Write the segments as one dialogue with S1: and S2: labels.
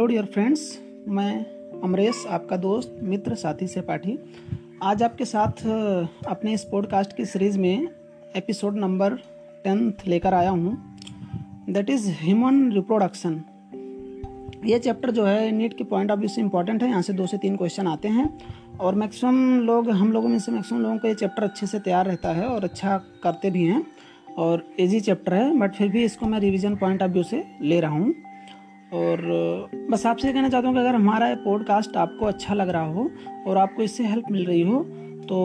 S1: Hello dear friends मैं अमरेश आपका दोस्त मित्र साथी से पाठी आज आपके साथ अपने इस पॉडकास्ट की सीरीज़ में एपिसोड नंबर टेंथ लेकर आया हूँ दैट इज़ ह्यूमन रिप्रोडक्शन ये चैप्टर जो है नीट के पॉइंट ऑफ व्यू से इंपॉर्टेंट है यहाँ से दो से तीन क्वेश्चन आते हैं और मैक्सिमम लोग हम लोगों में से मैक्सिमम लोगों को ये चैप्टर अच्छे से तैयार रहता है और अच्छा करते भी हैं और इजी चैप्टर है बट फिर भी इसको मैं रिविज़न पॉइंट ऑफ व्यू से ले रहा हूँ और बस आपसे कहना चाहता हूँ कि अगर हमारा ये पॉडकास्ट आपको अच्छा लग रहा हो और आपको इससे हेल्प मिल रही हो तो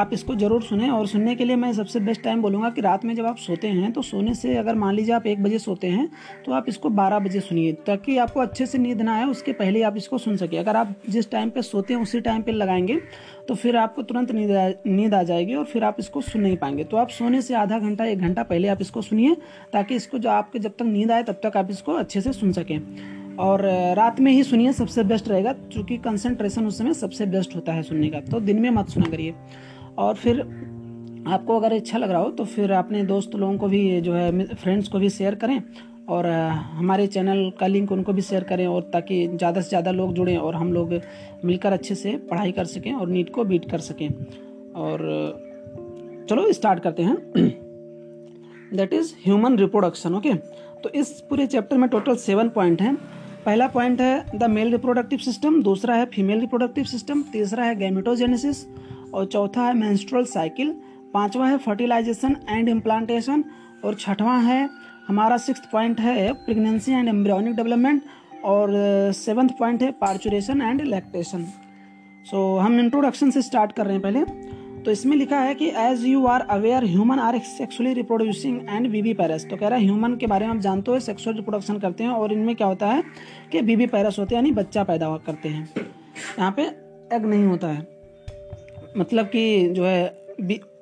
S1: आप इसको ज़रूर सुने और सुनने के लिए मैं सबसे बेस्ट टाइम बोलूँगा कि रात में जब आप सोते हैं तो सोने से अगर मान लीजिए आप एक बजे सोते हैं तो आप इसको बारह बजे सुनिए ताकि आपको अच्छे से नींद ना आए उसके पहले आप इसको सुन सके अगर आप जिस टाइम पर सोते हैं उसी टाइम पर लगाएंगे तो फिर आपको तुरंत नींद नींद आ जाएगी और फिर आप इसको सुन नहीं पाएंगे तो आप सोने से आधा घंटा एक घंटा पहले आप इसको सुनिए ताकि इसको जो आपके जब तक नींद आए तब तक आप इसको अच्छे से सुन सकें और रात में ही सुनिए सबसे बेस्ट रहेगा क्योंकि कंसंट्रेशन उस समय सबसे बेस्ट होता है सुनने का तो दिन में मत सुना करिए और फिर आपको अगर अच्छा लग रहा हो तो फिर अपने दोस्त लोगों को भी जो है फ्रेंड्स को भी शेयर करें और हमारे चैनल का लिंक उनको भी शेयर करें और ताकि ज़्यादा से ज़्यादा लोग जुड़ें और हम लोग मिलकर अच्छे से पढ़ाई कर सकें और नीट को बीट कर सकें और चलो स्टार्ट करते हैं that is human reproduction okay तो इस पूरे चैप्टर में टोटल सेवन पॉइंट हैं पहला पॉइंट है द मेल रिप्रोडक्टिव सिस्टम दूसरा है फीमेल रिप्रोडक्टिव सिस्टम तीसरा है गैमिटोजेनेसिस और चौथा है मैंस्ट्रल साइकिल पांचवा है फर्टिलाइजेशन एंड इम्प्लांटेशन और छठवां है हमारा सिक्स पॉइंट है प्रेगनेंसी एंड एम्ब्रियोनिक डेवलपमेंट और सेवन्थ पॉइंट है पार्चुरेशन एंड लैक्टेशन सो हम इंट्रोडक्शन से स्टार्ट कर रहे हैं पहले तो इसमें लिखा है कि as you are aware human are sexually reproducing and viviparous तो कह रहा है ह्यूमन के बारे में आप जानते हो सेक्सुअल रिप्रोडक्शन करते हैं और इनमें क्या होता है कि बीबी पैरस होते हैं यानी बच्चा पैदा करते हैं यहाँ पे एग नहीं होता है मतलब कि जो है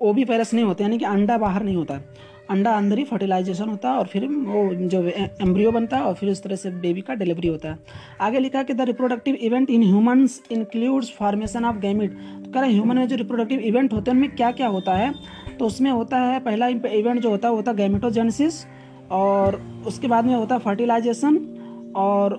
S1: ओ बी पैरस नहीं होते यानी कि अंडा बाहर नहीं होता है अंडा अंदर ही फर्टिलाइजेशन होता है और फिर वो जो एम्ब्रियो बनता है और फिर उस तरह से बेबी का डिलीवरी होता है आगे लिखा कि the reproductive event in humans includes formation of gamete तो कह रहे ह्यूमन में जो रिप्रोडक्टिव इवेंट होते हैं उनमें क्या क्या होता है तो उसमें होता है पहला इवेंट जो होता है वो होता है गैमिटोजेनेसिस और उसके बाद में होता है फर्टिलाइजेशन और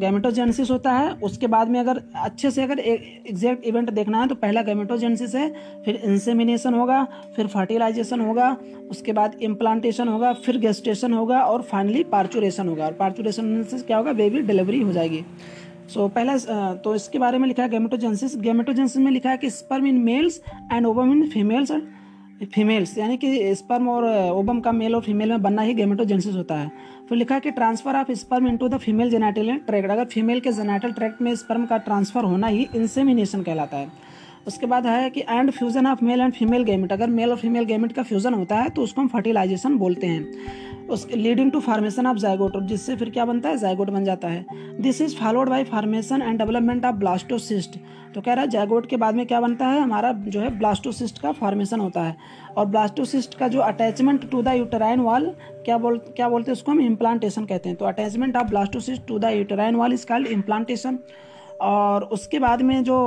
S1: गैमेटोजेनेसिस होता है उसके बाद में अगर अच्छे से अगर एग्जैक्ट इवेंट देखना है तो पहला गैमेटोजेनेसिस है फिर इंसेमिनेशन होगा फिर फर्टिलाइजेशन होगा उसके बाद इम्प्लांटेशन होगा फिर गेस्टेशन होगा और फाइनली पार्चुरेशन होगा और पार्चुरेशन से क्या होगा बेबी डिलीवरी हो जाएगी सो so, पहला तो इसके बारे में लिखा है गेमेटोजेंसिस गेमेटोजेंसिस में लिखा है कि sperm in males and ovum in females females यानी कि स्पर्म और ओबम का मेल और फीमेल में बनना ही गेमेटोजेंसिस होता है फिर लिखा कि transfer of sperm into the female genital tract अगर फीमेल के जेनाइटल ट्रैक्ट में स्पर्म का ट्रांसफर होना ही इंसेमिनेशन कहलाता है उसके बाद है कि and fusion of male and female gamete अगर मेल और फीमेल गेमिट का फ्यूज़न होता है तो उसको हम फर्टिलाइजेशन बोलते हैं उसके leading to formation of zygote जिससे फिर क्या बनता है जायगोट बन जाता है this is followed by formation and development of blastocyst तो कह रहा है जायगोट के बाद में क्या बनता है हमारा जो है ब्लास्टोसिस्ट का फॉर्मेशन होता है और ब्लास्टोसिस्ट का जो attachment to the uterine wall क्या बोल क्या बोलते हैं उसको हम इम्प्लांटेशन कहते हैं तो attachment of blastocyst to the uterine wall is called implantation और उसके बाद में जो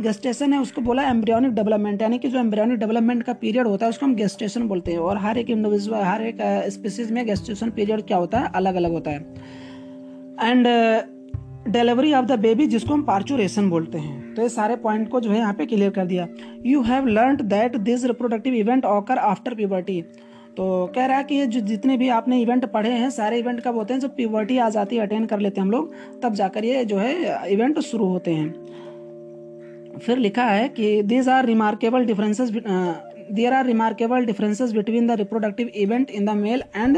S1: गेस्टेशन है उसको बोला एम्ब्रियोनिक डेवलपमेंट यानी कि जो एम्ब्रियोनिक डेवलपमेंट का पीरियड होता है उसको हम गेस्टेशन बोलते हैं और हर एक इंडिविजुअल हर एक स्पीसीज में गेस्टेशन पीरियड क्या होता है अलग अलग होता है and delivery of the baby जिसको हम पार्चुरेशन बोलते हैं तो ये सारे पॉइंट को जो है यहाँ पे क्लियर कर दिया you have learn that this reproductive event occur after puberty तो कह रहा है कि ये जो जितने भी आपने इवेंट पढ़े हैं सारे इवेंट कब होते हैं जब प्यूबर्टी आ जाती है अटेंड कर लेते हैं हम लोग तब जाकर ये जो है इवेंट शुरू होते हैं फिर लिखा है कि these are remarkable differences there are remarkable differences between the reproductive event in the male and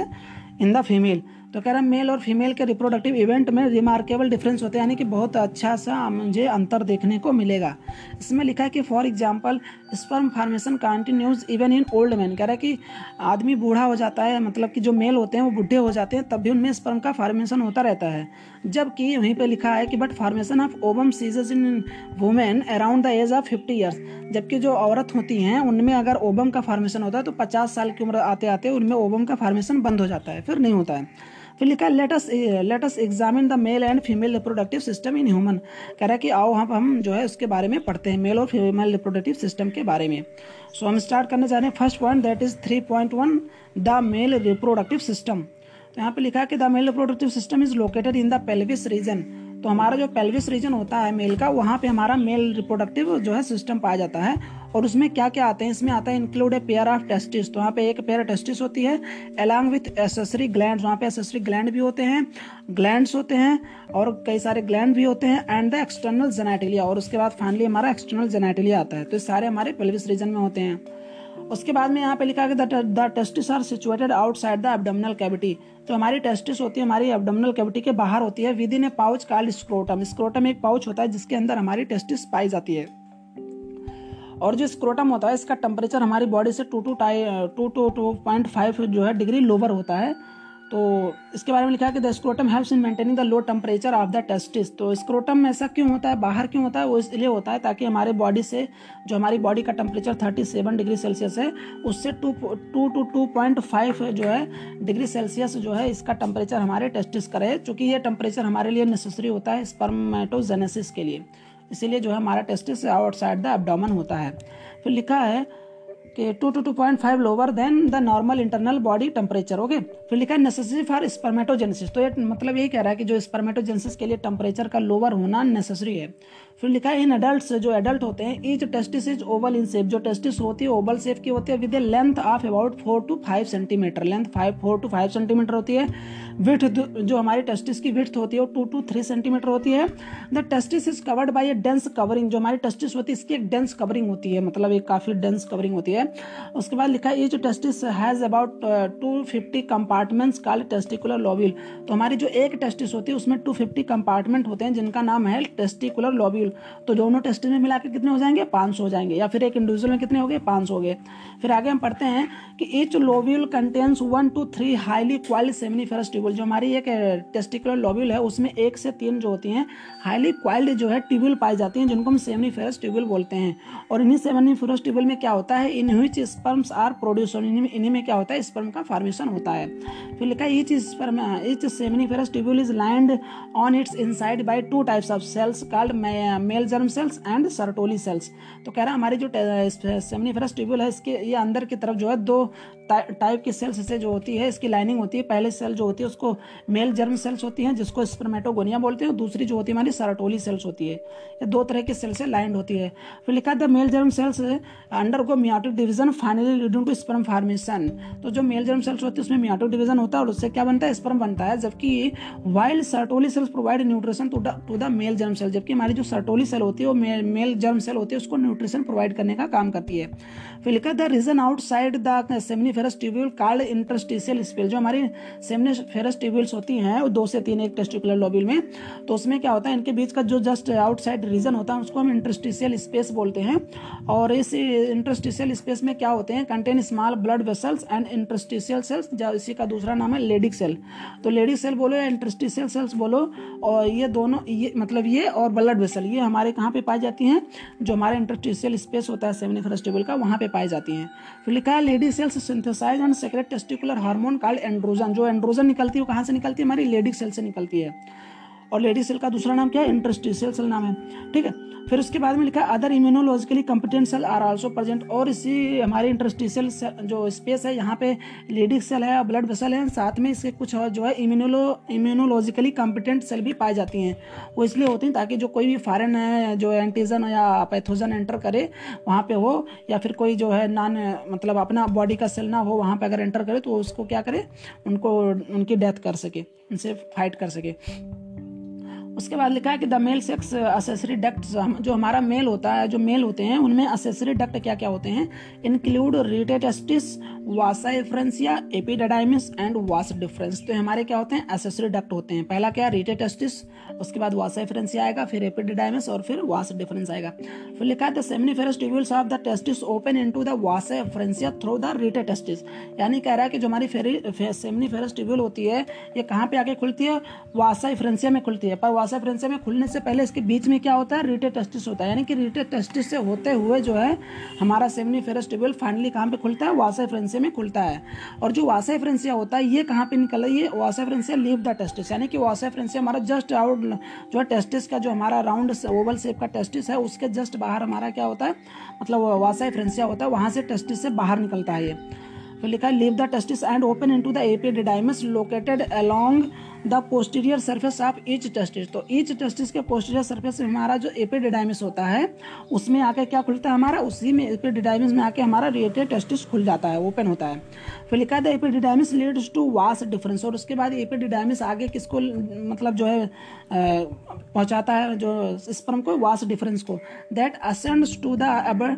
S1: in the female तो कह रहे हैं मेल और फीमेल के रिप्रोडक्टिव इवेंट में रिमार्केबल डिफरेंस होते हैं यानी कि बहुत अच्छा सा मुझे अंतर देखने को मिलेगा इसमें लिखा है कि for example sperm formation continues even in old man कह रहा है कि आदमी बूढ़ा हो जाता है मतलब कि जो मेल होते हैं वो बूढ़े हो जाते हैं तब भी उनमें स्पर्म का फार्मेशन होता रहता है जबकि वहीं पर लिखा है कि but formation of ovum ceases in women around the age of fifty years जबकि जो औरत होती हैं उनमें अगर ओबम का फार्मेशन होता है तो पचास साल की उम्र आते आते उनमें ओबम का फार्मेशन बंद हो जाता है फिर नहीं होता है फिर लिखा है let's let's examine the male and female reproductive system in human कह रहा है कि आओ हम हम जो है उसके बारे में पढ़ते हैं मेल और फीमेल रिप्रोडक्टिव सिस्टम के बारे में सो so, हम स्टार्ट करने जा रहे हैं first point that is three point one the male reproductive system तो यहाँ पे लिखा है कि the male reproductive system is located in the pelvis region तो हमारा जो पेल्विस रीजन होता है मेल का वहाँ पे हमारा मेल रिप्रोडक्टिव जो है सिस्टम पाया जाता है और उसमें क्या क्या आते हैं इसमें आता है include a pair of testis तो वहाँ पे एक पेयर टेस्टिस होती है अलॉन्ग विथ एसेसरी ग्लैंड वहाँ पे एसेसरी ग्लैंड भी होते हैं ग्लैंड्स होते हैं और कई सारे ग्लैंड भी होते हैं एंड द एक्सटर्नल जेनाइटेलिया और उसके बाद फाइनली हमारा एक्सटर्नल जेनाइटेलिया आता है तो ये सारे हमारे पेल्विस रीजन में होते हैं उसके बाद में यहाँ पे लिखा है the testis are situated outside the abdominal cavity तो हमारी टेस्टिस होती है हमारी एबडोमिनल कैविटी के बाहर होती है within a pouch called scrotum scrotum एक पाउच होता है जिसके अंदर हमारी टेस्टिस पाई जाती है और जो स्क्रोटम होता है इसका टेम्परेचर हमारी बॉडी से टू टू टाई two two two point five जो है डिग्री लोवर होता है तो इसके बारे में लिखा है कि the scrotum helps in maintaining the low temperature of the testis तो स्क्रोटम ऐसा क्यों होता है बाहर क्यों होता है वो इसलिए होता है ताकि हमारे बॉडी से जो हमारी बॉडी का टेम्परेचर 37 डिग्री सेल्सियस है उससे two two two two point five जो है डिग्री सेल्सियस जो है इसका टेम्परेचर हमारे टेस्टिस का चूँकि ये टेम्परेचर हमारे लिए नेसेसरी होता है स्पर्मेटोजेनेसिस के लिए इसीलिए जो है हमारा टेस्टिस आउटसाइड द एबडामन होता है फिर लिखा है के two two two point five lower than the normal internal body temperature okay फिर लिखा है नेसेसरी फॉर स्पर्मेटोजेनेसिस तो ये मतलब यही कह रहा है कि जो स्पर्मेटोजेनेसिस के लिए टेम्परेचर का लोअर होना नेसेसरी है फिर लिखा है इन एडल्ट जो एडल्ट होते हैं each testis is oval in shape जो टेस्टिस होती है ओवल शेप की होती है with a length of about four to five centimetre length five four to five centimetre होती है विथ जो हमारी टेस्टिस की विथ होती है वो टू टू थ्री सेंटीमीटर होती है the testis is covered by a dense covering जो हमारी टेस्टिस होती है इसकी एक डेंस कवरिंग होती है मतलब एक काफ़ी डेंस कवरिंग होती है उसके बाद लिखा है each testis has about two fifty compartments काल टेस्टिकुलर लॉबिल तो हमारी जो एक टेस्टिस होती है उसमें टू फिफ्टी कंपार्टमेंट होते हैं जिनका नाम है टेस्टिकुलर लॉबिल मॉलिक्यूल तो दोनों टेस्ट में मिला के कितने हो जाएंगे पाँच हो जाएंगे या फिर एक इंडिविजुअल में कितने हो गए पाँच हो गए फिर आगे हम पढ़ते हैं कि each lobule contains one to three highly coiled seminiferous tubule जो हमारी एक टेस्टिकुलर लोब्यूल है उसमें एक से तीन जो होती हैं हाईली क्वाइल्ड जो है ट्यूबल पाई जाती हैं जिनको हम सेमिनिफेरस ट्यूबल बोलते हैं और इन्हीं सेमिनिफेरस ट्यूबल में क्या होता है in which sperms are produce इन्हीं में क्या होता है स्पर्म का फॉर्मेशन होता है फिर लिखा है each sperm each seminiferous tubule is lined on its inside by two types of cells called male germ cells and सरटोली cells तो कह रहा है हमारे जो सेमनीफेरस ट्यूबल है इसके ये अंदर की तरफ जो है दो टाइप की सेल्स इसे जो होती है इसकी लाइनिंग होती है पहले सेल जो होती है उसको मेल जर्म सेल्स होती हैं जिसको स्पर्मेटोगोनिया बोलते हैं और दूसरी जो होती है हमारी सराटोली सेल्स होती है ये दो तरह की सेल्स से लाइंड होती है फिर लिखा था male germ cells undergo meiotic division finally leading to sperm formation तो जो मेल जर्म सेल्स होती है उसमें मियाटिक डिवीजन होता है और उससे क्या बनता है स्पर्म बनता है जबकि while Sertoli cells provide nutrition to the male germ cell जबकि हमारी जो सर्टोली सेल होती है वो मेल जर्म सेल होती है उसको न्यूट्रिशन प्रोवाइड करने का काम करती है फिर लिखा the region outside the ferrous tubule called interstitial space जो हमारी फेरस ट्यूब्यूल्स होती हैं वो दो से तीन एक टेस्टिकुलर लोब्यूल में तो उसमें क्या होता है इनके बीच का जो जस्ट आउटसाइड रीजन होता है उसको हम इंटरस्टिशियल स्पेस बोलते हैं और इस इंटरस्टिशियल स्पेस में क्या होते हैं contain small blood vessels and interstitial cells इसी का दूसरा नाम है लेडिक सेल तो लेडिक सेल बोलो या इंटरस्टिशियल सेल्स बोलो और ये दोनों ये मतलब ये और ब्लड वेसल ये हमारे कहाँ पे पाई जाती हैं जो हमारे इंटरस्टिशियल स्पेस होता है सेमनीफेरस ट्यूब्यूल का वहाँ पे पाई जाती हैं फिर लिखा है Leydig cells synthesise and secrete testicular hormone called androgen जो एंड्रोजन निकलती है वो कहाँ से निकलती है हमारी लेडी सेल से निकलती है और लेडी सेल का दूसरा नाम क्या है इंटरस्टिशियल सेल नाम है ठीक है फिर उसके बाद में लिखा है other immunologically competent cell are also present और इसी हमारे इंटरस्टिशियल जो स्पेस है यहाँ पे लेडी सेल है और ब्लड वेसल है साथ में इसके कुछ और जो है इम्यूनोलो इम्यूनोलॉजिकली कम्पिटेंट सेल भी पाई जाती हैं वो इसलिए होती हैं ताकि जो कोई भी फॉरन है जो एंटीजन या पैथोजन एंटर करे वहाँ पे हो या फिर कोई जो है नॉन मतलब अपना बॉडी का सेल ना हो वहाँ पर अगर एंटर करे तो उसको क्या करे उनको उनकी डेथ कर सके उनसे फाइट कर सके उसके बाद लिखा है कि the male sex accessory duct जो हमारा मेल होता है जो मेल होते हैं उनमें असेसरी डक्ट क्या क्या होते हैं include rete testis vasa efferentia epididymis and vas deferens तो हमारे क्या होते हैं असेसरी डक्ट होते हैं पहला क्या रिटेटस्टिस उसके बाद वासाइफ्रेंसिया आएगा फिर एपिडाडाइमिस और फिर वास डिफरेंस आएगा फिर लिखा है the seminiferous tubules of the testis open into the vasa efferentia through the rete testis यानी कह रहा है कि जो हमारी फेरी सेमिनिफेरस ट्यूबल होती है ये कहाँ पे आके खुलती है वासाइफ्रेंसिया में खुलती है पर पासा फ्रेंसा में खुलने से पहले इसके बीच में क्या होता है रिटे टेस्टिस होता है यानी कि रिटे टेस्टिस से होते हुए जो है हमारा सेमनी फेरस ट्यूबल फाइनली कहाँ पे खुलता है वासा फ्रेंसे में खुलता है और जो वासा फ्रेंसिया होता है ये कहाँ पे निकला ये vasa efferentia leave the testis यानी कि वासा फ्रेंसिया हमारा जस्ट आउट जो है टेस्टिस का जो हमारा राउंड ओवल शेप का टेस्टिस है उसके जस्ट बाहर हमारा क्या होता है मतलब वासा फ्रेंसिया होता है वहाँ से टेस्टिस से बाहर निकलता है ये तो लिखा है leave the testis and open into the epididymis located along the posterior surface of each testis तो ईच टेस्टिस के पोस्टीरियर सरफेस में हमारा जो एपिडिडाइमिस होता है उसमें आके क्या खुलता है हमारा उसी में एपिडिडाइमिस में आके हमारा रिएटेड टेस्टिस खुल जाता है ओपन होता है फिर लिखा था epididymis leads to vas deferens और उसके बाद एपिडिडामिस आगे किसको मतलब जो है पहुंचाता है जो स्पर्म को वास डिफरेंस को दैट असेंड्स टू द अबर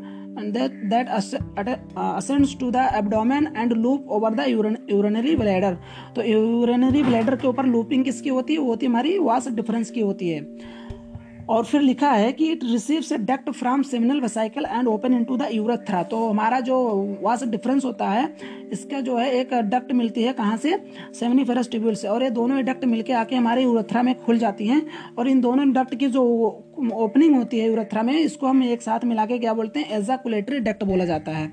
S1: that ascends to the abdomen and loop over the the urinary bladder तो यूरनरी ब्लैडर के ऊपर लूपिंग किसकी होती है वो होती है हमारी वास डिफरेंस की होती है और फिर लिखा है कि it receives a duct from seminal vesicle and open into the urethra तो हमारा जो वास डिफरेंस होता है इसका जो है एक डक्ट मिलती है कहाँ से फेरस ट्यूबल से और ये दोनों डक्ट मिलके आके हमारे यूरेथ्रा में खुल जाती हैं और इन दोनों डक्ट की जो ओपनिंग होती है यूरेथ्रा में इसको हम एक साथ मिला के क्या बोलते हैं एजाकुलेटरी डक्ट बोला जाता है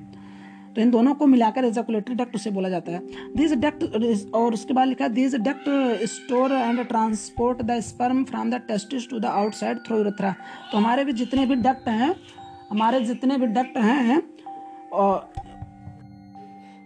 S1: तो इन दोनों को मिलाकर एजाकुलेटरी डक्ट उसे बोला जाता है दिस डक्ट और उसके बाद लिखा this duct store and transport the sperm from the testis to the outside through urethra तो हमारे भी जितने भी डक्ट हैं हमारे जितने भी डक्ट हैं और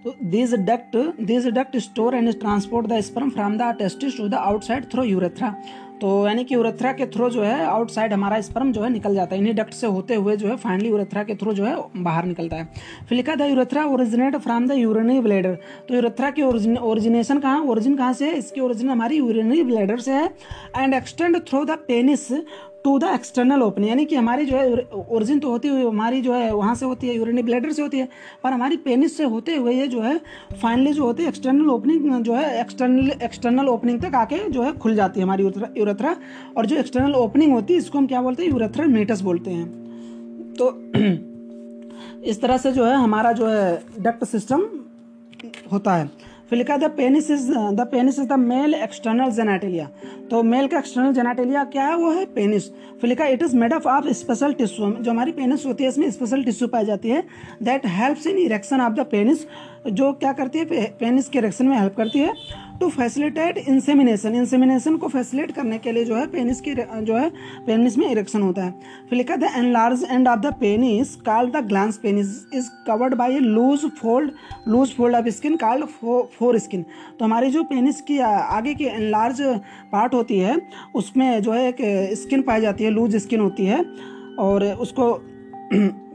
S1: तो this duct this duct store and transport the sperm from the testis to the outside through urethra तो यानी कि उरेथ्रा के थ्रू जो है आउटसाइड हमारा स्पर्म जो है निकल जाता है इन्हीं डक्ट से होते हुए जो है फाइनली उरेथ्रा के थ्रू जो है बाहर निकलता है फिर लिखा था urethra originate from the urinary bladder तो यूरेथ्रा की ओरिजिनेशन कहाँ ओरिजिन कहाँ से है इसकी ओरिजिन हमारी यूरिनरी ब्लेडर से है and extend through the penis to the external opening यानी कि हमारी जो है ओरिजिन तो होती हुई हमारी जो है वहाँ से होती है यूरिनरी ब्लैडर से होती है और हमारी पेनिस से होते हुए ये जो है फाइनली जो होती है एक्सटर्नल ओपनिंग जो है एक्सटर्नल एक्सटर्नल ओपनिंग तक आके जो है खुल जाती है हमारी यूरथ्रा और जो एक्सटर्नल ओपनिंग होती है इसको हम क्या बोलते हैं यूरथ्रा मीटस बोलते हैं तो इस तरह से जो है हमारा जो है डक्ट सिस्टम होता है फिर the penis is the penis is the male external genitalia तो मेल का एक्सटर्नल जेनाटेलिया क्या है वो है पेनिस फिर it is made of of special tissue जो हमारी पेनिस होती है इसमें स्पेशल टिश्यू पाई जाती है that helps in erection of the penis जो क्या करती है पेनिस के इरेक्शन में हेल्प करती है टू फैसिलिटेट इंसेमिनेशन इंसेमिनेशन को फैसिलेट करने के लिए जो है पेनिस की जो है पेनिस में इरेक्शन होता है फिर लिखा था an large end of the penis called the glans penis is covered by a loose fold loose fold of skin called foreskin तो हमारी जो पेनिस की आगे की एन लार्ज पार्ट होती है उसमें जो है एक स्किन पाई जाती है लूज स्किन होती है और उसको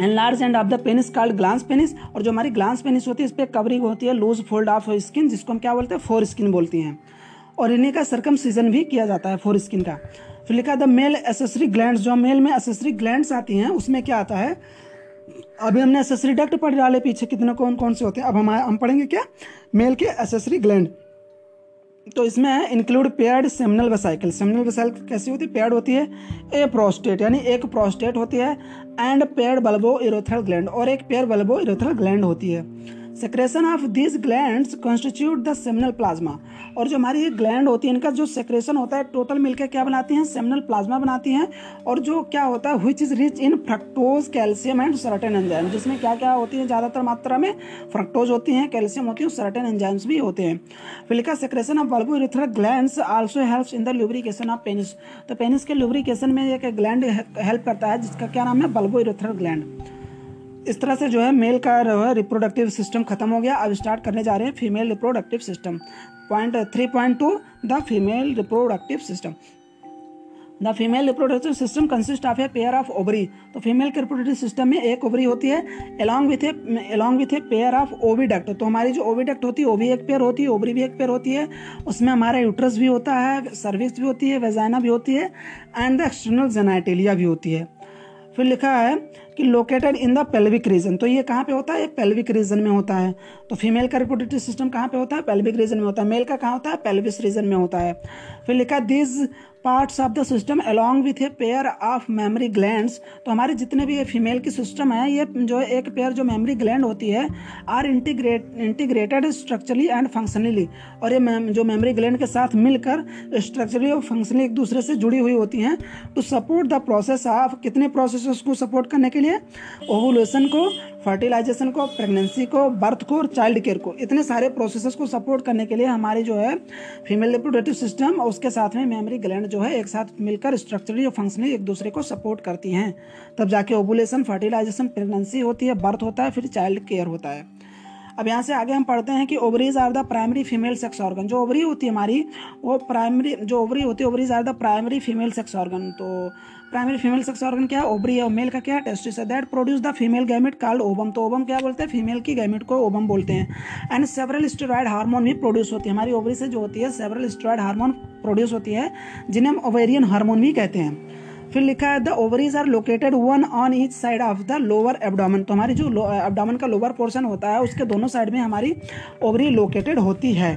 S1: and large end of the penis called glans penis और जो हमारी ग्लांस पेनिस होती है इस पर कवरिंग होती है लूज फोल्ड ऑफ स्किन जिसको हम क्या बोलते हैं फोर स्किन बोलती हैं और इन्हें का सरकम सीजन भी किया जाता है फोर स्किन का फिर लिखा द मेल एसेसरी ग्लैंड जो मेल में एसेसरी ग्लैंड आती हैं उसमें क्या आता है अभी हमने एसेसरी डक्ट पढ़ डाले पीछे कितने कौन कौन से होते हैं अब हम हम पढ़ेंगे क्या मेल के एसेसरी ग्लैंड तो इसमें है include paired seminal vesicle seminal vesicle कैसी होती है पेयर्ड होती है ए प्रोस्टेट यानी एक प्रोस्टेट होती है and paired bulbourethral gland और एक पेयर बल्बो इरोथल ग्लैंड होती है secretion of this gland constitute the seminal plasma और जो हमारी ये ग्लैंड होती है इनका जो सेक्रेशन होता है टोटल मिलकर क्या बनाती हैं सेमिनल प्लाज्मा बनाती हैं और जो क्या होता है which is rich in fructose calcium and certain enzyme जिसमें क्या क्या होती है ज़्यादातर मात्रा में फ्रक्टोज होती हैं कैल्शियम होती है सर्टेन एंजाइम्स भी होते हैं फिलका secretion of bulbourethral gland also helps in the lubrication of penis तो पेनिस के ल्यूब्रिकेशन में एक ग्लैंड हेल्प करता है जिसका क्या नाम है बल्बो इरेथ्रल ग्लैंड इस तरह से जो है मेल का जो है रिप्रोडक्टिव सिस्टम खत्म हो गया अब स्टार्ट करने जा रहे हैं female reproductive system point three point two the female reproductive system the female reproductive system consist of a pair of ovary तो फीमेल के रिप्रोडक्टिव सिस्टम में एक ओवरी होती है along with a along with a pair of oviduct तो हमारी जो oviduct होती है वो भी एक पेयर होती है ओवरी भी एक पेयर होती है उसमें हमारा यूट्रस भी होता है सर्विस भी होती है वेजाइना भी होती है एंड द एक्सटर्नल जेनाइटेलिया भी होती है फिर लिखा है कि located in the pelvic region तो ये कहाँ पे होता है पेल्विक रीजन में होता है तो फीमेल का रिपोर्टेटिव सिस्टम कहाँ पे होता है पेल्विक रीजन में होता है मेल का कहाँ होता है पेल्विस रीजन में होता है फिर लिखा this parts of the system along with a pair of mammary glands तो हमारे जितने भी ये फीमेल की सिस्टम है ये जो एक पेयर जो मेमोरी ग्लैंड होती है are integrate integrated structurally and functionally और ये जो मेमोरी ग्लैंड के साथ मिलकर स्ट्रक्चरली और फंक्शनली एक दूसरे से जुड़ी हुई होती हैं to support the process of कितने प्रोसेस को सपोर्ट करने के लिए ओवुलेशन को फर्टिलाइजेशन को प्रेगनेंसी को बर्थ को और चाइल्ड केयर को इतने सारे प्रोसेस को सपोर्ट करने के लिए हमारी जो है फीमेल रिप्रोडक्टिव सिस्टम और उसके साथ में मेमरी ग्लैंड जो है एक साथ मिलकर स्ट्रक्चरली और फंक्शनली एक दूसरे को सपोर्ट करती हैं तब जाके ओबुलेशन फर्टिलाइजेशन प्रेगनेंसी होती है बर्थ होता है फिर चाइल्ड केयर होता है अब यहाँ से आगे हम पढ़ते हैं कि ovaries are the primary female sex organ जो ओवरी होती है हमारी वो प्राइमरी जो ओवरी होती है ovaries are the primary female sex organ तो प्राइमरी फीमेल सेक्स ऑर्गन क्या है ओबरी है और मेल का क्या है टेस्टिस है that produce the female gamete called ovum तो ओबम क्या बोलते हैं फीमेल की गैमेट को ओबम बोलते हैं एंड सेवरल स्टेरॉयड हार्मोन भी प्रोड्यूस होती है हमारी ओवरी से जो होती है सेवरल स्टेरॉयड हार्मोन प्रोड्यूस होती है जिन्हें हम ओवेरियन हार्मोन भी कहते हैं फिर लिखा है the ovaries are located one on each side of the lower abdomen तो हमारी जो एबडामन का लोअर पोर्शन होता है उसके दोनों साइड में हमारी ओवरी लोकेटेड होती है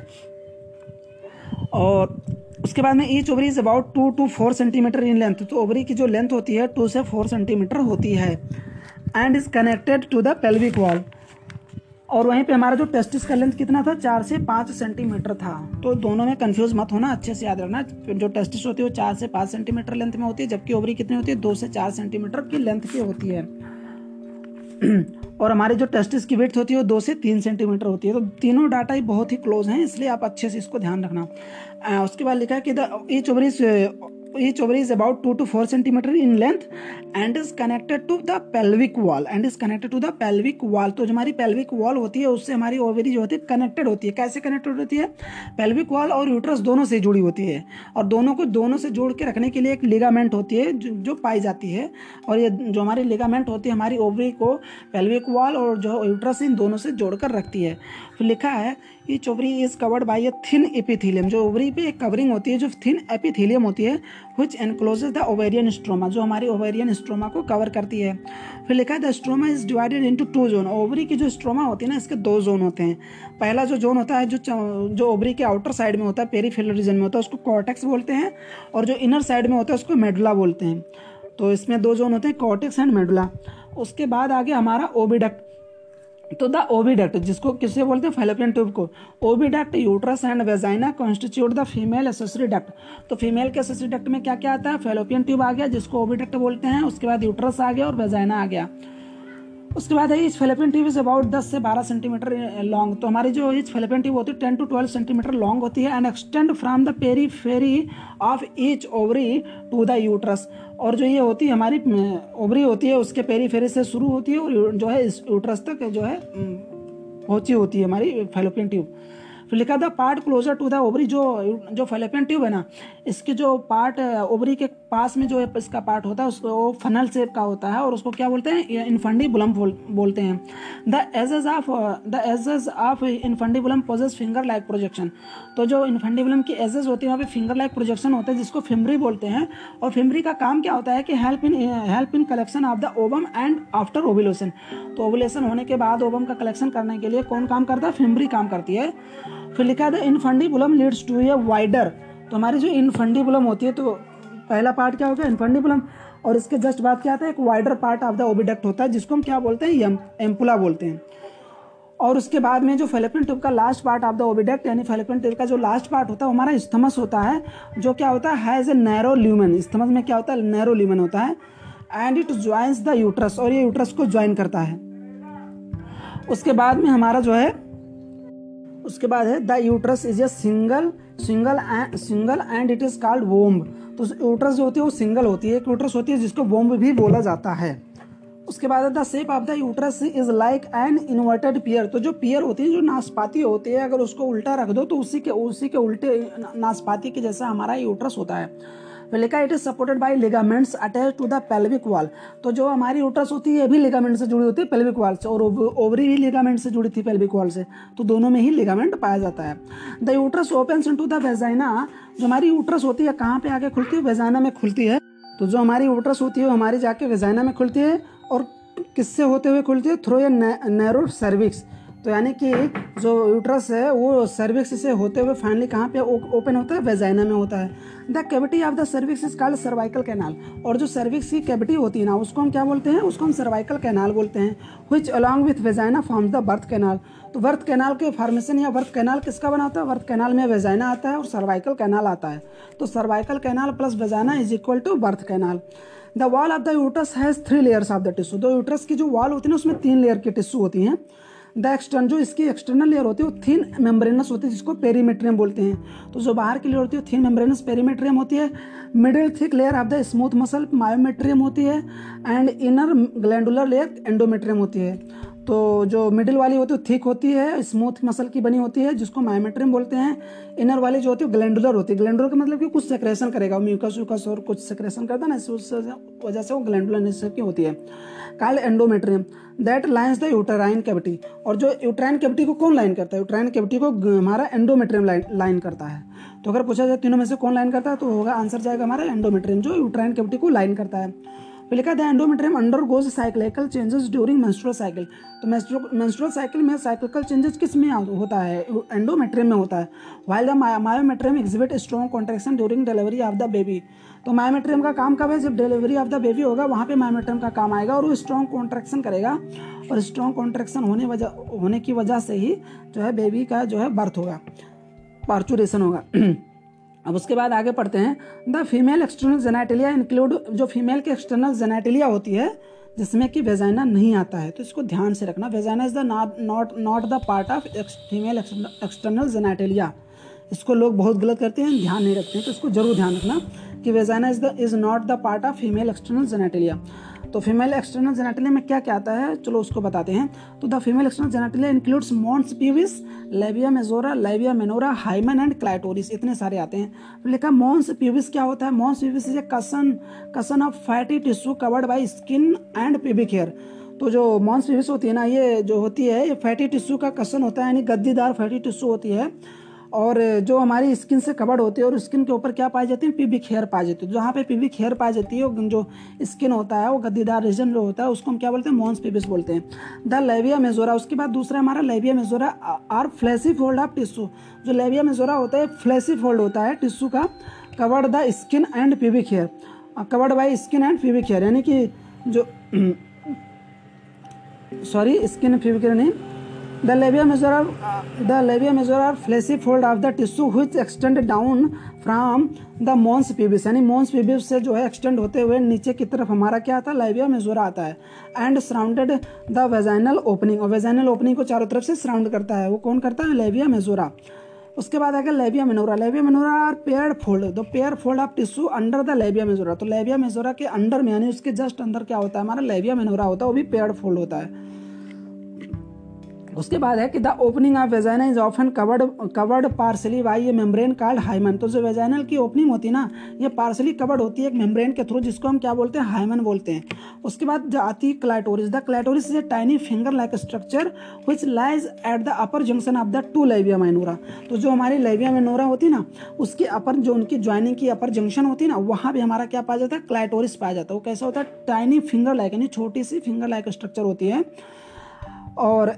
S1: और उसके बाद में each ovary is about two two four centimetre in length तो ओवरी की जो लेंथ होती है टू से फोर सेंटीमीटर होती है and is connected to the pelvic wall और वहीं पे हमारा जो टेस्टिस का लेंथ कितना था चार से पाँच सेंटीमीटर था तो दोनों में कंफ्यूज मत होना अच्छे से याद रखना जो टेस्टिस होती है वो चार से पाँच सेंटीमीटर लेंथ में होती है जबकि ओवरी कितनी होती है दो से चार सेंटीमीटर की लेंथ की होती है और हमारी जो टेस्टिस की वेट होती है वो दो से तीन सेंटीमीटर होती है तो तीनों डाटा ही बहुत ही क्लोज हैं इसलिए आप अच्छे से इसको ध्यान रखना उसके बाद लिखा है कि the each is each over is about two two four centimetre in length and is connected to the pelvic wall and is connected to the pelvic wall तो जो हमारी पेल्विक वॉल होती है उससे हमारी ओवरी जो होती है कनेक्टेड होती है कैसे कनेक्टेड होती है पेल्विक वॉल और यूट्रस दोनों से जुड़ी होती है और दोनों को दोनों से जोड़ के रखने के लिए एक लिगामेंट होती है जो, जो पाई जाती है और ये जो हमारी लिगामेंट होती है हमारी ओवरी को पेल्विक वॉल और जो यूट्रस इन दोनों से जोड़कर रखती है तो लिखा है each ovary is covered by a thin epithelium जो ओवरी पे एक कवरिंग होती है जो थिन एपिथीलियम होती है which enclose the ovarian stroma जो हमारी ओवेरियन स्ट्रोमा को कवर करती है फिर लिखा है the stroma is divided into two zone ovary की जो स्ट्रोमा होती है ना इसके दो जोन होते हैं पहला जो जोन होता है जो जो ओवरी के आउटर साइड में होता है पेरीफेरल रीजन में होता है उसको कॉर्टेक्स बोलते हैं और जो इनर साइड में होता है उसको मेडुला बोलते हैं तो इसमें दो जोन होते हैं कॉर्टेक्स एंड मेडुला उसके बाद आगे हमारा ओबिडक्ट तो द ओविडक्ट जिसको किसे बोलते हैं फेलोपियन ट्यूब को oviduct uterus and vagina constitute the female accessory duct तो फीमेल के एसेसरी डक्ट में क्या क्या आता है फेलोपियन ट्यूब आ गया जिसको ओविडक्ट बोलते हैं उसके बाद यूट्रस आ गया और वेजाइना आ गया उसके बाद है इस फेलेपियन ट्यूब इज अबाउट 10 से 12 सेंटीमीटर लॉन्ग तो हमारी जो इस फेलेपियन ट्यूब होती है 10 टू 12 सेंटीमीटर लॉन्ग होती है and extend from the peri
S2: Pheri of each ovary to the uterus और जो ये होती है हमारी ओबरी होती है उसके पेरी फेरी से शुरू होती है और जो है इस यूट्रस तक जो है पहुँची होती है हमारी फेलोपियन ट्यूब फिर लिखा था part closer to the ovary जो जो फेलोपियन ट्यूब है ना इसके जो पार्ट ओवरी के पास में जो इसका पार्ट होता है उसको फनल शेप का होता है और उसको क्या बोलते हैं इनफंडी बुलम बोलते हैं the edges of the edges of infundibulum possess finger like projection तो जो इन्फंडी बुलम की एजेज होती है वहाँ पे फिंगर लाइक प्रोजेक्शन होता है जिसको फिमरी बोलते हैं और फिमरी का काम क्या होता है कि help in help in collection of the ovum and after ovulation तो ओविलेशन होने के बाद ओबम का कलेक्शन करने के लिए कौन काम करता है फिमरी काम करती है फिर लिखा है the infundibulum leads to a wider तो हमारी जो इनफंडी बुलम होती है तो पहला पार्ट क्या हो गया इन्फंडिबुलम और इसके जस्ट बाद क्या आता है एक wider part of the oviduct होता है जिसको हम क्या बोलते हैं यम एम्पुला बोलते हैं और उसके बाद में जो फेलेपिन ट्यूब का last part of the oviduct यानी फेलेपिन ट्यूब का जो लास्ट पार्ट होता है हमारा स्थमस होता है जो क्या होता है has a narrow lumen isthmus में क्या होता है नैरो ल्यूमन होता है and it joins the uterus और ये यूट्रस को ज्वाइन करता है उसके बाद में हमारा जो है उसके बाद है the uterus is a single single single and it is called womb तो यूट्रस जो होती है वो सिंगल होती है एक यूट्रस होती है जिसको बॉम्ब भी बोला जाता है उसके बाद the shape of the uterus is like an inverted pear तो जो पियर होती है जो नाशपाती होती है अगर उसको उल्टा रख दो तो उसी के उसी के उल्टे नाशपाती के जैसा हमारा यूट्रस होता है तो लिखा it is supported by ligaments attach to the pelvic wall तो जो हमारी उटस होती है भी लिगामेंट से जुड़ी होती है पेल्विक वॉल से और ओवरी भी लिगामेंट से जुड़ी थी पेल्विक वॉल से तो दोनों में ही लिगामेंट पाया जाता है the uterus open into the vagina जो हमारी यूटरस होती है कहाँ पे आके खुलती है वेजाइना में खुलती है तो जो हमारी यूटरस होती है वो हमारी जाके वेजाइना में खुलती है और किससे होते हुए खुलती है थ्रो ए नैरो सर्विक्स तो यानी कि जो यूट्रस है वो सर्विक्स से होते हुए फाइनली कहाँ पे ओपन होता है वेजाइना में होता है the cavity of the cervix is called cervical canal और जो सर्विक्स की कैविटी होती है ना उसको हम क्या बोलते हैं उसको हम सर्वाइकल कैनाल बोलते हैं which along with vagina form the birth canal तो बर्थ कैनाल के फॉर्मेशन या बर्थ कैनाल किसका बना होता है बर्थ कैनाल में वेजाइना आता है और सर्वाइकल कैनाल आता है तो cervical canal plus vagina is equal to birth canal the wall of the uterus has three layers of the tissue दो यूट्रस की जो वॉल होती है ना उसमें तीन लेयर की टिश्यू होती हैं द एक्सटर्न जो इसकी एक्सटर्नल लेयर होती है वो थीन मेम्ब्रेनस होती है जिसको पेरीमेट्रियम बोलते हैं तो जो बाहर की लेयर होती है थीन मेम्ब्रेनस पेरीमेट्रियम होती है middle thick layer of the smooth muscle myometrium होती है and inner glandular layer endometrium होती है तो जो मिडिल वाली होती है थिक होती है स्मूथ मसल की बनी होती है जिसको मायोमेट्रियम बोलते हैं इनर वाली जो होती है ग्लैंडुलर होती है ग्लैंडुलर का मतलब कि कुछ सेक्रेशन करेगा म्यूकस व्यूकस और कुछ सेक्रेशन करता है ना इस वजह से वो ग्लैंडुलर की होती है काल endometrium that lines the uterine cavity और जो यूटराइन कैविटी को कौन लाइन करता है यूटराइन कैविटी को हमारा एंडोमेट्रियम लाइन करता है तो अगर पूछा जाए तीनों में से कौन लाइन करता है तो होगा आंसर जाएगा हमारा एंडोमेट्रियम जो यूटराइन कैविटी को लाइन करता है फिर तो लिखा था endometrium undergoes cyclical changes during menstrual cycle तो मेंस्ट्रुअल साइकिल में साइकिलकल चेंजेस किस में होता है एंडोमेट्रियम में होता है while the myometrium exhibit strong contraction during delivery of the baby तो मायोमेट्रियम का काम कब है जब डिलीवरी ऑफ द बेबी होगा वहाँ पे मायोमेट्रियम का काम आएगा और वो स्ट्रॉन्ग कॉन्ट्रैक्शन करेगा और स्ट्रॉन्ग कॉन्ट्रैक्शन होने वजह होने की वजह से ही जो है बेबी का जो है बर्थ होगा पार्चुरेशन होगा अब उसके बाद आगे पढ़ते हैं the female external genitalia include जो फीमेल की एक्सटर्नल जेनाइटेलिया होती है जिसमें कि वेजाइना नहीं आता है तो इसको ध्यान से रखना vagina is the not not the part of female external genitalia इसको लोग बहुत गलत करते हैं ध्यान नहीं रखते हैं तो इसको जरूर ध्यान रखना कि vagina is the is not the part of female external genitalia तो फीमेल एक्सटर्नल जेनेटेलिया में क्या क्या आता है चलो उसको बताते हैं तो the female external genitalia includes mons pubis labia majora labia minora hymen and clitoris इतने सारे आते हैं तो लिखा मॉन्स पीविस क्या होता है mons pubis is a cushion cushion of fatty tissue covered by skin and pubic hair तो जो मॉन्स पीविस होती है ना ये जो होती है ये फैटी टिश्यू का कसन होता है यानी गद्दीदार फैटी टिश्यू होती है और जो हमारी स्किन से कवर्ड होती है और स्किन के ऊपर क्या पाई जाती है पिविक हेयर पाई जाती है जहाँ पे पिविक हेयर पाई जाती है जो स्किन होता है वो गद्दीदार रीजन जो होता है उसको हम क्या बोलते हैं मॉन्स पीबिस बोलते हैं द लेविया मेजोरा उसके बाद दूसरा हमारा labia majora are fleshy fold of tissue जो लेविया मेजोरा होता है फ्लैसी फोल्ड होता है टिश्यू का covered the skin and pubic hair covered by skin and pubic hair यानी कि जो सॉरी स्किन फिविक नहीं the labia majora the labia majora are fleshy fold of the tissue which extend down from the mons pubis यानी mons पीबिस से जो है extend होते हुए नीचे की तरफ हमारा क्या आता है लेबिया मेजोर आता है and surrounded the vaginal opening और वेजाइनल ओपनिंग को चारों तरफ से सराउंड करता है वो कौन करता है लेबिया मेजोरा उसके बाद आएगा लेबिया मेनोरा लेबिया मेनोरा और pair fold the pair fold of tissue under the labia majora तो लेबिया मेजोरा के अंडर में यानी उसके जस्ट अंदर क्या होता है हमारा लेबिया मेनोरा होता है वो भी पेयर फोल्ड होता है उसके बाद है कि the opening of vagina is often covered covered partially by ये मेम्ब्रेन कार्ड हाइमन तो जो वेजाइनल की ओपनिंग होती है ना ये पार्सली कवर्ड होती है एक मेम्ब्रेन के थ्रू जिसको हम क्या बोलते हैं हाइमन बोलते हैं उसके बाद जो आती है clitoris the clitoris is a tiny finger like structure which lies at the upper junction of the two labia minora तो जो हमारी लेबिया माइनोरा होती है ना उसके अपर जो उनकी ज्वाइनिंग की अपर जंक्शन होती है ना वहाँ भी हमारा क्या पाया जाता है क्लाइटोरिस पाया जाता है वो कैसा होता है टाइनी फिंगर लाइक यानी छोटी सी फिंगर लाइक स्ट्रक्चर होती है और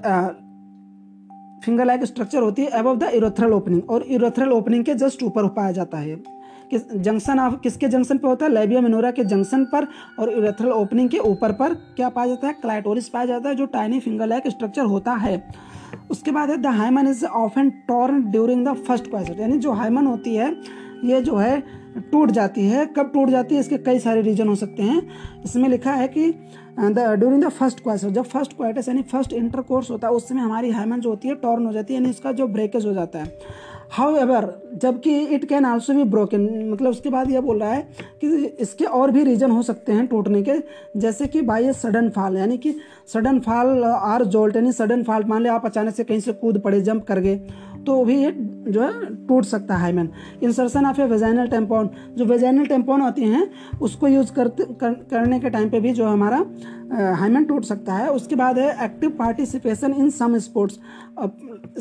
S2: फिंगर लाइक स्ट्रक्चर होती है अबव द इरोथ्रल ओपनिंग और इरोथ्रल ओपनिंग के जस्ट ऊपर पाया जाता है किस जंक्शन ऑफ किसके जंक्शन पे होता है लेबिया मिनोरा के जंक्शन पर और इरेथ्रल ओपनिंग के ऊपर पर क्या पाया जाता है क्लाइटोरिस पाया जाता है जो टाइनी फिंगर लाइक स्ट्रक्चर होता है उसके बाद है the hymen is often torn during the first क्वाइसेट यानी जो हाइमन होती है ये जो है टूट जाती है कब टूट जाती है इसके कई सारे रीजन हो सकते हैं इसमें लिखा है कि the during the first quarter जब फर्स्ट क्वार्टर यानी फर्स्ट इंटर कोर्स होता है उस समय हमारी हेमन जो होती है टॉर्न हो जाती है यानी इसका जो ब्रेकेज हो जाता है हाउ एवर जबकि इट कैन आल्सो भी ब्रोकन मतलब उसके बाद यह बोल रहा है कि इसके और भी रीजन हो सकते हैं टूटने के जैसे कि बाई ए सडन फॉल यानी कि सडन फॉल आर जोल्ट यानी सडन फॉल मान लें आप अचानक से कहीं से कूद पड़े जंप कर गए तो भी ये जो है टूट सकता है hymen insertion of a vaginal tampon जो वेजाइनल टेम्पोन होते हैं उसको यूज़ करते कर, करने के टाइम पे भी जो हमारा हाईमेन टूट सकता है उसके बाद है active participation in some sports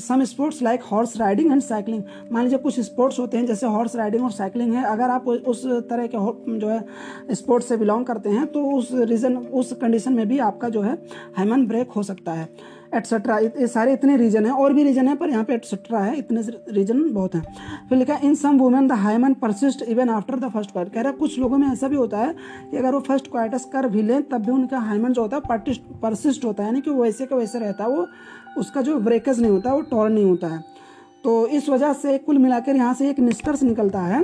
S2: some sports like horse riding and cycling मान लीजिए कुछ स्पोर्ट्स होते हैं जैसे हॉर्स राइडिंग और साइकिलिंग है अगर आप उस तरह के जो है स्पोर्ट्स से बिलोंग करते हैं तो उस रीज़न उस कंडीशन में भी आपका जो है हाईमेन ब्रेक हो सकता है एटसेट्रा ये सारे इतने रीजन हैं और भी रीजन है पर यहाँ पे एटसेट्रा है इतने रीजन बहुत हैं फिर लिखा in some women the hymen persist even after the first quart कह रहा है कुछ लोगों में ऐसा भी होता है कि अगर वो फर्स्ट क्वार्टस कर भी लें तब भी उनका हाइमन जो होता है परसिस्ट होता है यानी कि वैसे का वैसे रहता है वो उसका जो ब्रेकेज नहीं होता वो टॉर्न नहीं होता है तो इस वजह से कुल मिलाकर यहाँ से एक निष्कर्ष निकलता है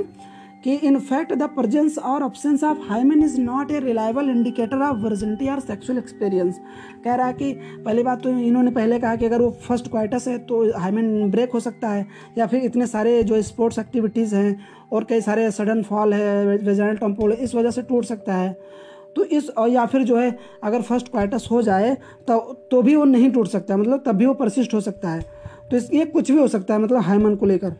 S2: कि इनफैक्ट द प्रजेंस और or of hymen is not a reliable indicator of of और सेक्सुअल एक्सपीरियंस कह रहा है कि पहली बात तो इन्होंने पहले कहा कि अगर वो फर्स्ट क्वाइटस है तो हाइमेन ब्रेक हो सकता है या फिर इतने सारे जो स्पोर्ट्स एक्टिविटीज़ हैं और कई सारे सडन फॉल है वेजनल टम्पोल इस वजह से टूट सकता है तो इस और या फिर जो है अगर फर्स्ट क्वाइटस हो जाए तो तो भी वो नहीं टूट सकता मतलब तब भी वो परसिस्ट हो सकता है तो इस ये कुछ भी हो सकता है मतलब हाइमन को लेकर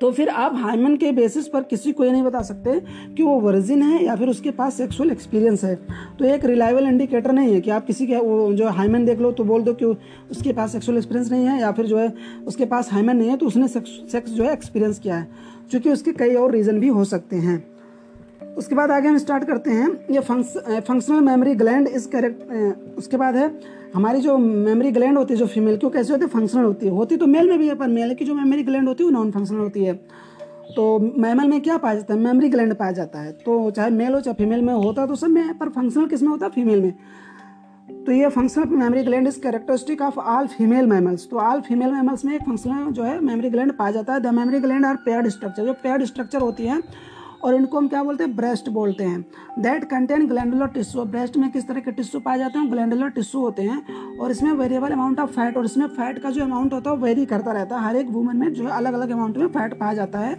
S2: तो फिर आप हाइमन के बेसिस पर किसी को ये नहीं बता सकते कि वो वर्जिन है या फिर उसके पास सेक्सुअल एक्सपीरियंस है तो एक रिलायबल इंडिकेटर नहीं है कि आप किसी के वो जो हाइमन देख लो तो बोल दो कि उसके पास सेक्सुअल एक्सपीरियंस नहीं है या फिर जो है उसके पास हाइमन नहीं है तो उसने सेक्स, सेक्स जो है एक्सपीरियंस किया है चूँकि उसके कई और रीज़न भी हो सकते हैं उसके बाद आगे हम स्टार्ट करते हैं ये फंक्शनल मेमोरी ग्लैंड इस करेक्ट उसके बाद है हमारी जो मेमोरी ग्लैंड होती है जो फीमेल की वो कैसे होती है फंक्शनल होती है होती तो मेल में भी है पर मेल की जो मेमोरी ग्लैंड होती है वो नॉन फंक्शनल होती है तो मैमल में क्या पाया जाता है मेमोरी ग्लैंड पाया जाता है तो चाहे मेल हो चाहे फीमेल में होता तो सब में पर फंक्शनल किस में होता है फीमेल में तो ये functional mammary gland is characteristic of all female mammals तो ऑल फीमेल मैमल्स में एक फंक्शनल जो है मेमोरी ग्लैंड पाया जाता है द मेमोरी ग्लैंड और पेयर्ड स्ट्रक्चर जो पेयर्ड स्ट्रक्चर होती है और इनको हम क्या बोलते हैं ब्रेस्ट बोलते हैं that contain glandular tissue breast में किस तरह के टिश्यू पाए जाते हैं ग्लैंडुलर टिश्यू होते हैं और इसमें वेरिएबल अमाउंट ऑफ फैट और इसमें फैट का जो अमाउंट होता है वो वेरी करता रहता है हर एक वूमन में जो है अलग अलग अमाउंट में फैट पाया जाता है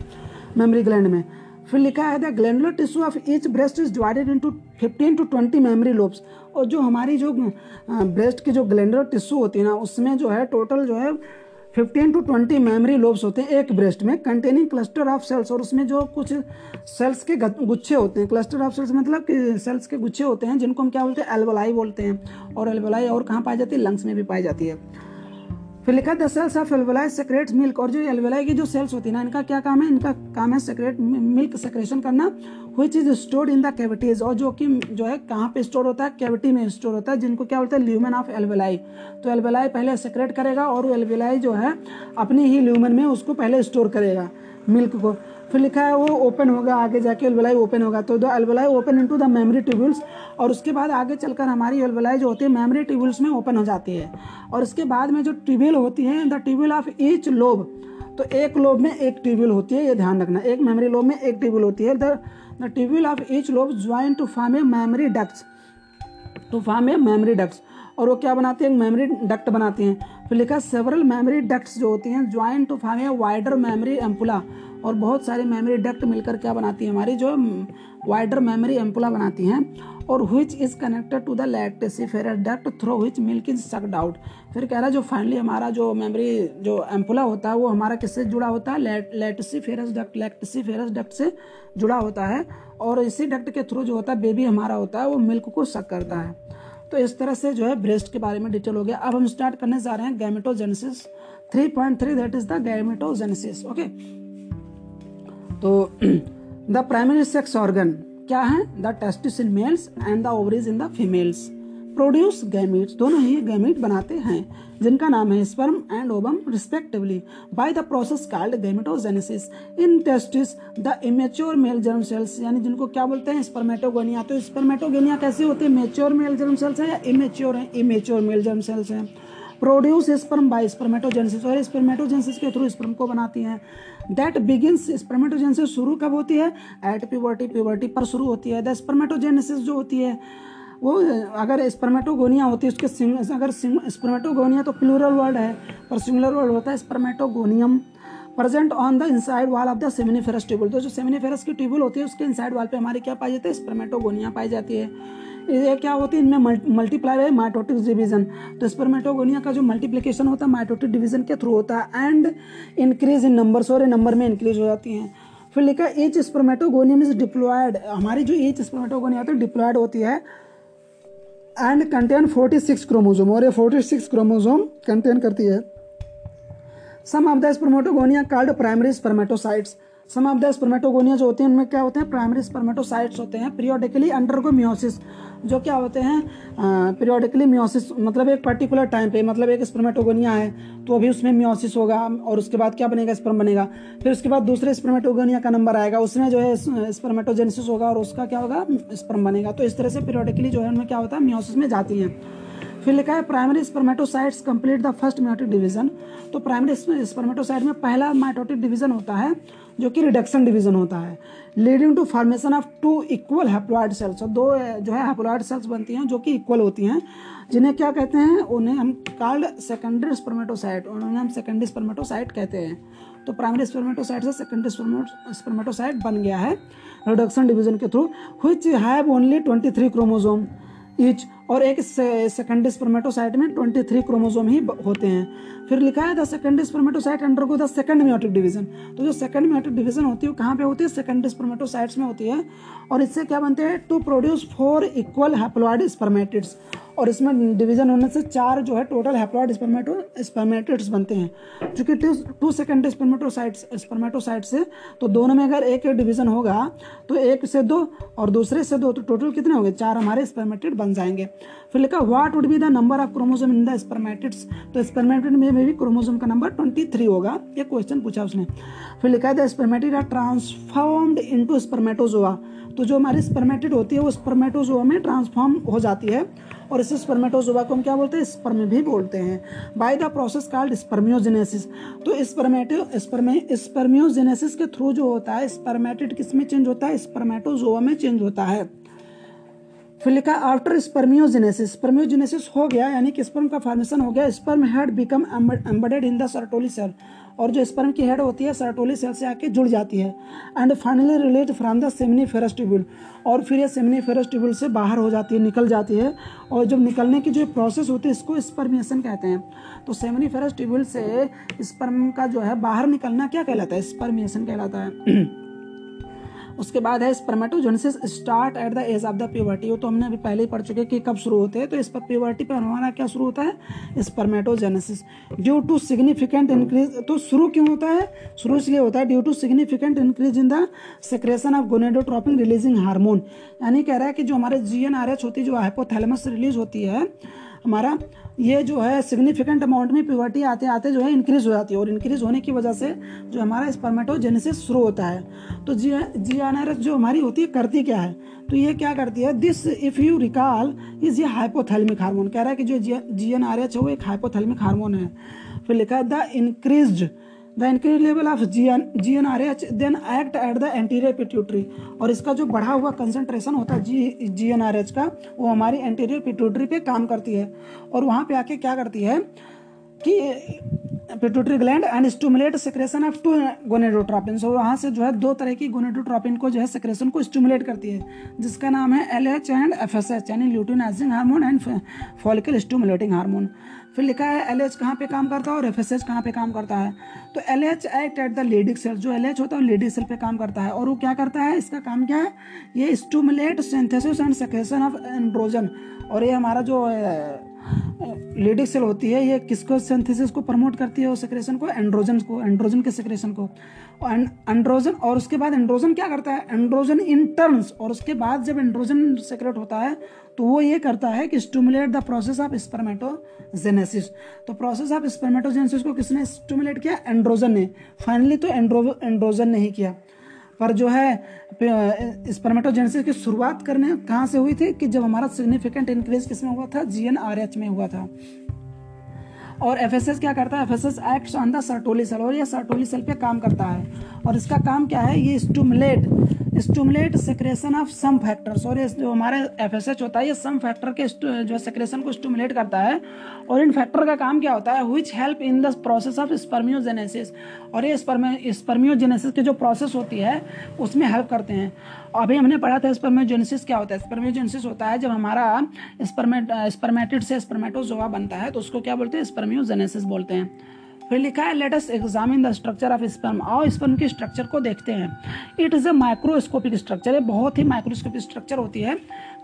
S2: मेमरी ग्लैंड में फिर लिखा है the glandular tissue of each breast is divided into 15 to 20 mammary lobes और जो हमारी जो ब्रेस्ट की जो ग्लैंडुलर टिश्यू होती है ना उसमें जो है टोटल जो है 15 टू 20 मेमोरी लोब्स होते हैं एक ब्रेस्ट में कंटेनिंग क्लस्टर ऑफ सेल्स और उसमें जो कुछ सेल्स के गुच्छे होते हैं क्लस्टर ऑफ सेल्स मतलब कि सेल्स के गुच्छे होते हैं जिनको हम क्या बोलते हैं एल्वलाई बोलते हैं और एल्वलाई और कहाँ पाई जाती है लंग्स में भी पाई जाती है फिर लिखा the cells of alveoli secrete milk और जो एल्वलाई की जो सेल्स होती है ना इनका क्या काम है इनका काम है सेक्रेट मिल्क सेक्रेशन करना which is stored in the cavities और जो कि जो है कहाँ पे स्टोर होता है कैविटी में स्टोर होता है जिनको क्या बोलते हैं ल्यूमन ऑफ एल्वेलाई तो एल्वेलाई पहले सेक्रेट करेगा और वो एल्वेलाई जो है अपने ही ल्यूमन में उसको पहले स्टोर करेगा मिल्क को फिर लिखा है वो ओपन होगा आगे जाके एल्वेलाई ओपन होगा तो the alveoli open into the mammary tubules और उसके बाद आगे चलकर हमारी एल्वेलाई जो होती है मेमरी ट्यूबुल्स में ओपन हो जाती है और उसके बाद में जो ट्यूबेल होती है the tubule of each lobe तो एक लोब में एक ट्यूबेल होती है ये ध्यान रखना एक मेमरी लोब में एक ट्यूबेल होती है इधर the tubule of each lobe join to form a memory ducts. To form a memory ducts. और वो क्या बनाते हैं मेमोरी डक्ट बनाते हैं फिर लिखा सेवरल मेमोरी डक्ट्स जो होती हैं join to form a wider mammary ampulla और बहुत सारे मेमोरी डक्ट मिलकर क्या बनाती हैं हमारी जो वाइडर मेमोरी एम्पुला बनाती हैं और which is connected to the फेर duct through which milk is sucked out फिर कह रहा है जो फाइनली हमारा जो मेमरी जो एम्पुला होता है वो हमारा किससे जुड़ा होता है फेरस डक्ट फेरस डक्ट से जुड़ा होता है और इसी डक्ट के थ्रू जो होता है बेबी हमारा होता है वो मिल्क को सक करता है तो इस तरह से जो है ब्रेस्ट के बारे में डिटेल हो गया अब हम स्टार्ट करने जा रहे हैं gametogenesis 3.3 that is the gametogenesis okay तो द प्राइमरी सेक्स ऑर्गन क्या है the testis in males and the ovaries in the females produce gametes दोनों ही गैमिट बनाते हैं जिनका नाम है sperm and ovum respectively by the process called gametogenesis in testis the immature male germ cells यानी जिनको क्या बोलते हैं स्पर्मेटोगोनिया तो स्पर्मेटोगोनिया कैसे होते हैं मेच्योर मेल जर्म सेल्स है या इमेच्योर है इमेच्योर मेल जर्म सेल्स हैं प्रोड्यूस स्पर्म बाय स्पर्मेटोजेनेसिस और स्पर्मेटोजेनेसिस के थ्रू स्पर्म को बनाती हैं दैट बिगिंस स्पर्मेटोजेनेसिस शुरू कब होती है एट प्यूबर्टी प्यूबर्टी पर शुरू होती है द स्पर्मेटोजेनेसिस जो होती है वो अगर स्पर्मेटोगोनिया होती है उसके सिंग, अगर स्पर्मेटोगोनिया तो प्लूरल वर्ड है पर सिंगुलर वर्ड होता है spermatogonium present on the inside wall of the seminiferous tubule तो जो सेमिनिफेरस की ट्यूबल होती है उसके इनसाइड वाल पे हमारी क्या पाई जाती है स्पर्मेटोगोनिया पाई जाती है ये क्या होती है इनमें मल्टीप्लाई बाई माइटोटिक डिवीजन तो स्पर्मेटोगोनिया का जो मल्टीप्लीकेशन होता है माइटोटिक डिवीजन के थ्रू होता है एंड इंक्रीज इन नंबर और नंबर में इंक्रीज हो जाती हैं फिर लिखा एच स्पर्मेटोगोनियम इज डिप्लॉयड हमारी जो एच स्पर्मेटोगोनिया होती है डिप्लॉयड होती है and contain forty six chromosome और ये फोर्टी सिक्स क्रोमोजोम कंटेन करती है some of the spermatogonia called primary spermatocytes some of the spermatogonia जो होती है उनमें क्या होते हैं प्राइमरी स्पर्मेटोसाइट्स होते हैं पीरियोडिकली अंडरगो म्योसिस जो क्या होते हैं पीरियोडिकली म्योसिस मतलब एक पर्टिकुलर टाइम पे मतलब एक स्प्रमेटोगोनिया है तो अभी उसमें म्योसिस होगा और उसके बाद क्या बनेगा स्पर्म बनेगा फिर उसके बाद दूसरे स्प्रमेटोगोनिया का नंबर आएगा उसमें जो है स्पर्मेटोजेनेसिस होगा और उसका क्या होगा स्पर्म बनेगा तो इस तरह से पीरियोडिकली जो है उनमें क्या होता है म्योसिस में जाती हैं फिर लिखा है primary spermatocytes complete the first mitotic division तो प्राइमरी स्पर्मेटोसाइट में पहला माइटोटिक डिवीजन होता है जो कि रिडक्शन डिवीजन होता है leading to formation of two equal haploid cells और दो जो है हैप्लॉयड सेल्स बनती हैं जो कि इक्वल होती हैं जिन्हें क्या कहते हैं उन्हें हम कार्ड सेकेंडरी स्पर्मेटोसाइट और उन्हें हम सेकेंडरी स्पर्मेटोसाइट कहते हैं तो प्राइमरी स्पर्मेटोसाइट से सेकेंडरी स्पर्मेटोसाइट बन गया है रिडक्शन डिवीजन के through which have only twenty three chromosome each और एक सेकेंडरी स्पर्मेटोसाइट में ट्वेंटी थ्री क्रोमोजोम ही होते हैं फिर लिखा है the second spermatocyte undergo the second meiotic division तो जो सेकंड म्योटिक डिवीजन होती है कहाँ पे होती है सेकंड स्पर्मेटोसाइट्स में होती है और इससे क्या बनते हैं to produce four equal haploid spermatids और इसमें डिवीज़न होने से चार जो है टोटल हेप्लॉइड स्पर्मेटो स्पर्मेटेट्स बनते हैं चूंकि two two second spermatocytes spermatocytes से तो दोनों में अगर एक डिवीज़न होगा तो एक से दो और दूसरे से दो तो टोटल कितने होंगे चार हमारे स्पर्मेटेट बन जाएंगे फिर लिखा what would be the number of chromosome in the spermatids तो स्पर्मेटिट में भी क्रोमोजोम का नंबर ट्वेंटी थ्री होगा ये क्वेश्चन पूछा उसने फिर लिखा है the spermatid are transformed into spermatozoa तो जो हमारी स्पर्मेटिड होती है वो स्पर्मेटोजोआ में ट्रांसफॉर्म हो जाती है और इस स्पर्मेटोजोआ को हम क्या बोलते हैं स्पर्म भी बोलते हैं by the process called spermiogenesis तो स्पर्मेटो स्पर्मे स्पर्मियोजेनेसिस के थ्रू जो होता है स्पर्मेटिड किस में चेंज होता है स्पर्मेटोजोआ में चेंज होता है फिर लिखा आफ्टर स्पर्मियोजेनेसिस स्पर्मियोजेनेसिस हो गया यानी कि स्पर्म का फॉर्मेशन हो गया sperm head become embedded in the Sertoli cell और जो स्पर्म की हेड होती है सर्टोली सेल से आके जुड़ जाती है and finally release from the सेमनी फेरेस्टिबुल और फिर ये सेमनी फेरेस्टिब्यूल से बाहर हो जाती है निकल जाती है और जब निकलने की जो प्रोसेस होती है इसको स्पर्मिएशन कहते हैं तो सेमनी फेरेस्टिबुल से स्पर्म का जो है बाहर निकलना क्या कहलाता है स्पर्मिएशन कहलाता है उसके बाद है spermatogenesis start at the age of the puberty तो हमने अभी पहले ही पढ़ चुके कि कब शुरू होते हैं तो इस पर प्योवर्टी पर हमारा क्या शुरू होता है spermatogenesis due to significant increase तो शुरू क्यों होता है शुरू इसलिए होता है due to significant increase in the secretion of gonadotropin releasing hormone यानी कह रहा है कि जो हमारे जी एन आर एच होती है जो हाइपोथैलेमस रिलीज होती है हमारा ये जो है सिग्निफिकेंट अमाउंट में प्योरिटी आते आते जो है इंक्रीज हो जाती है और इंक्रीज होने की वजह से जो हमारा स्पर्मेटोजेनेसिस शुरू होता है तो जी जी जो हमारी होती है करती क्या है तो ये क्या करती है this if you recall is ये हाइपोथेलमिक हार्मोन कह रहा है कि जो जी एन आर एच है वो एक हाइपोथेलमिक हार्मोन है फिर लिखा है the increase the increase level of G N G N R H then act at the anterior pituitary और इसका जो बढ़ा हुआ कंसनट्रेशन होता है G G N R H का वो हमारी एंटीरियर पिट्यूटरी पे काम करती है और वहाँ पे आके क्या करती है कि pituitary gland and stimulate secretion of two gonadotropin so वहाँ से जो है दो तरह की गोनेडोट्रॉपिन को जो है सिक्रेशन को स्टूमुलेट करती है जिसका नाम है L H and F S H यानी luteinising hormone and follicle stimulating hormone फिर लिखा है एल एच कहाँ पर काम करता है और एफ एस एच कहाँ पर काम करता है तो L H act at the Leydig cell जो एल एच होता है वो लेडिक सेल पर काम करता है और वो क्या करता है इसका काम क्या है ये stimulate synthesis and secretion of androgen और ये हमारा जो लेडिक सेल होती है ये किसको सेंथेसिस को प्रमोट करती है और सेक्रेशन को एंड्रोजन को एंड्रोजन के सेक्रेशन को एंड्रोजन और उसके बाद एंड्रोजन क्या करता है एंड्रोजन इन टर्न्स और उसके बाद जब एंड्रोजन सेक्रेट होता है तो वो ये करता है कि stimulate the process of spermatogenesis तो प्रोसेस ऑफ स्पर्मेटोजेनेसिस को किसने स्टूमुलेट किया एंड्रोजन ने फाइनली तो एंड्रो एंड्रोजन ने ही किया पर जो है स्पर्मेटोजेनेसिस की शुरुआत करने कहाँ से हुई थी कि जब हमारा सिग्निफिकेंट इंक्रीज किसमें हुआ था जी में हुआ था और एफ क्या करता है F act on the Sertoli cell और यह सर्टोली सेल पे काम करता है और इसका काम क्या है ये stimulate stimulate secretion of some factors और ये जो हमारे एफ होता है ये सम फैक्टर के जो सेक्रेशन को स्टूमुलेट करता है और इन फैक्टर का काम क्या होता है which help in the process of spermiogenesis और ये स्पर्मियोजेनेसिस की जो प्रोसेस होती है उसमें हेल्प करते हैं अभी हमने पढ़ा था स्पर्मियोजेनेसिस क्या होता है स्पर्मियोजेनेसिस होता है जब हमारा स्पर्मेट स्पर्मेटिड से स्पर्मेटोजोआ बनता है तो उसको क्या बोलते हैं स्पर्मियोजेनेसिस बोलते हैं फिर लिखा है let us examine the structure of sperm आओ स्पर्म की स्ट्रक्चर को देखते हैं it is a microscopic structure है बहुत ही माइक्रोस्कोपिक स्ट्रक्चर होती है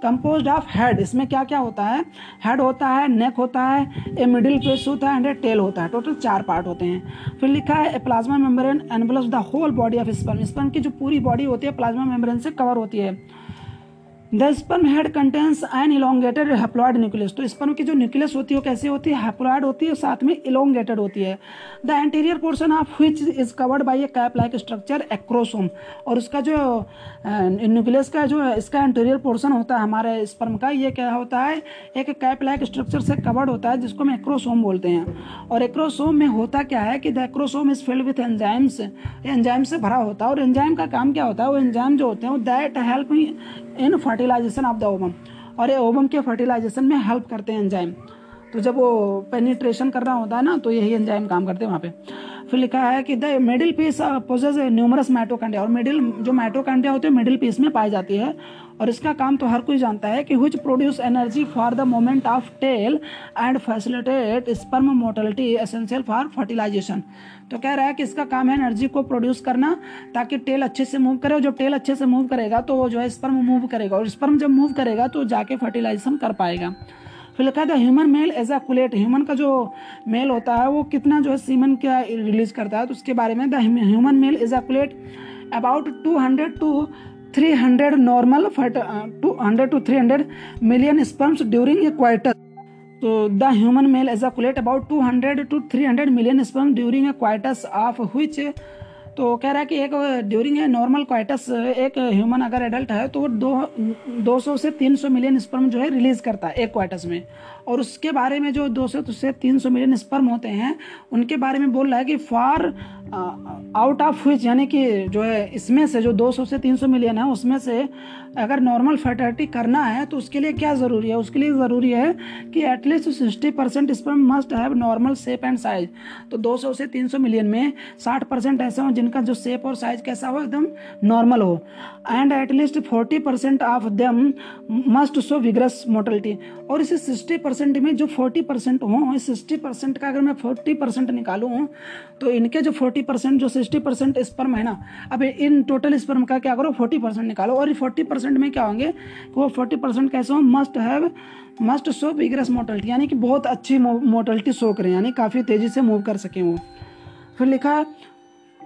S2: कंपोज ऑफ हेड इसमें क्या क्या होता है हेड होता है नेक होता है ए मिडिल फेस होता है एंड ए टेल होता है टोटल चार पार्ट होते हैं फिर लिखा है a plasma membrane envelops the whole body of sperm sperm की जो पूरी बॉडी होती है प्लाज्मा मेम्ब्रेन से कवर होती है the sperm head contains an elongated haploid nucleus तो स्पर्म की जो न्यूक्लियस होती है वो कैसे होती है हेप्लॉयड होती है साथ में इलोंगेटेड होती है the anterior portion of which is covered by a cap like structure acrosome और उसका जो न्यूक्लियस का जो इसका एंटीरियर पोर्शन होता है हमारे स्पर्म का ये क्या होता है एक कैप लाइक स्ट्रक्चर से कवर्ड होता है जिसको हम एक्रोसोम बोलते हैं और एक्रोसोम में होता क्या है कि the acrosome is filled with enzymes enzyme से भरा होता है और एंजाइम का काम क्या होता है वो एंजाइम जो होते हैं वो that help in fertilisation of the ovum और ये ओवम के फर्टिलाइजेशन में हेल्प करते हैं एंजाइम तो जब वो पेनिट्रेशन कर रहा होता है ना तो यही एंजाइम काम करते हैं वहाँ पे फिर लिखा है कि the middle piece possesses numerous mitochondria और मिडिल जो माइटोकांडिया होते हैं मिडिल पीस में पाई जाती है और इसका काम तो हर कोई जानता है कि which produce energy for the movement of tail and facilitate sperm motility essential for fertilisation तो कह रहा है कि इसका काम है एनर्जी को प्रोड्यूस करना ताकि टेल अच्छे से मूव करे और जब टेल अच्छे से मूव करेगा तो वो जो है स्पर्म मूव करेगा और स्पर्म जब मूव करेगा तो जाके फर्टिलाइजेशन कर पाएगा फिर लिखा था ह्यूमन मेल एज एजाकुलेट ह्यूमन का जो मेल होता है वो कितना जो है सीमन क्या रिलीज करता है तो उसके बारे में the human male ejaculate about two hundred to three hundred normal फर्ट two hundred to three hundred million sperms during a quarter तो the human male ejaculate about 200 to 300 million sperm during a coitus of which तो कह रहा है कि एक during a normal coitus एक human अगर एडल्ट है तो वो दो दो सौ से तीन सौ मिलियन स्पर्म जो है रिलीज़ करता है एक क्वाइटस में और उसके बारे में जो दो सौ से तीन सौ मिलियन स्पर्म होते हैं उनके बारे में बोल रहा है कि फार आउट ऑफ हुच यानी कि जो है इसमें से जो दो सौ से तीन सौ मिलियन है उसमें से अगर नॉर्मल फर्टिलिटी करना है तो उसके लिए क्या ज़रूरी है उसके लिए ज़रूरी है कि at least sixty percent sperm must have normal shape and size तो 200 से 300 मिलियन में 60 परसेंट ऐसे हों जिनका जो शेप और साइज कैसा हो एकदम नॉर्मल हो and at least forty percent of them must show vigorous motility और इसे सिक्सटी परसेंट में जो फोर्टी परसेंट हों सिक्सटी परसेंट का अगर मैं फोर्टी परसेंट निकालूँ तो इनके जो फोर्टी परसेंट जो सिक्सटी परसेंट स्पर्म है ना अब इन टोटल स्पर्म का क्या करो फोर्टी परसेंट निकालो और फोर्टी परसेंट परसेंट में क्या होंगे कि वो फोर्टी परसेंट कैसे हों must have must show vigorous motility यानी कि बहुत अच्छी मोटलिटी शो करें यानी काफ़ी तेज़ी से मूव कर सकें वो फिर लिखा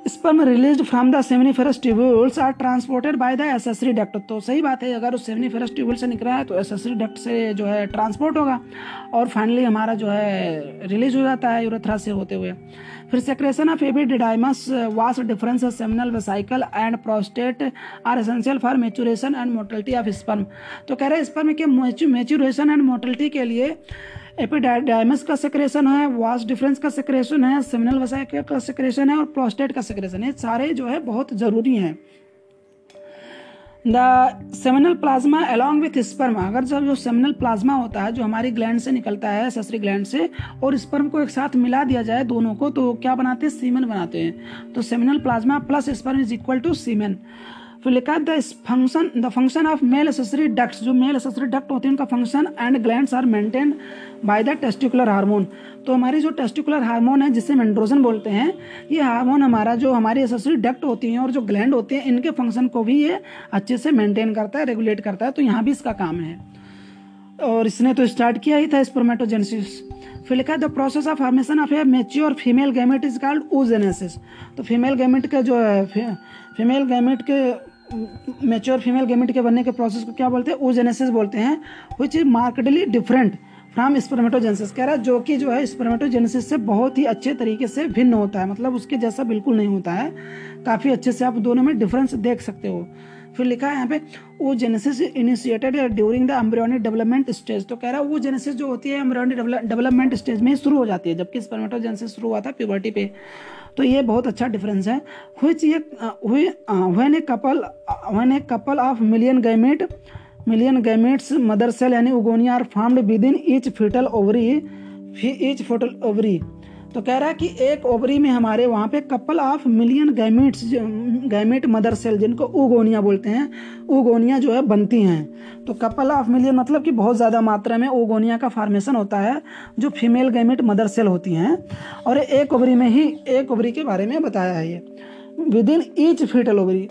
S2: sperm release from the seminiferous tubules are transported by the accessory duct तो सही बात है अगर उस सेवनी फेरस ट्यूब्यूल से निकल रहा है तो एसेसरी डक्ट से जो है ट्रांसपोर्ट होगा और फाइनली हमारा जो है रिलीज हो जाता है यूरेथ्रा से होते हुए फिर secretion of epididymis vas deferens seminal vesicle and prostate are essential for maturation and motility of sperm तो कह रहे हैं स्पर्म के मेचुरेशन एंड मोटलिटी के लिए एपिडाइमस का सेक्रेशन है वास डिफरेंस का सेक्रेशन है सेमिनल वेसाइकल का सेक्रेशन है और प्रोस्टेट का सेक्रेशन
S3: है सारे जो है बहुत ज़रूरी हैं the seminal plasma along with sperm अगर जब जो सेमिनल प्लाज्मा होता है जो हमारी ग्लैंड से निकलता है ससरी ग्लैंड से और स्पर्म को एक साथ मिला दिया जाए दोनों को तो क्या बनाते हैं सीमेन बनाते हैं तो seminal plasma plus sperm is equal to semen तो लिखा है the function the function of male accessory duct जो मेल एसेसरी डक्ट होते हैं उनका function and gland are maintain by the testicular hormone तो हमारी जो टेस्टिकुलर हार्मोन है जिसे मेंड्रोजन बोलते हैं ये हार्मोन हमारा जो हमारी एसेसरी डक्ट होती हैं और जो ग्लैंड होते हैं इनके फंक्शन को भी ये अच्छे से मेंटेन करता है रेगुलेट करता है तो यहाँ भी इसका काम है और इसने तो स्टार्ट किया ही था स्पर्मेटोजेनेसिस फिर लिखा है the process of formation of a mature female gamete is called oogenesis तो फीमेल गैमेट का जो है फीमेल गैमेट के मेच्योर फीमेल गेमिट के बनने के प्रोसेस को क्या बोलते हैं ओजेनेसिस बोलते हैं which is markedly different from spermatogenesis कह रहा है जो कि जो है स्पर्मेटोजेनेसिस से बहुत ही अच्छे तरीके से भिन्न होता है मतलब उसके जैसा बिल्कुल नहीं होता है काफ़ी अच्छे से आप दोनों में डिफरेंस देख सकते हो फिर लिखा है यहाँ पे oogenesis initiated during the embryonic development stage तो कह रहा है वो जेनेसिस जो होती है एम्ब्रियोनिक डेवलपमेंट स्टेज में ही शुरू हो जाती है जबकि स्पर्मेटोजेनेसिस शुरू हुआ था प्यूबर्टी पे तो ये बहुत अच्छा डिफरेंस है हुच ये when a couple when a couple of million gamete million gametes mother cell यानी oogonia are formed within each foetal ovary each foetal ovary तो कह रहा है कि एक ओवरी में हमारे वहाँ पे couple of million gametes gamete mother cell जिनको उगोनिया बोलते हैं उगोनिया जो है बनती हैं तो कपल ऑफ मिलियन मतलब कि बहुत ज़्यादा मात्रा में उगोनिया का फार्मेशन होता है जो फीमेल गैमेट मदर सेल होती हैं और एक ओवरी में ही एक ओवरी के बारे में बताया है ये within each fetal ovary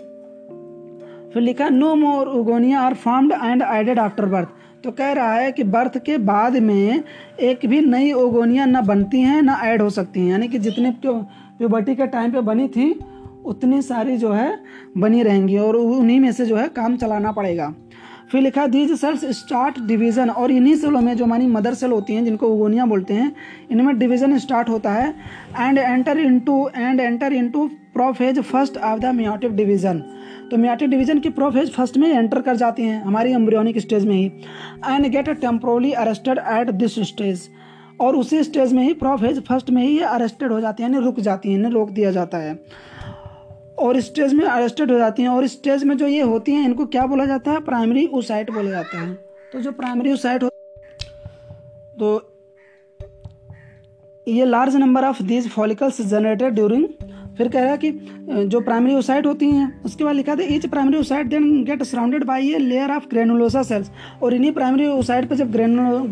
S3: फिर लिखा no more oogonia are formed and added after birth तो कह रहा है कि बर्थ के बाद में एक भी नई ओगोनिया ना बनती हैं ना ऐड हो सकती हैं यानी कि जितने प्योबर्टी के टाइम पे बनी थी उतनी सारी जो है बनी रहेंगी और उन्हीं में से जो है काम चलाना पड़ेगा फिर लिखा दीज सेल्स स्टार्ट डिवीज़न और इन्हीं सेलों में जो हमारी मदर सेल होती हैं जिनको ओगोनिया बोलते हैं इनमें डिवीज़न स्टार्ट होता है and enter into and enter into prophase first of the meiotic division तो मियाटिक डिवीजन की प्रोफेज फर्स्ट में एंटर कर जाती हैं हमारी एम्ब्रियोनिक स्टेज में ही and get temporarily arrested at this stage और उसी स्टेज में ही प्रोफेज फर्स्ट में ही ये अरेस्टेड हो जाती हैं यानी रुक जाती हैं इन्हें रोक दिया जाता है और स्टेज में अरेस्टेड हो जाती हैं और स्टेज में जो ये होती हैं इनको क्या बोला जाता है प्राइमरी ओसाइट बोला जाता है तो जो प्राइमरी ओसाइट हो तो ये large number of these follicles generated during फिर कह रहा है कि जो प्राइमरी ओसाइट होती हैं उसके बाद लिखा था each primary oocyte then get surrounded by a layer of granulosa cells और इन्हीं प्राइमरी ओसाइट पर जब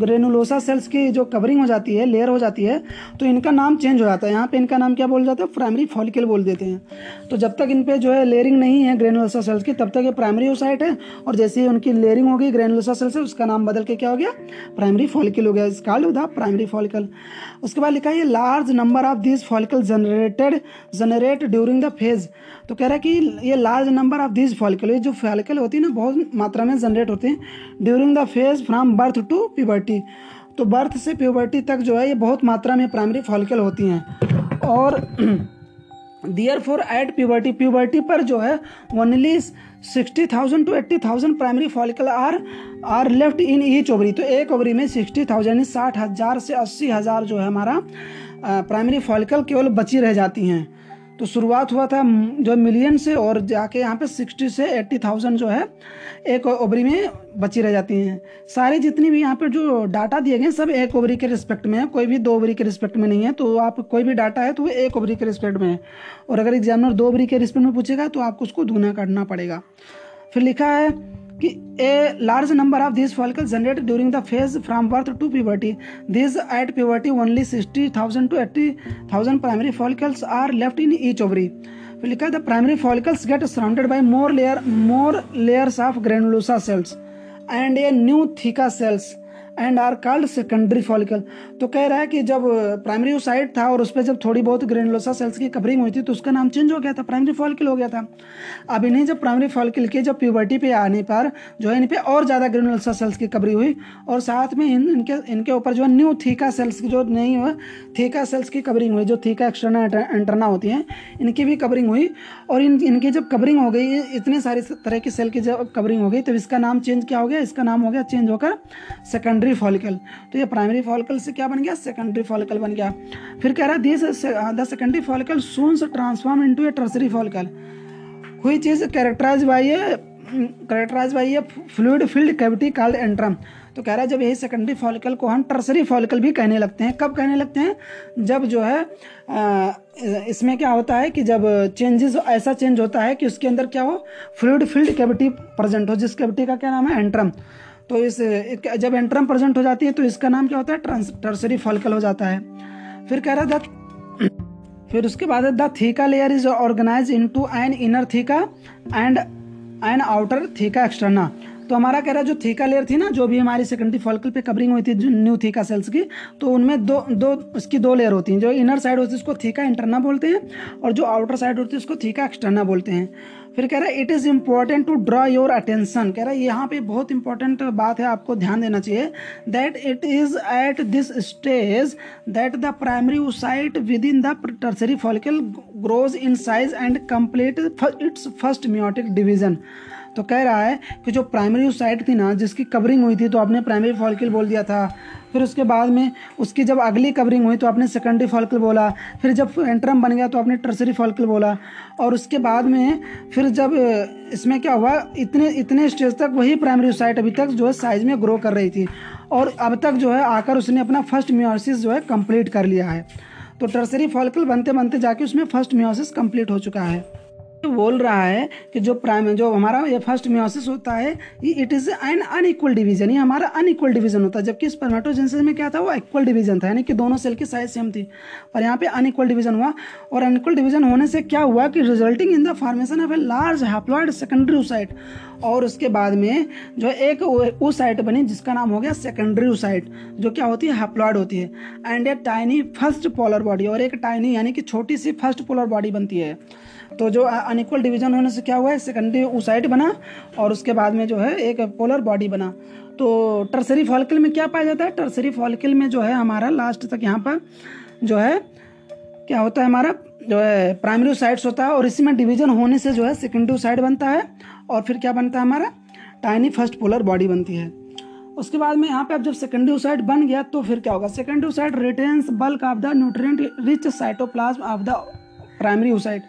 S3: ग्रेनुलोसा सेल्स की जो कवरिंग हो जाती है लेयर हो जाती है तो इनका नाम चेंज हो जाता है यहाँ पर इनका नाम क्या बोल जाता है प्राइमरी फॉलिकल बोल देते हैं तो जब तक इन पर जो है लेयरिंग नहीं है ग्रेनुलोसा सेल्स की तब तक ये प्राइमरी ओसाइट है और जैसे ही उनकी लेयरिंग होगी ग्रेनुलोसा सेल्स से उसका नाम बदल के क्या हो गया प्राइमरी फॉलिकल हो गया is called the primary follicle उसके बाद लिखा है large number of this follicle generated generate generate during the phase तो कह रहा है कि ये large number of this follicle ये जो फॉलिकल होती है ना बहुत मात्रा में जनरेट होते हैं during the phase from birth to puberty तो बर्थ से प्यूबर्टी तक जो है ये बहुत मात्रा में प्राइमरी फॉलिकल होती हैं और therefore at puberty puberty पर जो है only sixty thousand to eighty thousand primary follicle are are left in each ovary तो एक ओवरी में सिक्सटी थाउजेंड साठ हज़ार से अस्सी हज़ार जो है हमारा प्राइमरी फॉलिकल केवल बची रह जाती हैं तो शुरुआत हुआ था जो मिलियन से और जाके यहाँ पे सिक्सटी से एट्टी थाउजेंड जो है एक ओवरी में बची रह जाती हैं सारी जितनी भी यहाँ पर जो डाटा दिए गए सब एक ओवरी के रिस्पेक्ट में है कोई भी दो ओवरी के रिस्पेक्ट में नहीं है तो आप कोई भी डाटा है तो वो एक ओवरी के रिस्पेक्ट में है और अगर एग्जामिनर दो ओवरी के रिस्पेक्ट में पूछेगा तो आपको उसको दूना करना पड़ेगा फिर लिखा है a large number of these follicles generate during the phase from birth to puberty. These at puberty only 60,000 to 80,000 primary follicles are left in each ovary. Follicle, the primary follicles get surrounded by more layer more layers of granulosa cells and a new theca cells. And are called secondary follicle तो कह रहा है कि जब primary uh, side था और उस पर जब थोड़ी बहुत ग्रेनुलोसा सेल्स की कवरिंग हुई थी तो उसका नाम चेंज हो गया था प्राइमरी फॉलिकल हो गया था अब इन्हें जब प्राइमरी फॉलिकल के जब प्यूबर्टी पे आने पर जो है इन पर और ज़्यादा ग्रेनुलोसा सेल्स की कवरिंग हुई और साथ में इन इनके इनके ऊपर जो है न्यू थीका सेल्स की जो नई हुआ थीका सेल्स की कवरिंग हुई जो थीका एक्सटर्नल इंटरना होती है इनकी भी कवरिंग हुई और इन इनकी जब कवरिंग हो गई इतने सारे तरह की सेल की जब कवरिंग हो गई तब इसका नाम चेंज क्या हो गया इसका नाम हो गया चेंज होकर सेकेंडरी सेकेंडरी फॉलिकल तो ये प्राइमरी फॉलिकल से क्या बन गया सेकेंडरी फॉलिकल बन गया फिर कह रहा है this the secondary follicle सोन्स transform into a tertiary follicle कोई चीज़ characterise by a characterise by a fluid field cavity called antrum तो कह रहा है जब यही सेकेंडरी फॉलिकल को हम टर्सरी फॉलिकल भी कहने लगते हैं कब कहने लगते हैं जब जो है आ, uh, इसमें क्या होता है कि जब चेंजेस ऐसा चेंज होता है कि उसके अंदर क्या हो फ्लूड फील्ड कैविटी प्रेजेंट हो जिस कैविटी का क्या नाम है एंट्रम तो इस जब एंट्रम प्रेजेंट हो जाती है तो इसका नाम क्या होता है ट्रांस टर्सरी फलकल हो जाता है फिर कह रहा है फिर उसके बाद the theca layer is organise into an inner theca and an outer theca externa तो हमारा कह रहा है जो थीका लेयर थी ना जो भी हमारी सेकेंडरी फॉलकल पे कवरिंग हुई थी न्यू थीका सेल्स की तो उनमें दो दो उसकी दो लेयर होती हैं जो इनर साइड होती है उसको थीका इंटरना बोलते हैं और जो आउटर साइड होती है उसको थीका एक्सटर्ना बोलते हैं फिर कह रहा है it is important to draw your attention कह रहा है यहाँ पे बहुत इंपॉर्टेंट बात है आपको ध्यान देना चाहिए that it is at this stage that the primary oocyte within the tertiary follicle grows in size and complete its first meiotic division तो कह रहा है कि जो प्राइमरी साइट थी ना जिसकी कवरिंग हुई थी तो आपने प्राइमरी फॉलिकल बोल दिया था फिर उसके बाद में उसकी जब अगली कवरिंग हुई तो आपने सेकेंडरी फॉलिकल बोला फिर जब एंट्रम बन गया तो आपने टर्सरी फॉलिकल बोला और उसके बाद में फिर जब इसमें क्या हुआ इतने इतने स्टेज तक वही प्राइमरी साइट अभी तक जो है साइज में ग्रो कर रही थी और अब तक जो है आकर उसने अपना फर्स्ट म्योसिस जो है कंप्लीट कर लिया है तो टर्सरी फॉलिकल बनते बनते जाके उसमें फर्स्ट म्योसिस कंप्लीट हो चुका है तो बोल रहा है कि जो प्राइम जो हमारा ये फर्स्ट म्योसिस होता है it is an unequal division ये हमारा अनइक्वल डिवीजन होता है जबकि स्पर्माटोजेंसिस में क्या था वो इक्वल डिवीजन था यानी कि दोनों सेल की साइज सेम थी पर यहाँ पे अनइक्वल डिवीजन हुआ और अनइक्वल डिवीजन होने से क्या हुआ कि resulting in the formation of a large haploid secondary oocyte और उसके बाद में जो एक ओसाइट बनी जिसका नाम हो गया सेकेंडरी ओसाइट जो क्या होती है हैप्लॉइड होती है and a tiny first polar body और एक टाइनी यानी कि छोटी सी फर्स्ट पोलर बॉडी बनती है तो जो अनइक्वल डिवीजन होने से क्या हुआ है सेकेंडरी ओसाइट बना और उसके बाद में जो है एक पोलर बॉडी बना तो टर्सरी फॉलिकल में क्या पाया जाता है टर्सरी फॉलिकल में जो है हमारा लास्ट तक यहाँ पर जो है क्या होता है हमारा जो है प्राइमरी साइड्स होता है और इसी में डिवीजन होने से जो है सेकेंडरी साइड बनता है और फिर क्या बनता है हमारा टाइनी फर्स्ट पोलर बॉडी बनती है उसके बाद में यहाँ पे अब जब सेकेंडरी साइड बन गया तो फिर क्या होगा secondary oocyte retains bulk of the nutrient rich cytoplasm of the primary oocyte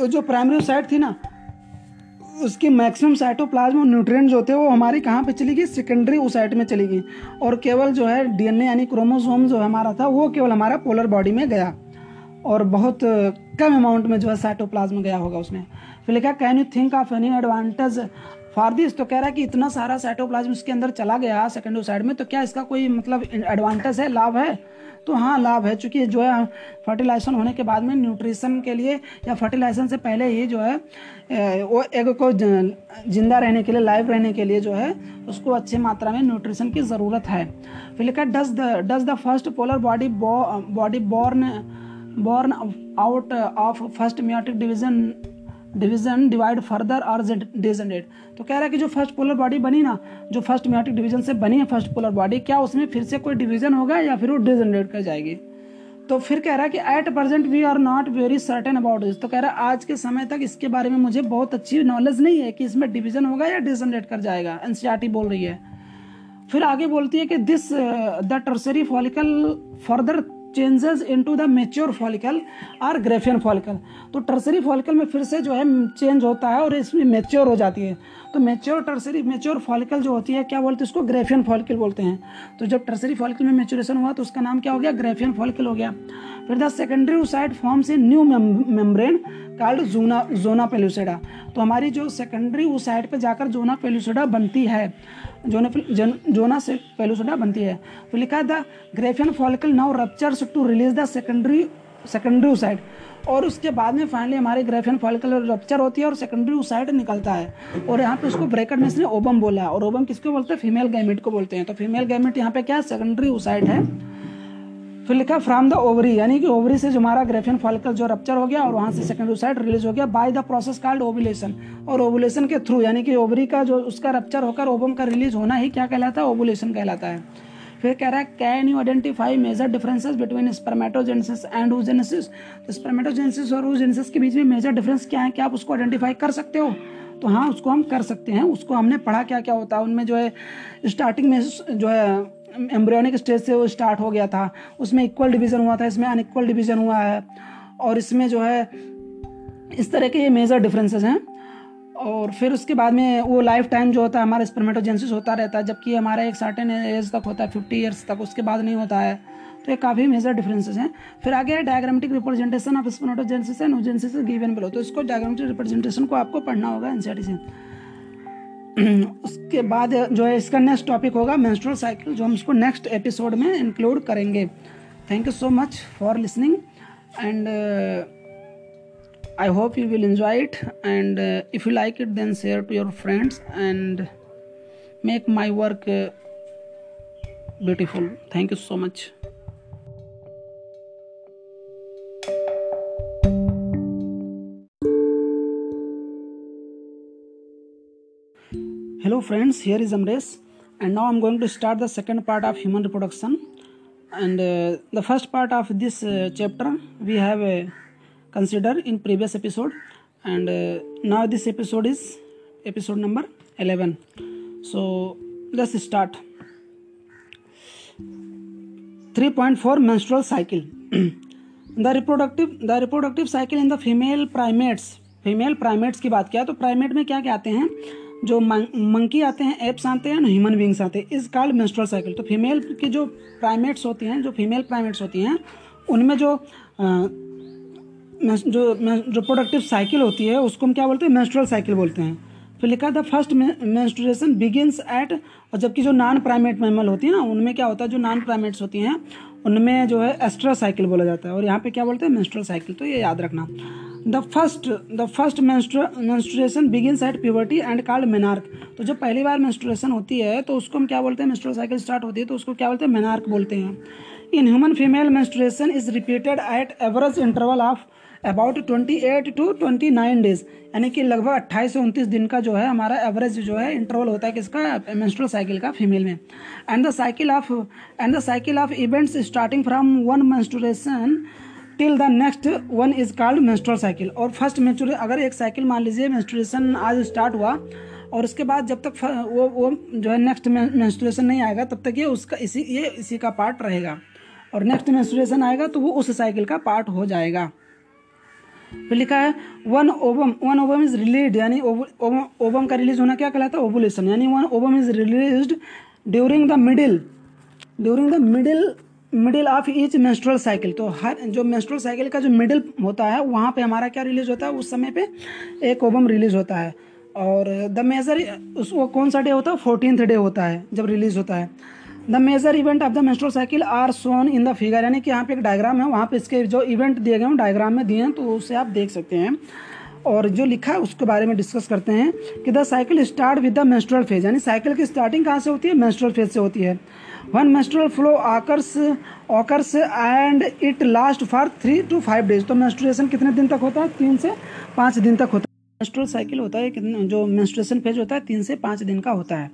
S3: तो जो प्राइमरी साइट थी ना उसके मैक्सिमम साइटोप्लाज्म और न्यूट्रिएंट्स होते हैं वो हमारी कहाँ पे चली गई सेकेंडरी ओसाइट में चली गई और केवल जो है डीएनए यानी क्रोमोसोम जो हमारा था वो केवल हमारा पोलर बॉडी में गया और बहुत कम अमाउंट में जो है साइटोप्लाज्म गया होगा उसमें फिर लिखा can you think of any advantage for this तो कह रहा है कि इतना सारा साइटोप्लाज्म इसके अंदर चला गया सेकेंडरी साइड में तो क्या इसका कोई मतलब एडवांटेज है लाभ है तो हाँ लाभ है चूँकि जो है फर्टिलाइजेशन होने के बाद में न्यूट्रिशन के लिए या फर्टिलाइजेशन से पहले ही जो है वो एग को जिंदा रहने के लिए लाइव रहने के लिए जो है उसको अच्छी मात्रा में न्यूट्रिशन की ज़रूरत है फिर लिखा does the does the first polar body body born born out of first meiotic division division divide further और डेजेंडेड तो कह रहा है कि जो फर्स्ट पोलर बॉडी बनी ना जो फर्स्ट म्योटिक डिवीजन से बनी है फर्स्ट पोलर बॉडी क्या उसमें फिर से कोई डिवीजन होगा या फिर वो डेजेंडेड कर जाएगी तो फिर कह रहा है कि at present we are not very certain about this तो कह रहा है आज के समय तक इसके बारे में मुझे बहुत अच्छी नॉलेज नहीं है कि इसमें डिवीजन होगा या डिजेंडेड कर जाएगा एनसीईआरटी बोल रही है फिर आगे बोलती है कि this the tertiary follicle further changes into the mature follicle और ग्रेफियन फॉलिकल तो टर्सरी फॉलिकल में फिर से जो है चेंज होता है और इसमें मेच्योर हो जाती है तो मेच्योर टर्सरी मेच्योर फॉलिकल जो होती है क्या बोलते हैं उसको ग्रेफियन फॉलिकल बोलते हैं तो जब टर्सरी फॉलिकल में मेच्योरेशन हुआ तो उसका नाम क्या हो गया ग्रेफियन फॉलिकल हो गया फिर द सेकेंडरी साइड फॉर्म्स से new membrane called zona zona pellucida तो हमारी जो सेकेंडरी उस साइड पर जाकर जोना पेल्यूसेडा बनती है जोना से पेलुसडा बनती है तो लिखा the Graafian follicle now ruptures to release the secondary secondary oocyte और उसके बाद में फाइनली हमारे ग्रेफियन फॉलिकल रपचर होती है और सेकेंडरी साइड निकलता है और यहाँ पे उसको ब्रेकेट में इसने ओबम बोला और ओबम किसको बोलते हैं फीमेल गैमिट को बोलते हैं तो फीमेल गैमिट यहाँ पे क्या है सेकेंडरी साइड है फिर लिखा फ्रॉम द ओवरी यानी कि ओवरी से जो हमारा ग्रेफियन फॉलिकल जो रप्चर हो गया और वहाँ से सेकेंडरी साइड रिलीज हो गया by the process called ovulation और ओवुलेशन के थ्रू यानी कि ओवरी का जो उसका रप्चर होकर ओबम का रिलीज होना ही क्या कहलाता है ओवुलेशन कहलाता है फिर कह रहा है can you identify major differences between spermatogenesis and oogenesis तो स्पर्मेटोजेनेसिस और ओजेनेसिस के बीच में मेजर डिफरेंस क्या है क्या आप उसको आइडेंटिफाई कर सकते हो तो हाँ उसको हम कर सकते हैं उसको हमने पढ़ा क्या क्या होता है उनमें जो है स्टार्टिंग में जो है एम्ब्रियोनिक स्टेज से वो स्टार्ट हो गया था उसमें इक्वल डिवीज़न हुआ था इसमें अनइक्वल डिवीज़न हुआ है और इसमें जो है इस तरह के ये मेजर डिफरेंसेस हैं और फिर उसके बाद में वो लाइफ टाइम जो होता है हमारा स्पर्मेटोजेंसिस होता रहता है जबकि हमारा एक सर्टेन एज तक होता है फिफ्टी ईयर्स तक उसके बाद नहीं होता है तो ये काफ़ी मेजर डिफरेंसेस हैं फिर आगे है diagrammatic representation of spermatogenesis and oogenesis given below तो इसको डायग्रामेटिक रिप्रेजेंटेशन को आपको पढ़ना होगा एनसीईआरटी से उसके बाद जो है इसका नेक्स्ट टॉपिक होगा मेंस्ट्रुअल साइकिल जो हम इसको नेक्स्ट एपिसोड में इंक्लूड करेंगे thank you so much for listening and I hope you will enjoy it and if you like it then share to your friends and make my work beautiful thank you so much
S4: hello friends here is Amresh and now am going to start the second part of human reproduction and the first part of this chapter we have consider in previous episode and now this episode is episode number eleven so let's start three point four menstrual cycle the reproductive the reproductive cycle in the female primates female primates की बात किया तो primate में क्या क्या आते हैं जो मंकी आते हैं एप्स आते हैं ना ह्यूमन बींग्स आते हैं इस कॉल्ड मेंस्ट्रुअल साइकिल तो फीमेल की जो प्राइमेट्स होती हैं जो फीमेल प्राइमेट्स होती हैं उनमें जो जो जो प्रोडक्टिव साइकिल होती है उसको हम क्या बोलते हैं मेंस्ट्रुअल साइकिल बोलते हैं फिर लिखा the first menstruation begins at और जबकि जो नॉन प्राइमेट मैमल होती है ना उनमें क्या होता है जो नॉन प्राइमेट्स होती हैं उनमें जो है एस्ट्रा साइकिल बोला जाता है और यहाँ पे क्या बोलते हैं मेंस्ट्रुअल साइकिल तो ये याद रखना the first the first menstruation begins at puberty and called menarche तो जब पहली बार मेंस्ट्रुएशन होती है तो उसको हम क्या बोलते हैं मेंस्ट्रुअल साइकिल स्टार्ट होती है तो उसको क्या बोलते हैं मेनार्क बोलते हैं in human female menstruation is repeated at average interval of about 28 to 29 days यानी कि लगभग अट्ठाईस से उनतीस दिन का जो है हमारा एवरेज जो है इंटरवल होता है किसका मेंस्ट्रुअल साइकिल का फीमेल में and the cycle of and the cycle of events starting from one menstruation till the next one is called menstrual cycle और फर्स्ट मेंस्ट्रुअल अगर एक साइकिल मान लीजिए मेंस्ट्रुएशन आज स्टार्ट हुआ और उसके बाद जब तक वो वो जो है नेक्स्ट मेंस्ट्रुएशन नहीं आएगा तब तक ये उसका इसी ये इसी का पार्ट रहेगा और नेक्स्ट मेंस्ट्रुएशन आएगा तो वो उस साइकिल का पार्ट हो जाएगा फिर लिखा है one ओबम one ovum is release यानी ओबम का रिलीज होना क्या कहलाता है ओबुलेशन यानी one ovum is release during the middle during the middle middle of each menstrual cycle तो हर जो मेंस्ट्रुअल साइकिल का जो मिडिल होता है वहाँ पे हमारा क्या रिलीज होता है उस समय पे एक ओबम रिलीज होता है और द मेजर वो कौन सा डे होता है फोर्टीन डे होता है जब रिलीज होता है the major event of the menstrual cycle are shown in the figure यानी कि यहाँ पे एक डायग्राम है वहाँ पे इसके जो इवेंट दिए गए हैं डायग्राम में दिए हैं तो उसे आप देख सकते हैं और जो लिखा है उसके बारे में डिस्कस करते हैं कि the cycle start with the menstrual phase यानी साइकिल की स्टार्टिंग कहाँ से होती है मेस्ट्रोल फेज से होती है one menstrual flow occurs occurs and it last for three to five days तो मेस्ट्रेशन कितने दिन तक होता है तीन से पाँच दिन तक होता है मेस्ट्रोल साइकिल होता है जो मेस्ट्रेशन फेज होता है तीन से पाँच दिन का होता है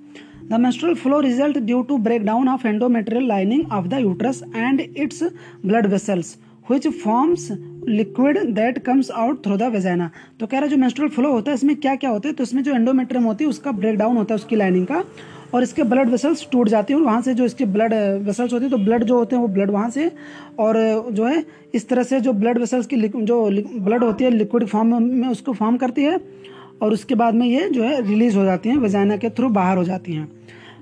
S4: the menstrual flow result due to break down of endometrial lining of the uterus and its blood vessels which forms liquid that comes out through the vagina तो कह रहा है जो मेस्ट्रल फ्लो होता है इसमें क्या क्या होता है तो इसमें जो एंडोमेट्रियम होती है उसका ब्रेक डाउन होता है उसकी लाइनिंग का और इसके ब्लड वेसल्स टूट जाती हैं और वहाँ से जो इसके ब्लड वेसल्स होते हैं तो ब्लड जो होते हैं वो ब्लड वहाँ से और जो है इस तरह से जो ब्लड वेसल्स की जो ब्लड होती है लिक्विड फॉर्म में उसको फॉर्म करती है और उसके बाद में ये जो है रिलीज़ हो जाती हैं वजाइना के थ्रू बाहर हो जाती हैं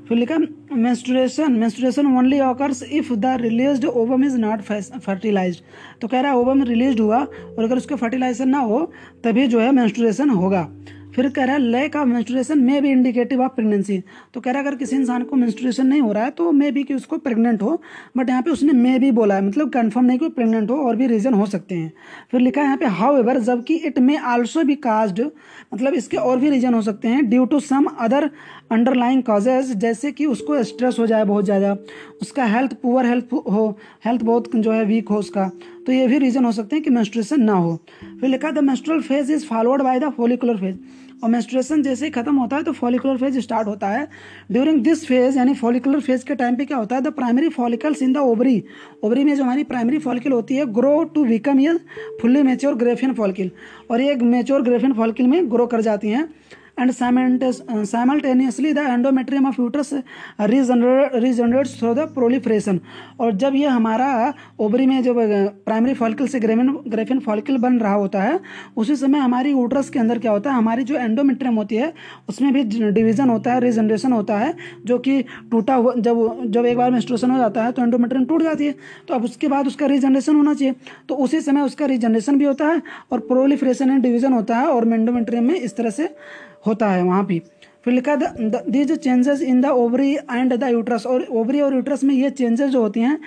S4: फिर लिखा menstruation menstruation only occurs if the release ovum is not fertilise तो कह रहा है ओवम रिलीज हुआ और अगर उसके फर्टिलाइजेशन ना हो तभी जो है मेंस्ट्रुएशन होगा फिर कह रहा है lack of menstruation may be indicative of pregnancy तो कह रहा है अगर किसी इंसान को मेंस्ट्रुएशन नहीं हो रहा है तो मे भी कि उसको प्रेग्नेंट हो बट यहाँ पे उसने मे भी बोला है मतलब कन्फर्म नहीं कि प्रेग्नेंट हो और भी रीज़न हो सकते हैं फिर लिखा है यहाँ पे हाउ एवर जबकि इट मे आल्सो भी कास्ड मतलब इसके और भी रीज़न हो सकते हैं due to some other underlying causes जैसे कि उसको स्ट्रेस हो जाए बहुत ज़्यादा उसका हेल्थ पुअर हेल्थ हो हेल्थ बहुत जो है वीक हो उसका तो ये भी रीज़न हो सकते हैं कि मेंस्ट्रुएशन ना हो फिर लिखा the menstrual phase is followed by the follicular phase और मेस्ट्रेशन जैसे ही खत्म होता है तो फॉलिकुलर फेज स्टार्ट होता है ड्यूरिंग दिस फेज यानी फॉलिकुलर फेज के टाइम पे क्या होता है the primary follicles in the ovary ovary में जो हमारी प्राइमरी फॉलिकल होती है ग्रो टू बिकम ये फुल्ली मेच्योर ग्रेफियन फॉलिकल और ये मेच्योर ग्रेफियन फॉलिकल में ग्रो कर जाती हैं and uh, simultaneously the endometrium of uterus regenerates through the proliferation और जब ये हमारा ओबरी में जब प्राइमरी फॉलिकल से ग्रेमिन ग्रेफिन फॉलिकल बन रहा होता है उसी समय हमारी यूट्रस के अंदर क्या होता है हमारी जो एंडोमेट्रियम होती है उसमें भी डिवीजन होता है रिजनरेशन होता है जो कि टूटा हुआ जब जब एक बार मेस्ट्रेशन हो जाता है तो एंडोमेट्रियम टूट जाती है तो अब उसके बाद उसका रिजनरेशन होना चाहिए तो उसी समय उसका रिजनरेशन भी होता है और प्रोलीफ्रेशन एंड डिवीजन होता है और मेंडोमेट्रियम में इस तरह से होता है वहाँ पर फिर लिखा these changes in the ovary and the uterus और ओवरी और यूट्रस में ये चेंजेस जो होती हैं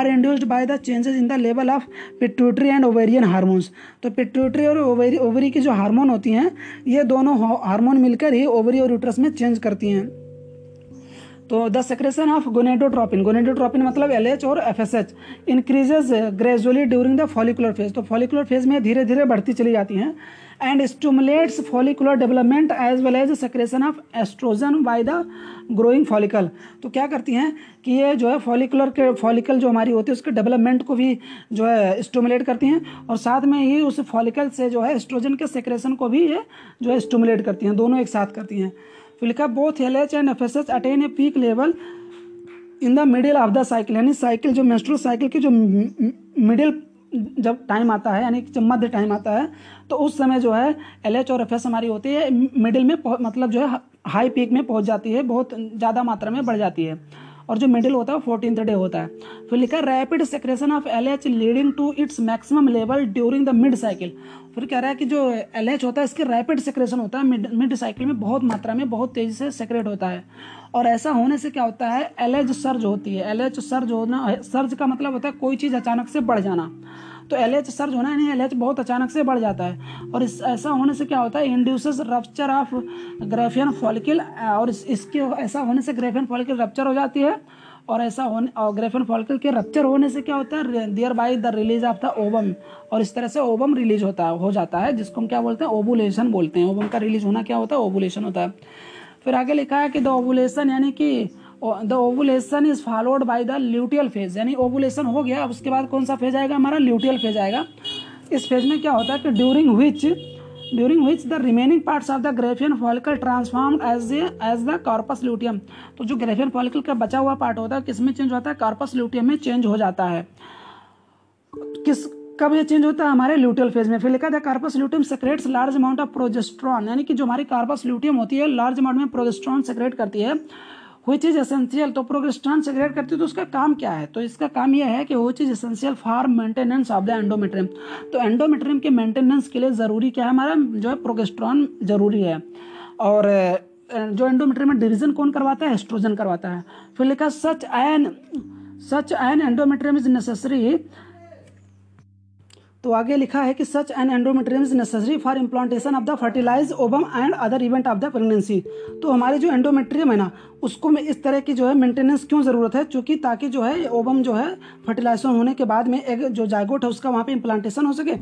S4: are induced by the changes in the level of pituitary and ovarian hormones तो पिट्यूटरी और ओवेरी ओवरी की जो हार्मोन होती हैं ये दोनों हार्मोन मिलकर ही ओवरी और यूट्रस में चेंज करती हैं तो the secretion of gonadotropin gonadotropin मतलब एल एच और F S H increases gradually during the follicular phase तो फॉलिकुलर फेज में धीरे धीरे बढ़ती चली जाती हैं and stimulates follicular development as well as secretion of oestrogen by the growing follicle तो क्या करती हैं कि ये जो है फॉलिकुलर के फॉलिकल जो हमारी होती है उसके डेवलपमेंट को भी जो है स्टूमुलेट करती हैं और साथ में ही उस फॉलिकल से जो है एस्ट्रोजन के सेक्रेशन को भी ये जो है स्टूमुलेट करती हैं दोनों एक साथ करती हैं तो लिखा both L H and F S H attain a peak level in the middle of the cycle यानी साइकिल जो मेस्ट्रो साइकिल की जो मिडिल जब टाइम आता है यानी मध्य टाइम आता है तो उस समय जो है एल और एफ हमारी होती है मिडिल में मतलब जो है हाई पीक में पहुंच जाती है बहुत ज़्यादा मात्रा में बढ़ जाती है और जो मिडिल होता है वो फोर्टीन डे होता है फिर लिखा है rapid secretion of L H leading to its maximum level during the mid cycle फिर कह रहा है कि जो एल एच होता है इसके रैपिड सेक्रेशन होता है मिड मिड साइकिल में बहुत मात्रा में बहुत तेज़ी से सेक्रेट होता है और ऐसा होने से क्या होता है एल एच सर्ज होती है एल एच सर्ज होना सर्ज का मतलब होता है कोई चीज़ अचानक से बढ़ जाना तो एल एच सर्ज होना यानी एल एच बहुत अचानक से बढ़ जाता है और इस ऐसा होने से क्या होता है induces rupture of Graafian follicle और इस, इसके ऐसा होने से ग्रेफियन फॉलिकल रप्चर हो जाती है और ऐसा होने और ग्रेफियन फॉलिकल के रप्चर होने से क्या होता है thereby the release of the ovum और इस तरह से ओबम रिलीज होता हो जाता है जिसको हम क्या बोलते हैं ओबुलेशन बोलते हैं ओबम का रिलीज होना क्या होता है ओबुलेशन होता है फिर आगे लिखा है कि द ओबुलेशन यानी कि the ovulation is followed by the luteal phase यानी ओवुलेशन हो गया अब उसके बाद कौन सा फेज आएगा हमारा ल्यूटियल फेज आएगा इस फेज में क्या होता है कि during which during which the remaining parts of the Graafian follicle transform as as the corpus luteum तो जो ग्रेफियन फॉलिकल का बचा हुआ पार्ट होता है किसमें चेंज होता है कॉर्पस ल्यूटियम में चेंज हो जाता है किस कब ये चेंज होता है हमारे ल्यूटियल फेज में फिर लिखा था corpus luteum secretes large amount of progesterone यानी कि जो हमारी कार्पस ल्यूटियम होती है लार्ज अमाउंट में प्रोजेस्ट्रॉन सेक्रेट करती है विच इज एसेंशियल तो प्रोगेस्ट्रॉन सेग्रेट करती है तो उसका काम क्या है तो इसका काम यह है कि which is essential for maintenance of the endometrium तो एंडोमेट्रियम के मेंटेनेंस के लिए ज़रूरी क्या है हमारा जो है प्रोगेस्ट्रॉन ज़रूरी है और जो एंडोमेट्रियम में डिवीजन कौन करवाता है एस्ट्रोजन करवाता है फिर लिखा such an such an endometrium is necessary तो आगे लिखा है कि such an endometrium is necessary for implantation of the fertilise ovum and other event of the pregnancy तो हमारे जो एंडोमेट्रियम है ना उसको में इस तरह की जो है मेंटेनेंस क्यों ज़रूरत है क्योंकि ताकि जो है ओबम जो है फर्टिलाइजेशन होने के बाद में एक जो जायगोट है उसका वहाँ पर इम्प्लांटेशन हो सके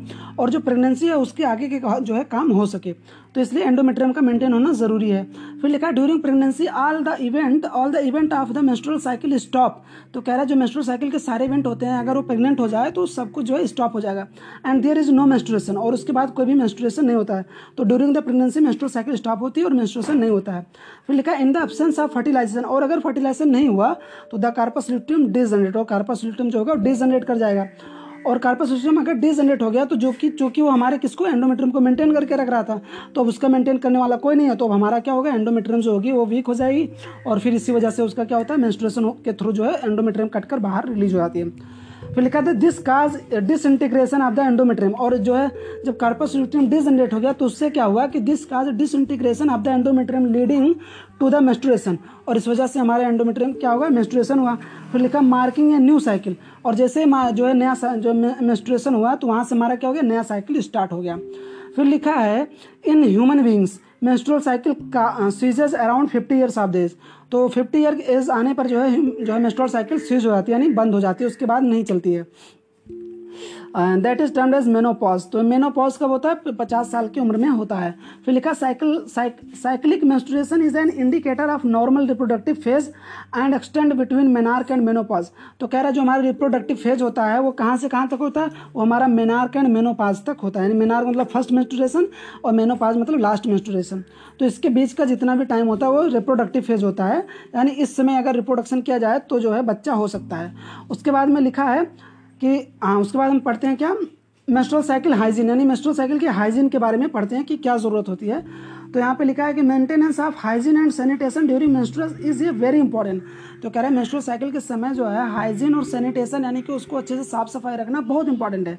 S4: और जो प्रेगनेंसी है उसके आगे के जो है काम हो सके तो इसलिए एंडोमेट्रियम का मेंटेन होना ज़रूरी है फिर लिखा है during pregnancy all the event all the event of the menstrual cycle stop तो कह रहा है जो मेस्ट्रल साइकिल के सारे इवेंट होते हैं अगर वो प्रेगनेंट हो जाए तो सब कुछ जो है स्टॉप हो जाएगा and there is no menstruation और उसके बाद कोई भी मेस्ट्रेशन नहीं होता है तो during the pregnancy menstrual cycle stop होती है और मेस्ट्रेशन नहीं होता है फिर लिखा in the absence of fertile fertilisation और अगर फर्टिलाइजेशन नहीं हुआ तो द कार्पस लिट्रियम डिजनरेट और कार्पस लिट्रियम जो होगा डिजनरेट कर जाएगा और कार्पस लिट्रियम अगर डिजनरेट हो गया तो जो कि चूंकि वो हमारे किसको एंडोमेट्रियम को मेंटेन करके रख रहा था तो अब उसका मेंटेन करने वाला कोई नहीं है तो अब हमारा क्या होगा एंडोमेट्रियम जो होगी वो वीक हो जाएगी और फिर इसी वजह से उसका क्या होता है मेंस्ट्रुएशन के थ्रू जो है एंडोमेट्रियम कट बाहर रिलीज हो जाती है फिर तो लिखा था this cause disintegration of the endometrium और जो है जब कार्पस ल्यूटियम डिसजनरेट हो गया तो उससे क्या हुआ कि this cause disintegration of the endometrium
S5: leading to the menstruation और इस वजह से हमारे एंडोमेट्रियम क्या हुआ मेस्ट्रेशन हुआ फिर लिखा मार्किंग ए न्यू साइकिल और जैसे जो है नया जो मेस्ट्रेशन हुआ तो वहाँ से हमारा क्या हो गया नया साइकिल स्टार्ट हो गया फिर लिखा है in human beings menstrual cycle का ceases around fifty years of this तो फिफ्टी ईयर एज आने पर जो है जो है मेस्ट्रोल साइकिल सीज हो जाती है यानी बंद हो जाती है उसके बाद नहीं चलती है that is termed as menopause तो मेनोपॉज कब होता है पचास साल की उम्र में होता है फिर लिखा cycle cyclic menstruation is an indicator of normal reproductive phase and extend between menarche and menopause तो कह रहा है जो हमारा रिप्रोडक्टिव फेज होता है वो कहाँ से कहाँ तक होता है वो हमारा मेनार्क एंड मेनोपाज तक होता है यानी मेनार्क मतलब फर्स्ट मेस्टुरेशन और मेनोपाज मतलब लास्ट मेस्टुरेशन तो इसके बीच का जितना भी टाइम होता है वो रिप्रोडक्टिव फेज होता है यानी इस समय अगर रिप्रोडक्शन किया जाए तो जो है बच्चा हो सकता है उसके बाद में लिखा है कि हाँ उसके बाद हम पढ़ते हैं क्या मेस्ट्रल साइकिल हाइजीन यानी मेस्ट्रल साइकिल के हाइजीन के बारे में पढ़ते हैं कि क्या ज़रूरत होती है तो यहाँ पे लिखा है कि maintenance of hygiene and sanitation during menstrual is a very important तो कह रहे हैं मेस्ट्रल साइकिल के समय जो है हाइजीन और सैनिटेशन यानी कि उसको अच्छे से साफ सफाई रखना बहुत इंपॉर्टेंट है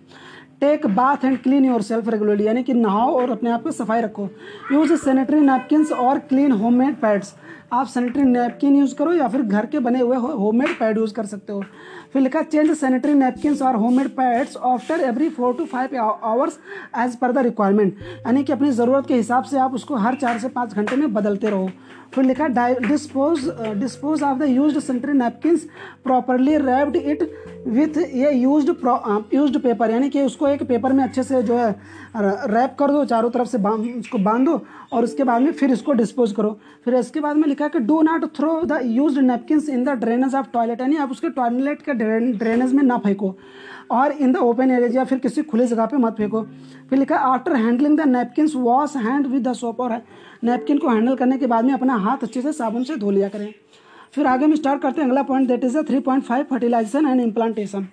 S5: take bath and clean yourself regularly यानी कि नहाओ और अपने आप को सफाई रखो यूज सैनिटरी नैपकिन और क्लीन होम मेड पैड्स आप सैनिटरी नैपकिन यूज़ करो या फिर घर के बने हुए होम मेड पैड यूज़ कर सकते हो फिर लिखा चेंज सैनिटरी नैपकिन और homemade pads after every four to five hours as per the requirement यानी कि अपनी ज़रूरत के हिसाब से आप उसको हर चार से पाँच घंटे में बदलते रहो फिर लिखा dispose dispose of the use sanitary napkin properly wrapped it with ये यूज यूज पेपर यानी कि उसको एक पेपर में अच्छे से जो है रैप कर दो चारों तरफ से उसको बांध दो और उसके बाद में फिर इसको डिस्पोज करो फिर इसके बाद में लिखा कि do not throw the use napkin in the drainage of toilet यानी आप उसके टॉयलेट के ड्रेन ड्रेनेज में ना फेंको और इन द ओपन एरिया या फिर किसी खुले जगह पे मत फेंको फिर लिखा है after handling the napkin wash hand with the soap और नैपकिन को हैंडल करने के बाद में अपना हाथ अच्छे से साबुन से धो लिया करें फिर आगे हम स्टार्ट करते हैं अगला point that is the three point five fertilisation and implantation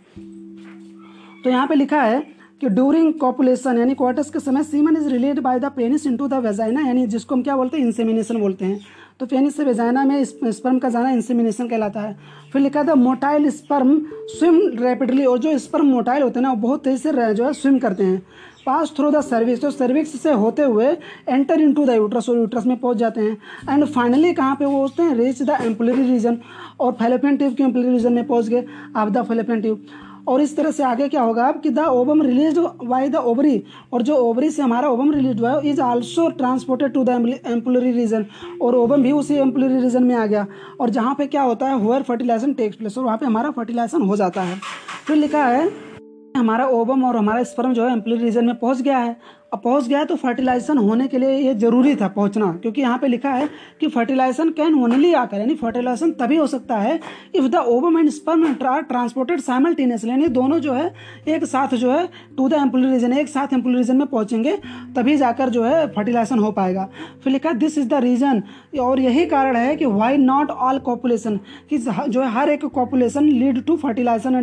S5: तो यहाँ पे लिखा है कि ड्यूरिंग कॉपुलेशन यानी क्वार्टर्स के समय semen is related by the penis into the vagina यानी जिसको हम क्या बोलते हैं इंसेमिनेशन बोलते हैं तो पेनिस से वेजाइना में स्पर्म का जाना इंसेमिनेशन कहलाता है फिर लिखा था मोटाइल स्पर्म स्विम रैपिडली और जो स्पर्म मोटाइल होते हैं ना वो बहुत तेज़ी से जो है स्विम करते हैं पास थ्रू द सर्विस तो सर्विक्स से होते हुए एंटर इन द यूट्रस और यूट्रस में पहुंच जाते हैं एंड फाइनली कहाँ पे वो होते हैं रीच द एम्पलरी रीजन और फेलोपियन ट्यूब के एम्पलरी रीजन में पहुंच गए आप द फेलोपियन ट्यूब और इस तरह से आगे क्या होगा कि the ovum release by the ovary और जो ओवरी से हमारा ओबम रिलीज हुआ है is also transported to the ampullary region और ओबम भी उसी एम्पुलरी रीजन में आ गया और जहाँ पे क्या होता है हुयर फर्टिलाइजन टेक्स प्लेस और वहाँ पे हमारा फर्टिलाइजन हो जाता है फिर लिखा है हमारा ओबम और हमारा स्पर्म जो है एम्प्लोरी रीजन में पहुँच गया है पहुंच गया तो फर्टिलाइजेशन होने के लिए ये जरूरी था पहुंचना क्योंकि यहाँ पे लिखा है कि फर्टिलाइजेशन कैन ओनली आकर यानी फर्टिलाइजेशन तभी हो सकता है if the ovum and sperm are transported simultaneously यानी दोनों जो है एक साथ जो है टू द एम्पुल रीजन एक साथ एम्पुल रीजन में पहुंचेंगे तभी जाकर जो है फर्टिलाइजेशन हो पाएगा फिर लिखा दिस इज़ द रीज़न और यही कारण है कि वाई नॉट ऑल कॉपुलेशन कि जो है हर एक copulation lead to fertilisation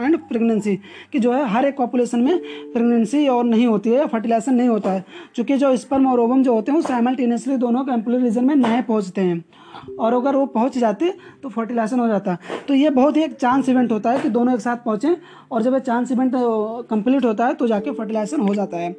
S5: and pregnancy कि जो है हर एक कॉपुलेशन में प्रेगनेंसी और नहीं होती है फर्टिलाइजेशन फर्मेशन नहीं होता है चूँकि जो स्पर्म और ओवम जो होते हैं वो साइमल्टेनियसली दोनों कैम्पुलर रीजन में नए पहुँचते हैं और अगर वो पहुँच जाते तो फर्टिलाइजेशन हो जाता तो ये बहुत ही एक चांस इवेंट होता है कि दोनों एक साथ पहुँचें और जब चांस इवेंट कंप्लीट होता है तो जाके फर्टिलाइजेशन हो जाता है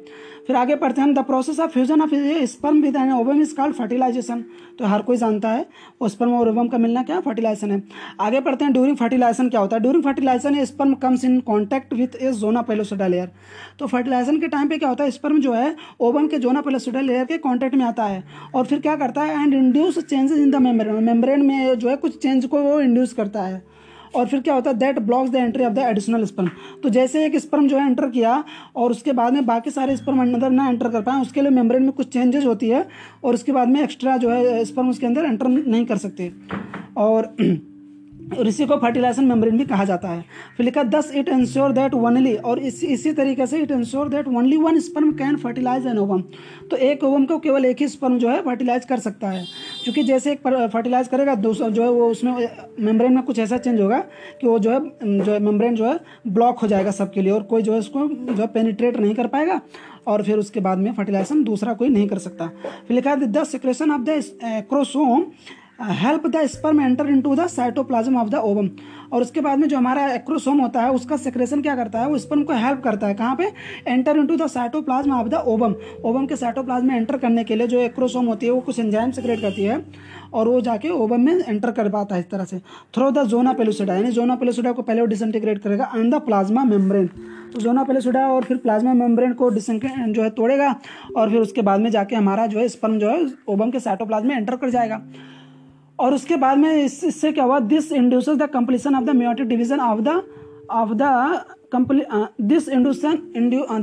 S5: फिर आगे पढ़ते हैं the process of fusion of sperm with an ovum is called fertilisation तो हर कोई जानता है वो स्पर्म और ओवम का मिलना क्या फर्टिलाइजेशन है आगे पढ़ते हैं ड्यूरिंग फर्टिलाइजेशन क्या होता है during fertilisation sperm comes in contact with a zona pellucida layer तो फर्टिलाइजेशन के टाइम पे क्या होता है स्पर्म जो है ओवम के जोना पेलोसिडल एयर के कॉन्टैक्ट में आता है और फिर क्या करता है and induce changes in the membrane membrane में जो है कुछ चेंज को वो इंड्यूस करता है और फिर क्या होता है that blocks the entry of the additional sperm तो जैसे एक स्पर्म जो है एंटर किया और उसके बाद में बाकी सारे स्पर्म अंदर ना एंटर कर पाए उसके लिए मेम्ब्रेन में कुछ चेंजेस होती है और उसके बाद में एक्स्ट्रा जो है स्पर्म उसके अंदर एंटर नहीं कर सकते और और इसी को फर्टिलाइजेशन मेम्ब्रेन भी कहा जाता है फिर लिखा thus it ensure that only और इसी इसी तरीके से it ensure that only one sperm can fertilise an ovum तो एक ओवम को केवल एक ही स्पर्म जो है फर्टिलाइज कर सकता है क्योंकि जैसे एक फर्टिलाइज करेगा दूसरा जो है वो उसमें मेम्ब्रेन में कुछ ऐसा चेंज होगा कि वो जो है जो है मेम्ब्रेन जो है ब्लॉक हो जाएगा सबके लिए और कोई जो है उसको जो है पेनिट्रेट नहीं कर पाएगा और फिर उसके बाद में फर्टिलाइजेशन दूसरा कोई नहीं कर सकता फिर लिखा है the secretion of the acrosome help the sperm enter into the cytoplasm of the ovum और उसके बाद में जो हमारा एक्रोसोम होता है उसका सेक्रेशन क्या करता है वो स्पर्म को हेल्प करता है कहाँ पे enter into the cytoplasm of the ovum ovum के साइटोप्लाज्म में एंटर करने के लिए जो एक्रोसोम होती है वो कुछ एंजाइम सेक्रेट करती है और वो जाके ओवम में एंटर कर पाता है इस तरह से थ्रो द जोना पेलोसिडा यानी जोना पेलोसिडा को पहले वो डिसइंटीग्रेट करेगा ऑन द प्लाज्मा मेम्ब्रेन तो जोना पेलोसिडा और फिर प्लाज्मा मेम्ब्रेन को डिस जो है तोड़ेगा और फिर उसके बाद में जाके हमारा जो है स्पर्म जो है ओबम के साइटोप्लाज्म में एंटर कर जाएगा और उसके बाद में इससे क्या हुआ this induce the completion of the meiotic division of the of the this induction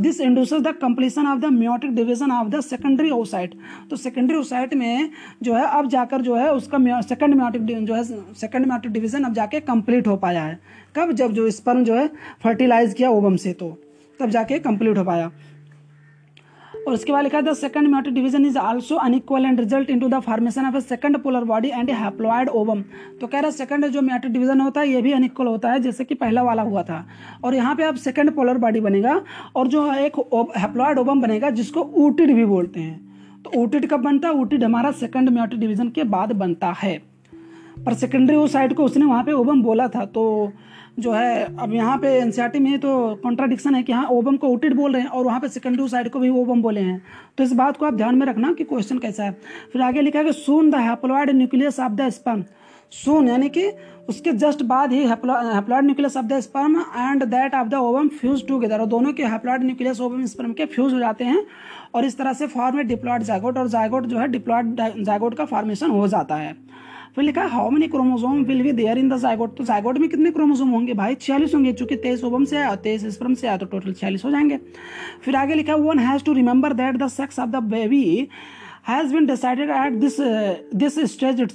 S5: this induce the completion of the meiotic division of the secondary oocyte तो सेकेंडरी ओसाइट में जो है अब जाकर जो है उसका सेकेंड म्योटिक जो है सेकेंड म्योटिक डिवीजन अब जाके कंप्लीट हो पाया है कब जब जो स्पर्म जो है फर्टिलाइज किया ओबम से तो तब जाके कंप्लीट हो पाया और उसके बाद लिखा है the second meiotic division is also unequal and result into the formation of a second polar body and haploid ovum तो कह रहा है सेकंड जो म्यूटिक डिवीजन होता है ये भी अनइक्वल होता है जैसे कि पहला वाला हुआ था और यहाँ पे आप सेकंड पोलर बॉडी बनेगा और जो एक हैप्लॉयड ओवम बनेगा जिसको ऊटिड भी बोलते हैं तो ऊटिड कब बनता है ऊटिड हमारा सेकंड म्यूटिक डिवीजन के बाद बनता है पर सेकेंडरी वो साइड को उसने वहाँ पे ओवम बोला था तो जो है अब यहाँ पे एन e में तो कॉन्ट्राडिक्शन है कि हाँ ओबम को ओटेड बोल रहे हैं और वहाँ पे सेकेंडरी साइड को भी ओबम बोले हैं तो इस बात को आप ध्यान में रखना कि क्वेश्चन कैसा है फिर आगे लिखा है कि soon the nucleus of the sperm soon यानी कि उसके जस्ट बाद ही haploid nucleus of the sperm and that of the ovum fuse together और दोनों के हेप्लॉयड न्यूक्लियस ओवम स्पर्म के फ्यूज हो जाते हैं और इस तरह से फॉर्म में डिप्लॉयड जैगोट और जैगोट जो है डिप्लॉयड जैगोट का फॉर्मेशन हो जाता है हाँ, फिर लिखा है how many chromosome will be there in the zygote तो जायगोट में कितने क्रोमोजोम होंगे भाई छियालीस होंगे चूंकि तेईस ओबम से आया तेईस स्पर्म से आया तो टोटल छियालीस हो जाएंगे फिर आगे लिखा one has to remember that the sex of the baby has been decided at this this stage it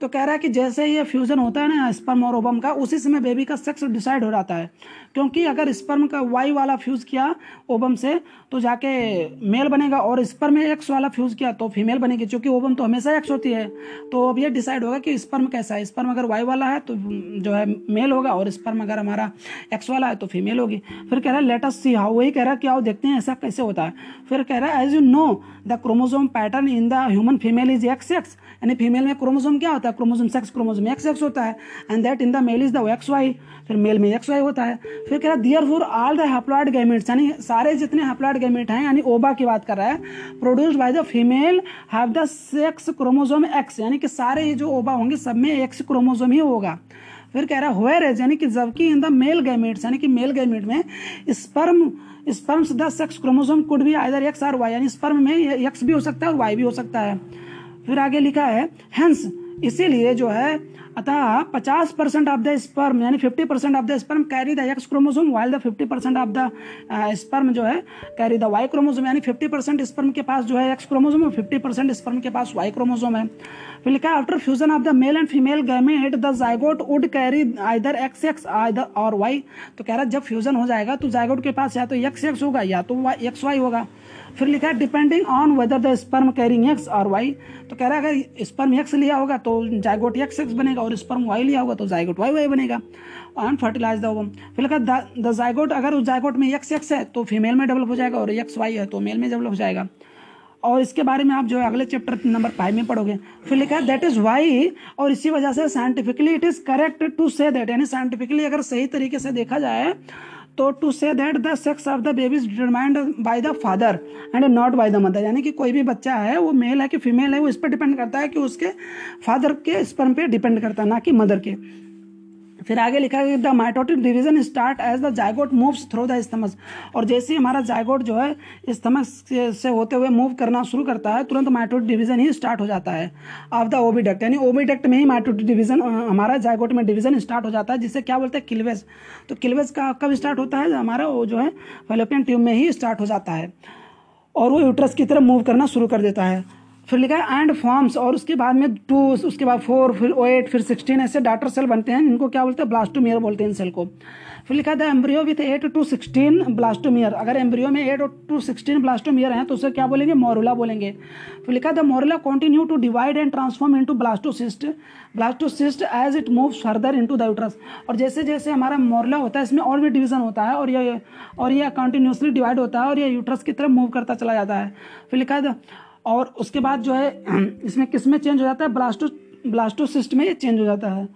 S5: तो कह रहा है कि जैसे ही ये फ्यूज़न होता है ना स्पर्म और ओबम का उसी समय बेबी का सेक्स डिसाइड हो जाता है क्योंकि अगर स्पर्म का वाई वाला फ्यूज़ किया ओबम से तो जाके मेल बनेगा और स्पर्म में एक्स वाला फ्यूज़ किया तो फीमेल बनेगी क्योंकि ओबम तो हमेशा एक्स होती है तो अब ये डिसाइड होगा कि स्पर्म कैसा है स्पर्म अगर वाई वाला है तो जो है मेल होगा और स्पर्म अगर हमारा एक्स वाला है तो फीमेल होगी फिर कह रहा है लेटस सी हाउ वही कह रहा है कि आओ देखते हैं ऐसा कैसे होता है फिर कह रहा है as you know the chromosome pattern in the human female is X X यानी फीमेल में क्रोमोजोम क्या होता है होता है chromosome sex chromosome X X होता है and that in the male is the X Y फिर मेल में एक्स वाई होता है फिर कह रहा है therefore all the haploid gametes यानी सारे जितने हैप्लॉयड गैमेट हैं यानी ओबा की बात कर रहा है produced by the female have the sex chromosome X यानी कि सारे जो ओबा होंगे सब में एक्स क्रोमोजोम ही होगा फिर कह रहा है हुएर एज यानी कि जबकि इन द मेल गैमेट्स यानी कि मेल गैमेट में sperm sperms the sex chromosome could भी आइदर एक्स और वाई यानी स्पर्म में एक्स भी हो सकता है और वाई भी हो सकता है फिर आगे लिखा है हेंस इसीलिए जो है अतः 50 परसेंट ऑफ द स्पर्म यानी 50 percent of the sperm carry the X chromosome while the 50 percent of the sperm जो है कैरी द वाई क्रोमोसोम यानी 50 परसेंट स्पर्म के पास जो है एक्स क्रोमोसोम और 50 परसेंट स्पर्म के पास वाई क्रोमोसोम है फिर लिखा after fusion of the male and female gamete the zygote would carry either X X either और वाई तो कह रहा है जब फ्यूजन हो जाएगा तो जायगोट के पास या तो एक्स एक्स होगा या तो एक्स वाई होगा फिर लिखा है depending on whether the sperm carrying X और वाई तो कह रहा है अगर स्पर्म एक्स लिया होगा तो जायगोट एक्स एक्स बनेगा और स्पर्म वाई लिया होगा तो जायगोट वाई वाई बनेगा एंड फर्टिलाइज द ओवम फिर लिखा द जायगोट अगर उस जायगोट में एक्स एक्स है तो फीमेल में डेवलप हो जाएगा और एक्स वाई है तो मेल में डेवलप हो जाएगा और इसके बारे में आप जो है अगले चैप्टर नंबर फाइव में पढ़ोगे फिर लिखा है दैट इज़ वाई और इसी वजह से scientifically it is correct to say that यानी साइंटिफिकली अगर सही तरीके से देखा जाए तो to say that the sex of the baby is determined by the father and not by the mother यानी कि कोई भी बच्चा है वो मेल है कि फीमेल है वो इस पर डिपेंड करता है कि उसके फादर के स्पर्म पे डिपेंड करता है ना कि मदर के फिर आगे लिखा है the mitotic division start as the zygote moves through the isthmus और जैसे ही हमारा जायगोट जो है स्तमस से होते हुए मूव करना शुरू करता है तुरंत माइटोटिक डिवीजन ही स्टार्ट हो जाता है ऑफ द ओबीडक्ट यानी ओबीडक्ट में ही माइटोटिक डिवीजन हमारा जायगोट में डिवीजन स्टार्ट हो जाता है जिसे क्या बोलते हैं किलवेज तो किलवेज का कब स्टार्ट होता है हमारा वो जो है फेलोपियन ट्यूब में ही स्टार्ट हो जाता है और वो यूट्रस की तरफ मूव करना शुरू कर देता है फिर लिखा है एंड फॉर्म्स और उसके बाद में टू उसके बाद फोर फिर एट फिर सिक्सटीन ऐसे डाटर सेल बनते हैं इनको क्या बोलते हैं ब्लास्टोमियर बोलते हैं इन सेल को फिर लिखा था embryo with eight to sixteen blastomere अगर एम्ब्रियो में एट टू सिक्सटीन ब्लास्टोमियर हैं तो उसे क्या बोलेंगे मोरूला बोलेंगे फिर लिखा था morula continue to divide and transform into blastocyst blastocyst as it move further into the uterus और जैसे जैसे हमारा मोरला होता है इसमें और भी डिवीजन होता है और यह और यह कंटिन्यूसली डिवाइड होता है और यह यूट्रस की तरफ मूव करता चला जाता है फिर लिखा था और उसके बाद जो है इसमें किस में चेंज हो जाता है ब्लास्टो ब्लास्टोसिस्ट में ये चेंज हो जाता है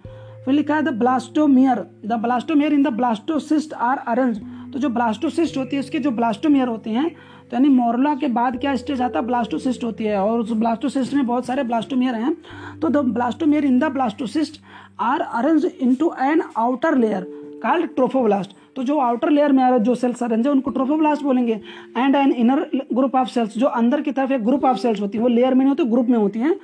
S5: फिर लिखा है the blastomere the blastomere in the blastocyst are arrange तो जो ब्लास्टोसिस्ट होती है उसके जो ब्लास्टोमियर होते हैं तो यानी मोरला के बाद क्या स्टेज आता है ब्लास्टोसिस्ट होती है और उस ब्लास्टोसिस्ट में बहुत सारे ब्लास्टोमियर हैं तो the blastomere in the blastocyst are arrange to an outer layer called trophoblast तो जो आउटर लेयर में आ रहे जो सेल्स सरेंज है उनको ट्रोफोब्लास्ट बोलेंगे and an inner group of cells जो अंदर की तरफ एक ग्रुप ऑफ सेल्स होती है वो लेयर में नहीं होती ग्रुप में होती हैं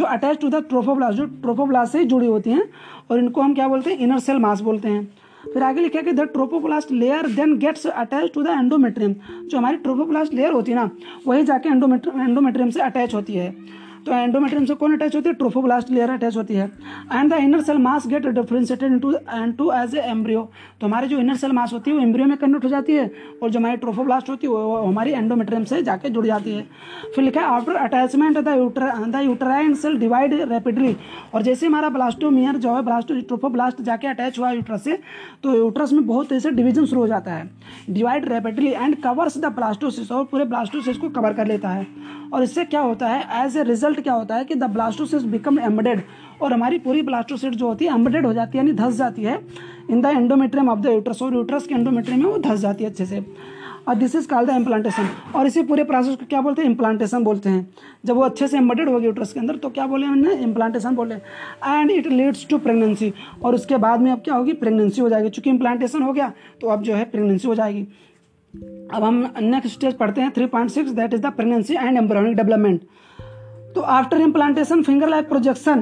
S5: जो अटैच टू द ट्रोफोब्लास्ट जो ट्रोफोब्लास्ट से जुड़ी होती हैं और इनको हम क्या बोलते हैं इनर सेल मास बोलते हैं फिर आगे लिखा कि the trophoblast layer then gets attach to the endometrium जो हमारी ट्रोपोप्लास्ट लेयर होती है ना वही जाके एंडोमेट्रियम एंडोमेट्रियम से अटैच होती है तो एंडोमेट्रियम से कौन अटैच होती है ट्रोफोब्लास्ट लेयर अटैच होती है and the inner cell mass get differentiated into to as a embryo तो हमारे जो इनर सेल मास होती है वो एम्ब्रियो में कन्वर्ट हो जाती है और जो हमारी ट्रोफोब्लास्ट होती है वो हमारी एंडोमेट्रियम से जाके जुड़ जाती है फिर लिखा है after attachment the the uterine cell divide rapidly और जैसे हमारा ब्लास्टोमियर जो है ब्लास्टो ट्रोफोब्लास्ट जाके अटैच हुआ यूट्रस से तो यूट्रस में बहुत ऐसे डिवीजन शुरू हो जाता है divide rapidly and covers the blastocyst और पूरे ब्लास्टोसिस को कवर कर लेता है और इससे क्या होता है एज ए रिजल्ट रिजल्ट क्या होता है कि द ब्लास्टोसिस्ट बिकम एम्बेडेड और हमारी पूरी ब्लास्टोसिस्ट जो होती है एम्बेडेड हो जाती है यानी धस जाती है in the endometrium of the uterus और यूट्रस के एंडोमेट्रियम में वो धस जाती है अच्छे से और this is called the implantation और इसी पूरे प्रोसेस को क्या बोलते हैं इम्प्लांटेशन बोलते हैं जब वो अच्छे से एम्बेडेड हो गए यूट्रस के अंदर तो क्या बोले हमने इम्प्लांटेशन बोले and it leads to pregnancy और उसके बाद में अब क्या होगी प्रेगनेंसी हो जाएगी चूंकि इम्प्लांटेशन हो गया तो अब जो है प्रेगनेंसी हो जाएगी अब हम नेक्स्ट स्टेज पढ़ते हैं three point six that is the pregnancy and embryonic development तो after implantation finger like projection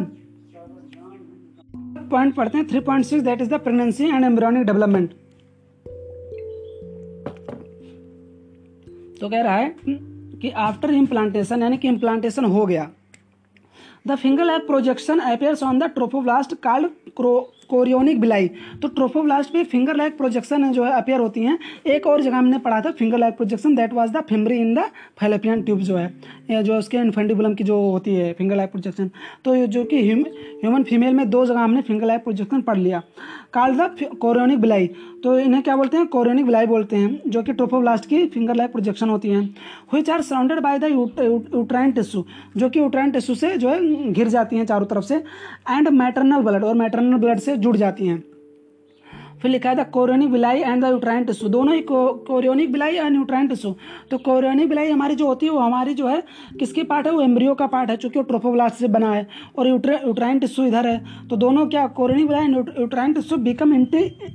S5: point पढ़ते हैं three point six that is the pregnancy and embryonic development तो कह रहा है कि आफ्टर इम्प्लांटेशन यानी कि इम्प्लांटेशन हो गया the finger like projection appears on the trophoblast called क्रो कोरियोनिक बिलाई तो ट्रोफोब्लास्ट में फिंगर लाइक प्रोजेक्शन जो है अपेयर होती हैं एक और जगह हमने पढ़ा था finger like projection that was the fimbriae in the fallopian tube जो है जो उसके इन्फेंडिबुलम की जो होती है फिंगर लाइक प्रोजेक्शन तो जो कि ह्यूमन फीमेल में दो जगह हमने फिंगर लाइक प्रोजेक्शन पढ़ लिया कार्ड द कोरियोनिक बिलाई तो इन्हें क्या बोलते हैं कोरियोनिक बिलाई बोलते हैं जो कि टोपोब्लास्ट की फिंगर लाइक प्रोजेक्शन होती है हुई are surrounded by the uterine tissue जो कि यूट्राइन टिश्यू से जो है घिर जाती हैं चारों तरफ से एंड मैटरनल ब्लड और मैटरनल ब्लड से जुड़ जाती हैं फिर लिखा है the chorionic villi and the uterine दोनों ही chorionic villi and uterine tissue तो कोरियोनिक बिलाई हमारी जो होती है वो हमारी जो है किसकी पार्ट है वो एम्ब्रियो का पार्ट है चूँकि वो ट्रोफोब्लास्ट से बना है और यूट्राइन टिश्यू इधर है तो दोनों क्या chorionic villi and become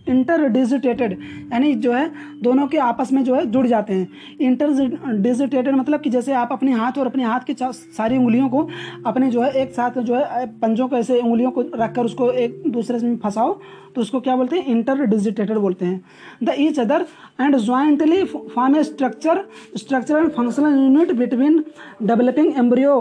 S5: interdigitated यानी जो है दोनों के आपस में जो है जुड़ जाते हैं इंटर डिजिटेटेड मतलब कि जैसे आप अपने हाथ और अपने हाथ की सारी उंगलियों को अपने जो है एक साथ जो है पंजों को ऐसे उंगलियों को रखकर उसको एक दूसरे से फंसाओ तो उसको क्या बोलते हैं इंटर डिजिटेटेड बोलते हैं the each other and jointly form a structure structure and functional unit between developing embryo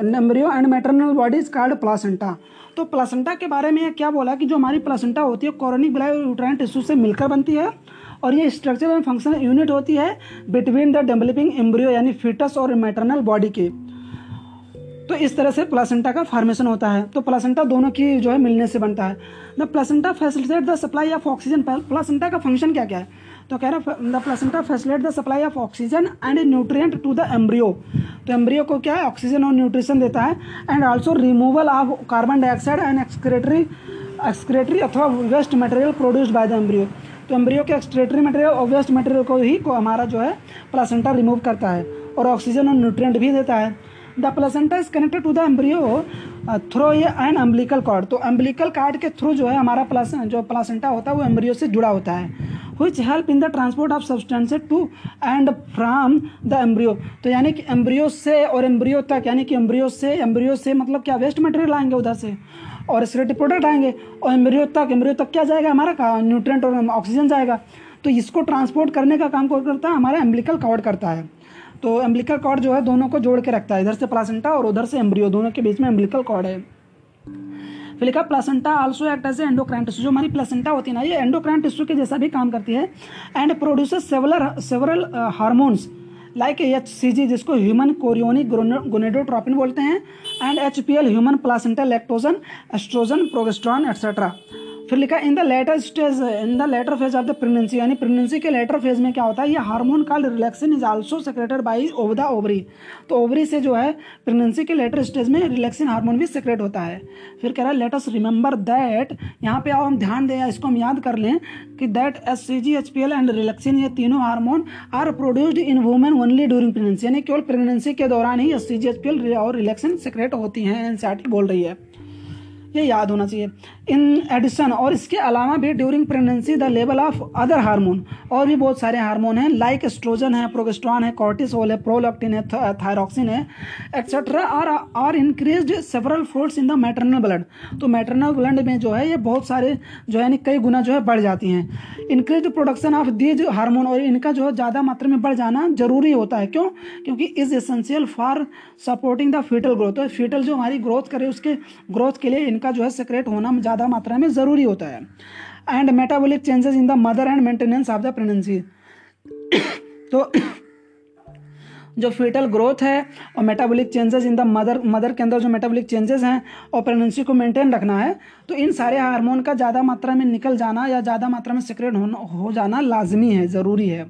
S5: embryo and maternal bodies called placenta तो प्लासेंटा के बारे में क्या बोला कि जो हमारी प्लासेंटा होती है कॉरोनिक ब्लाई यूट्राइन टिश्यू से मिलकर बनती है और ये स्ट्रक्चर एंड फंक्शनल यूनिट होती है बिटवीन द डेवलपिंग एम्ब्रियो यानी फिटस और मैटरनल बॉडी के तो इस तरह से प्लासेंटा का फार्मेशन होता है तो प्लासेंटा दोनों की जो है मिलने से बनता है the placenta facilitate the supply of oxygen placenta का फंक्शन क्या क्या है तो कह रहा है the placenta facilitate the supply of oxygen and nutrient to the embryo तो एम्ब्रियो को क्या है ऑक्सीजन और न्यूट्रिशन देता है and also removal of carbon dioxide and excretory excretory अथवा waste material produced by the embryo तो एम्ब्रियो के एक्सक्रेटरी मटेरियल और वेस्ट मटेरियल को ही को हमारा जो है प्लासेंटा रिमूव करता है और ऑक्सीजन और न्यूट्रिएंट भी देता है the placenta is connected to the embryo through ये एन एम्ब्लिकल कार्ड तो एम्बलिकल कार्ड के थ्रू जो है हमारा प्लस जो प्लासेंटा होता है वो एम्ब्रियो से जुड़ा होता है which help in the transport of substances to and from the embryo तो यानी कि एम्ब्रियो से और एम्ब्रियो तक यानी कि एम्ब्रियो से एम्ब्रियो से मतलब क्या वेस्ट मटेरियल आएंगे उधर से और सिलेटिव प्रोडक्ट आएंगे और एम्ब्रियो तक एम्ब्रियो तक क्या जाएगा हमारा न्यूट्रेंट और ऑक्सीजन जाएगा तो इसको ट्रांसपोर्ट करने का काम कौन करता है हमारा एम्ब्लिकल कवर करता है तो एम्बलिकल कॉर्ड जो है दोनों को जोड़ के रखता है इधर से प्लासेंटा और उधर से एम्ब्रियो दोनों के बीच में एम्बलिकल कॉर्ड है फिलिका placenta also act as endocrine tissue जो हमारी प्लासेंटा होती है ना ये एंडोक्राइन टिश्यू के जैसा भी काम करती है and produces several several hormones like H C G जिसको ह्यूमन कोरियोनिक गोनेडोट्रॉपिन बोलते हैं and H P L human placenta lactogen estrogen progesterone etcetera फिर लिखा in the later stage in the later phase of the pregnancy यानी pregnancy के later phase में क्या होता है ये hormone called relaxin is also secreted by ओव द ओवरी तो ओवरी से जो है प्रेगनेंसी के लेटर स्टेज में रिलैक्सिन हार्मोन भी सेक्रेट होता है फिर कह रहा है लेटस रिमेंबर दैट यहाँ पे आओ हम ध्यान दें इसको हम याद कर लें कि that S C G H P L and relaxin ये तीनों hormone are produced in women only during pregnancy यानी केवल प्रेगनेंसी के दौरान ही S C G H P L और रिलैक्सिन सेक्रेट होती हैं एन बोल रही है ये याद होना चाहिए इन एडिशन और इसके अलावा भी during pregnancy the level of other hormone और भी बहुत सारे हार्मोन हैं लाइक एस्ट्रोजन है प्रोगेस्ट्रॉन है कॉर्टिसोल है प्रोलैक्टिन है थायरॉक्सिन है एक्सेट्रा और are increase several folds in the maternal blood तो मैटरनल ब्लड में जो है ये बहुत सारे जो है यानी कई गुना जो है बढ़ जाती हैं increase production of these hormone और इनका जो है ज़्यादा मात्रा में बढ़ जाना जरूरी होता है क्यों क्योंकि is essential for supporting the fetal growth तो फीटल जो हमारी ग्रोथ करे उसके ग्रोथ के लिए इनका जो है सेक्रेट होना ज़्यादा ज़्यादा मात्रा में ज़रूरी होता है and metabolic changes in the mother and maintenance of the pregnancy तो जो फीटल ग्रोथ है और metabolic changes in the mother mother के अंदर जो मेटाबॉलिक चेंजेस हैं और प्रेगनेंसी को मेंटेन रखना है तो इन सारे हार्मोन का ज़्यादा मात्रा में निकल जाना या ज़्यादा मात्रा में सिक्रेट हो, हो जाना लाजमी है ज़रूरी है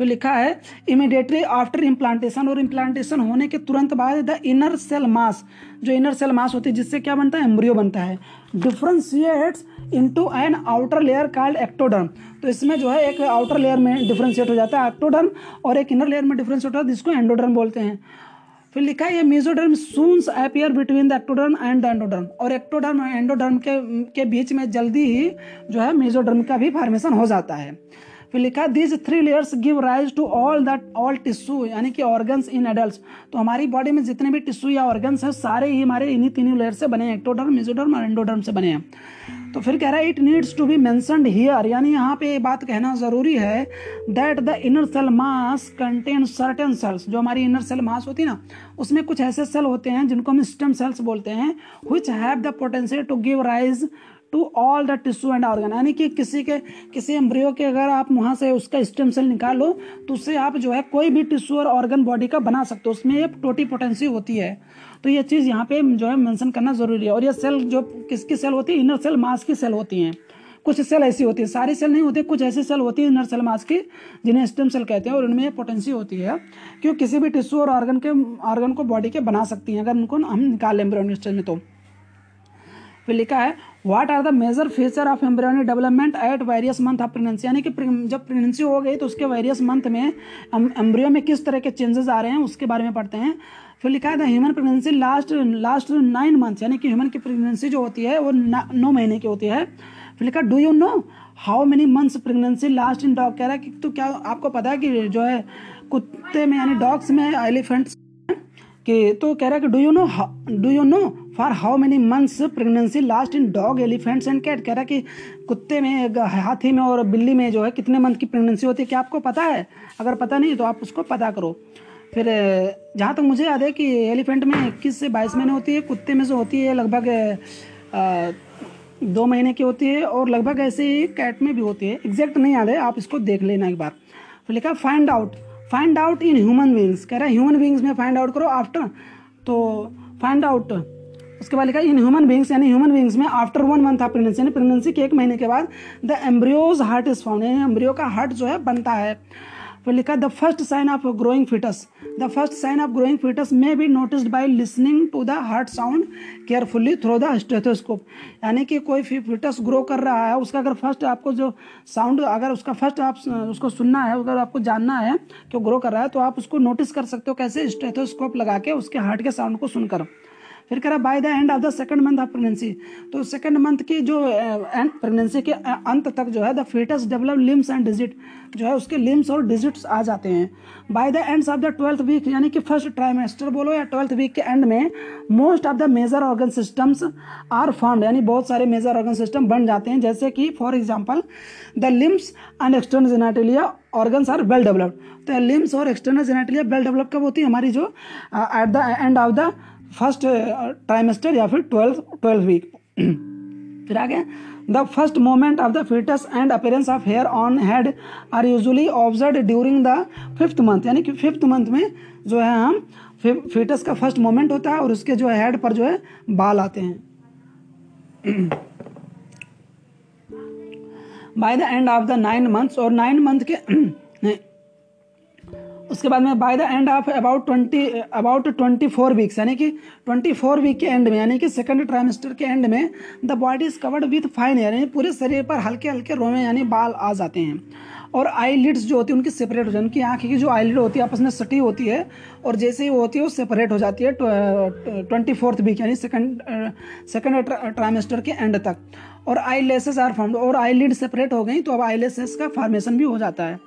S5: तो लिखा है इमिडिएटली आफ्टर इम्प्लांटेशन और इम्प्लांटेशन होने के तुरंत बाद द इनर सेल मास जो इनर सेल मास होती है जिससे क्या बनता है एम्ब्रियो बनता है differentiates into an outer layer called ectoderm तो इसमें जो है एक आउटर लेयर में डिफ्रेंशिएट हो जाता है एक्टोडर्म और एक इनर लेयर में डिफ्रेंशिएट होता है जिसको एंडोडर्म बोलते हैं फिर लिखा है ये mesoderm soon appear between the ectoderm and the endoderm और एक्टोडर्म एंडोडर्म के के बीच में जल्दी ही जो है मेजोडर्म का भी फॉर्मेशन हो जाता है फिर लिखा this three layers give rise to all that all tissue यानी कि ऑर्गन्स इन एडल्ट तो हमारी बॉडी में जितने भी टिश्यू या ऑर्गन्स हैं सारे ही हमारे इन्हीं तीनों लेयर से बने हैं एक्टोडर्म मिजोडर्म और एंडोडर्म से बने हैं तो फिर कह रहा है it needs to be mentioned here यानी यहाँ पे ये बात कहना ज़रूरी है that the inner cell mass contain certain cells जो हमारी इनर सेल मास होती है ना उसमें कुछ ऐसे सेल होते हैं जिनको हम स्टेम सेल्स बोलते हैं which have the potential to give rise to all the tissue and organ यानी कि किसी के किसी एम्ब्रियो के अगर आप वहाँ से उसका स्टेम सेल निकालो तो उससे आप जो है कोई भी टिश्यू और ऑर्गन बॉडी का बना सकते हो उसमें ये टोटी पोटेंसी होती है तो ये चीज़ यहाँ पे जो है मेंशन करना ज़रूरी है और ये सेल जो किसकी सेल होती है इनर सेल मास की सेल होती हैं कुछ सेल ऐसी होती है सारी सेल नहीं होती कुछ ऐसी सेल होती है इनर सेल मास की जिन्हें स्टेम सेल कहते हैं और उनमें पोटेंसी होती है क्यों किसी भी टिश्यू और ऑर्गन के ऑर्गन को बॉडी के बना सकती हैं अगर उनको हम निकाल लें ब्रोनिस्टेज में तो फिर लिखा है what are the major feature of embryonic development at various month of pregnancy यानी कि जब प्रेगनेंसी हो गई तो उसके वेरियस मंथ में एम्ब्रियो में किस तरह के चेंजेस आ रहे हैं उसके बारे में पढ़ते हैं फिर लिखा है human pregnancy last last nine month यानी कि ह्यूमन की प्रेगनेंसी जो होती है वो नौ महीने की होती है फिर लिखा do you know how many months pregnancy last in dog कह रहा है कि तो क्या आपको पता है कि जो है कुत्ते में यानी डॉग्स में एलिफेंट्स कि तो कह रहा है कि do you know do you know for how many months pregnancy last in dog elephants and cat कह रहा है कि कुत्ते में हाथी में और बिल्ली में जो है कितने मंथ की प्रेगनेंसी होती है क्या आपको पता है अगर पता नहीं तो आप उसको पता करो फिर जहाँ तक मुझे याद है कि एलिफेंट में इक्कीस से बाईस महीने होती है कुत्ते में जो होती है लगभग दो महीने की होती है और लगभग ऐसे ही कैट में भी होती है एग्जैक्ट नहीं याद है आप इसको देख लेना एक बार फिर लिखा find out find out in human beings कह रहा है ह्यूमन बींग्स में फाइंड आउट करो आफ्टर तो फाइंड आउट उसके बाद लिखा इन ह्यूमन बींग्स यानी ह्यूमन बींग्स में after one month of pregnancy यानी प्रेगनेंसी के एक महीने के बाद the embryo's heart is found यानी एम्ब्रियो का हार्ट जो है बनता है फिर लिखा the first sign of growing foetus the first sign of growing foetus may be noticed by listening to the heart sound carefully through the stethoscope यानी कि कोई फिटस ग्रो कर रहा है उसका अगर फर्स्ट आपको जो साउंड अगर उसका फर्स्ट आप उसको सुनना है अगर आपको जानना है कि ग्रो कर रहा है तो आप उसको नोटिस कर सकते हो कैसे स्टेथोस्कोप लगा के उसके हार्ट के साउंड को सुनकर फिर कह रहा by the end of the second month of pregnancy तो सेकंड मंथ की जो एंड प्रेगनेंसी के अंत तक जो है the foetus develop limbs and digit जो है उसके लिम्स और डिजिट्स आ जाते हैं by the end of the twelfth week यानी कि फर्स्ट ट्राइमेस्टर बोलो या ट्वेल्थ वीक के एंड में most of the major organ systems are formed यानी बहुत सारे मेजर ऑर्गन सिस्टम बन जाते हैं जैसे कि for example the limbs and external genitalia organs are well developed तो लिम्स और एक्सटर्नल जेनाटेलिया वेल डेवलप कब होती है हमारी जो at the end of the first trimester या फिर ट्वेल्थ ट्वेल्थ वीक फिर आगे the first moment of the foetus and appearance of hair on head are usually observe during the fifth month यानी कि फिफ्थ मंथ में जो है हम फिटस का फर्स्ट मोमेंट होता है और उसके जो है हेड पर जो है बाल आते हैं by the end of the nine months और नाइन मंथ के उसके बाद में by the end of about twenty about twenty four weeks यानी कि ट्वेंटी फोर वीक के एंड में यानी कि सेकंड ट्राइमेस्टर के एंड में the body is covered with fine hair यानी पूरे शरीर पर हल्के हल्के रोमे यानी बाल आ जाते हैं और आई लिड्स जो होती है उनकी सेपरेट हो जाती है उनकी आँख की जो आई लिड होती है आपस में सटी होती है और जैसे ही वो होती है वो सेपरेट हो जाती है ट्वेंटी फोर्थ वीक यानी सेकंड सेकंड ट्राइमेस्टर के एंड तक और आई लेसेस आर फॉर्म और आई लिड सेपरेट हो गई तो अब आई लेसेस का फॉर्मेशन भी हो जाता है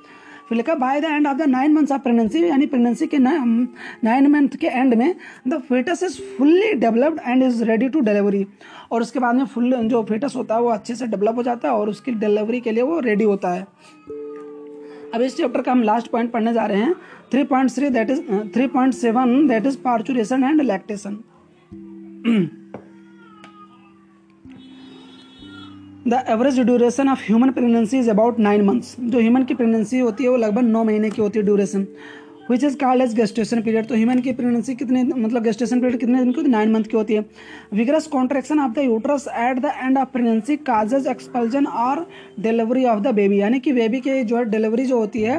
S5: तो लिखा by the end of the nine months of pregnancy यानी प्रेगनेंसी के नाइन मंथ के एंड में the foetus is fully developed and is ready to delivery और उसके बाद में फुल जो फेटस होता है वो अच्छे से डेवलप हो जाता है और उसकी डिलीवरी के लिए वो रेडी होता है अब इस चैप्टर का हम लास्ट पॉइंट पढ़ने जा रहे हैं three point three that is three point seven that is parturition and lactation the average duration of human pregnancy is about nine months जो ह्यूमन की प्रेगनेंसी होती है वो लगभग नौ महीने की होती है duration which is called as gestation period तो ह्यूमन की प्रेगनेंसी कितने मतलब गेस्टेशन पीरियड कितने दिन की होती है नाइन मंथ की होती है vigorous contraction of the uterus at the end of pregnancy causes expulsion और डिलीवरी ऑफ द बेबी यानी कि बेबी के जो है डिलीवरी जो होती है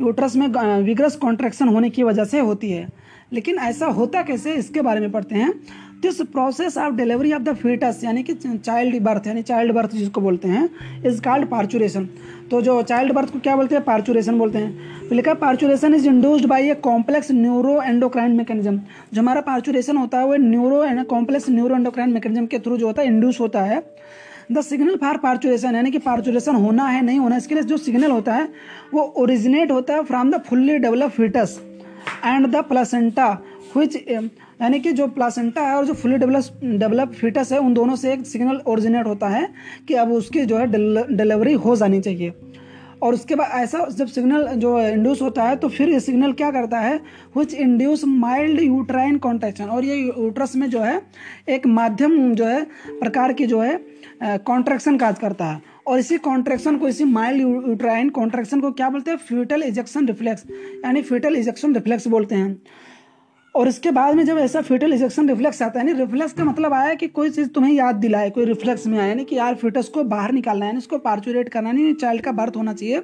S5: यूट्रस में विगरस कॉन्ट्रेक्शन होने की वजह से होती है लेकिन ऐसा होता कैसे इसके बारे में पढ़ते हैं this process of delivery of the foetus यानी कि चाइल्ड बर्थ यानी चाइल्ड बर्थ जिसको बोलते हैं इज कॉल्ड पार्चुरेशन तो जो चाइल्ड बर्थ को क्या बोलते हैं पार्चुरेशन बोलते हैं तो लिखा parturition is induced by a complex neuro endocrine mechanism जो हमारा पार्चुरेशन होता है वो neuro complex neuro endocrine mechanism के थ्रू जो होता है इंड्यूस होता है द सिग्नल फॉर पार्चुरेशन यानी कि पार्चुरेशन होना है नहीं होना इसके लिए जो सिग्नल होता है वो ओरिजिनेट होता है from the fully develop foetus and the placenta which um, यानी कि जो प्लासेंटा है और जो फुली डेवलप डेवलप फीटस है उन दोनों से एक सिग्नल ओरिजिनेट होता है कि अब उसकी जो है डिलीवरी हो जानी चाहिए और उसके बाद ऐसा जब सिग्नल जो इंड्यूस होता है तो फिर ये सिग्नल क्या करता है which induce mild uterine contraction और ये यूट्रस में जो है एक माध्यम जो है प्रकार की जो है कॉन्ट्रैक्शन काज करता है और इसी कॉन्ट्रैक्शन को इसी माइल्ड यूट्राइन कॉन्ट्रैक्शन को क्या बोलते हैं फ्यूटल इजेक्शन रिफ्लेक्स यानी फ्यूटल इजेक्शन रिफ्लेक्स बोलते हैं और इसके बाद में जब ऐसा फिटल इजेक्शन रिफ्लेक्स आता है ना रिफ्लेक्स का मतलब आया कि कोई चीज़ तुम्हें याद दिलाए कोई रिफ्लेक्स में आया यानी कि यार फिटस को बाहर निकालना है इसको पार्चुरेट करना नहीं चाइल्ड का बर्थ होना चाहिए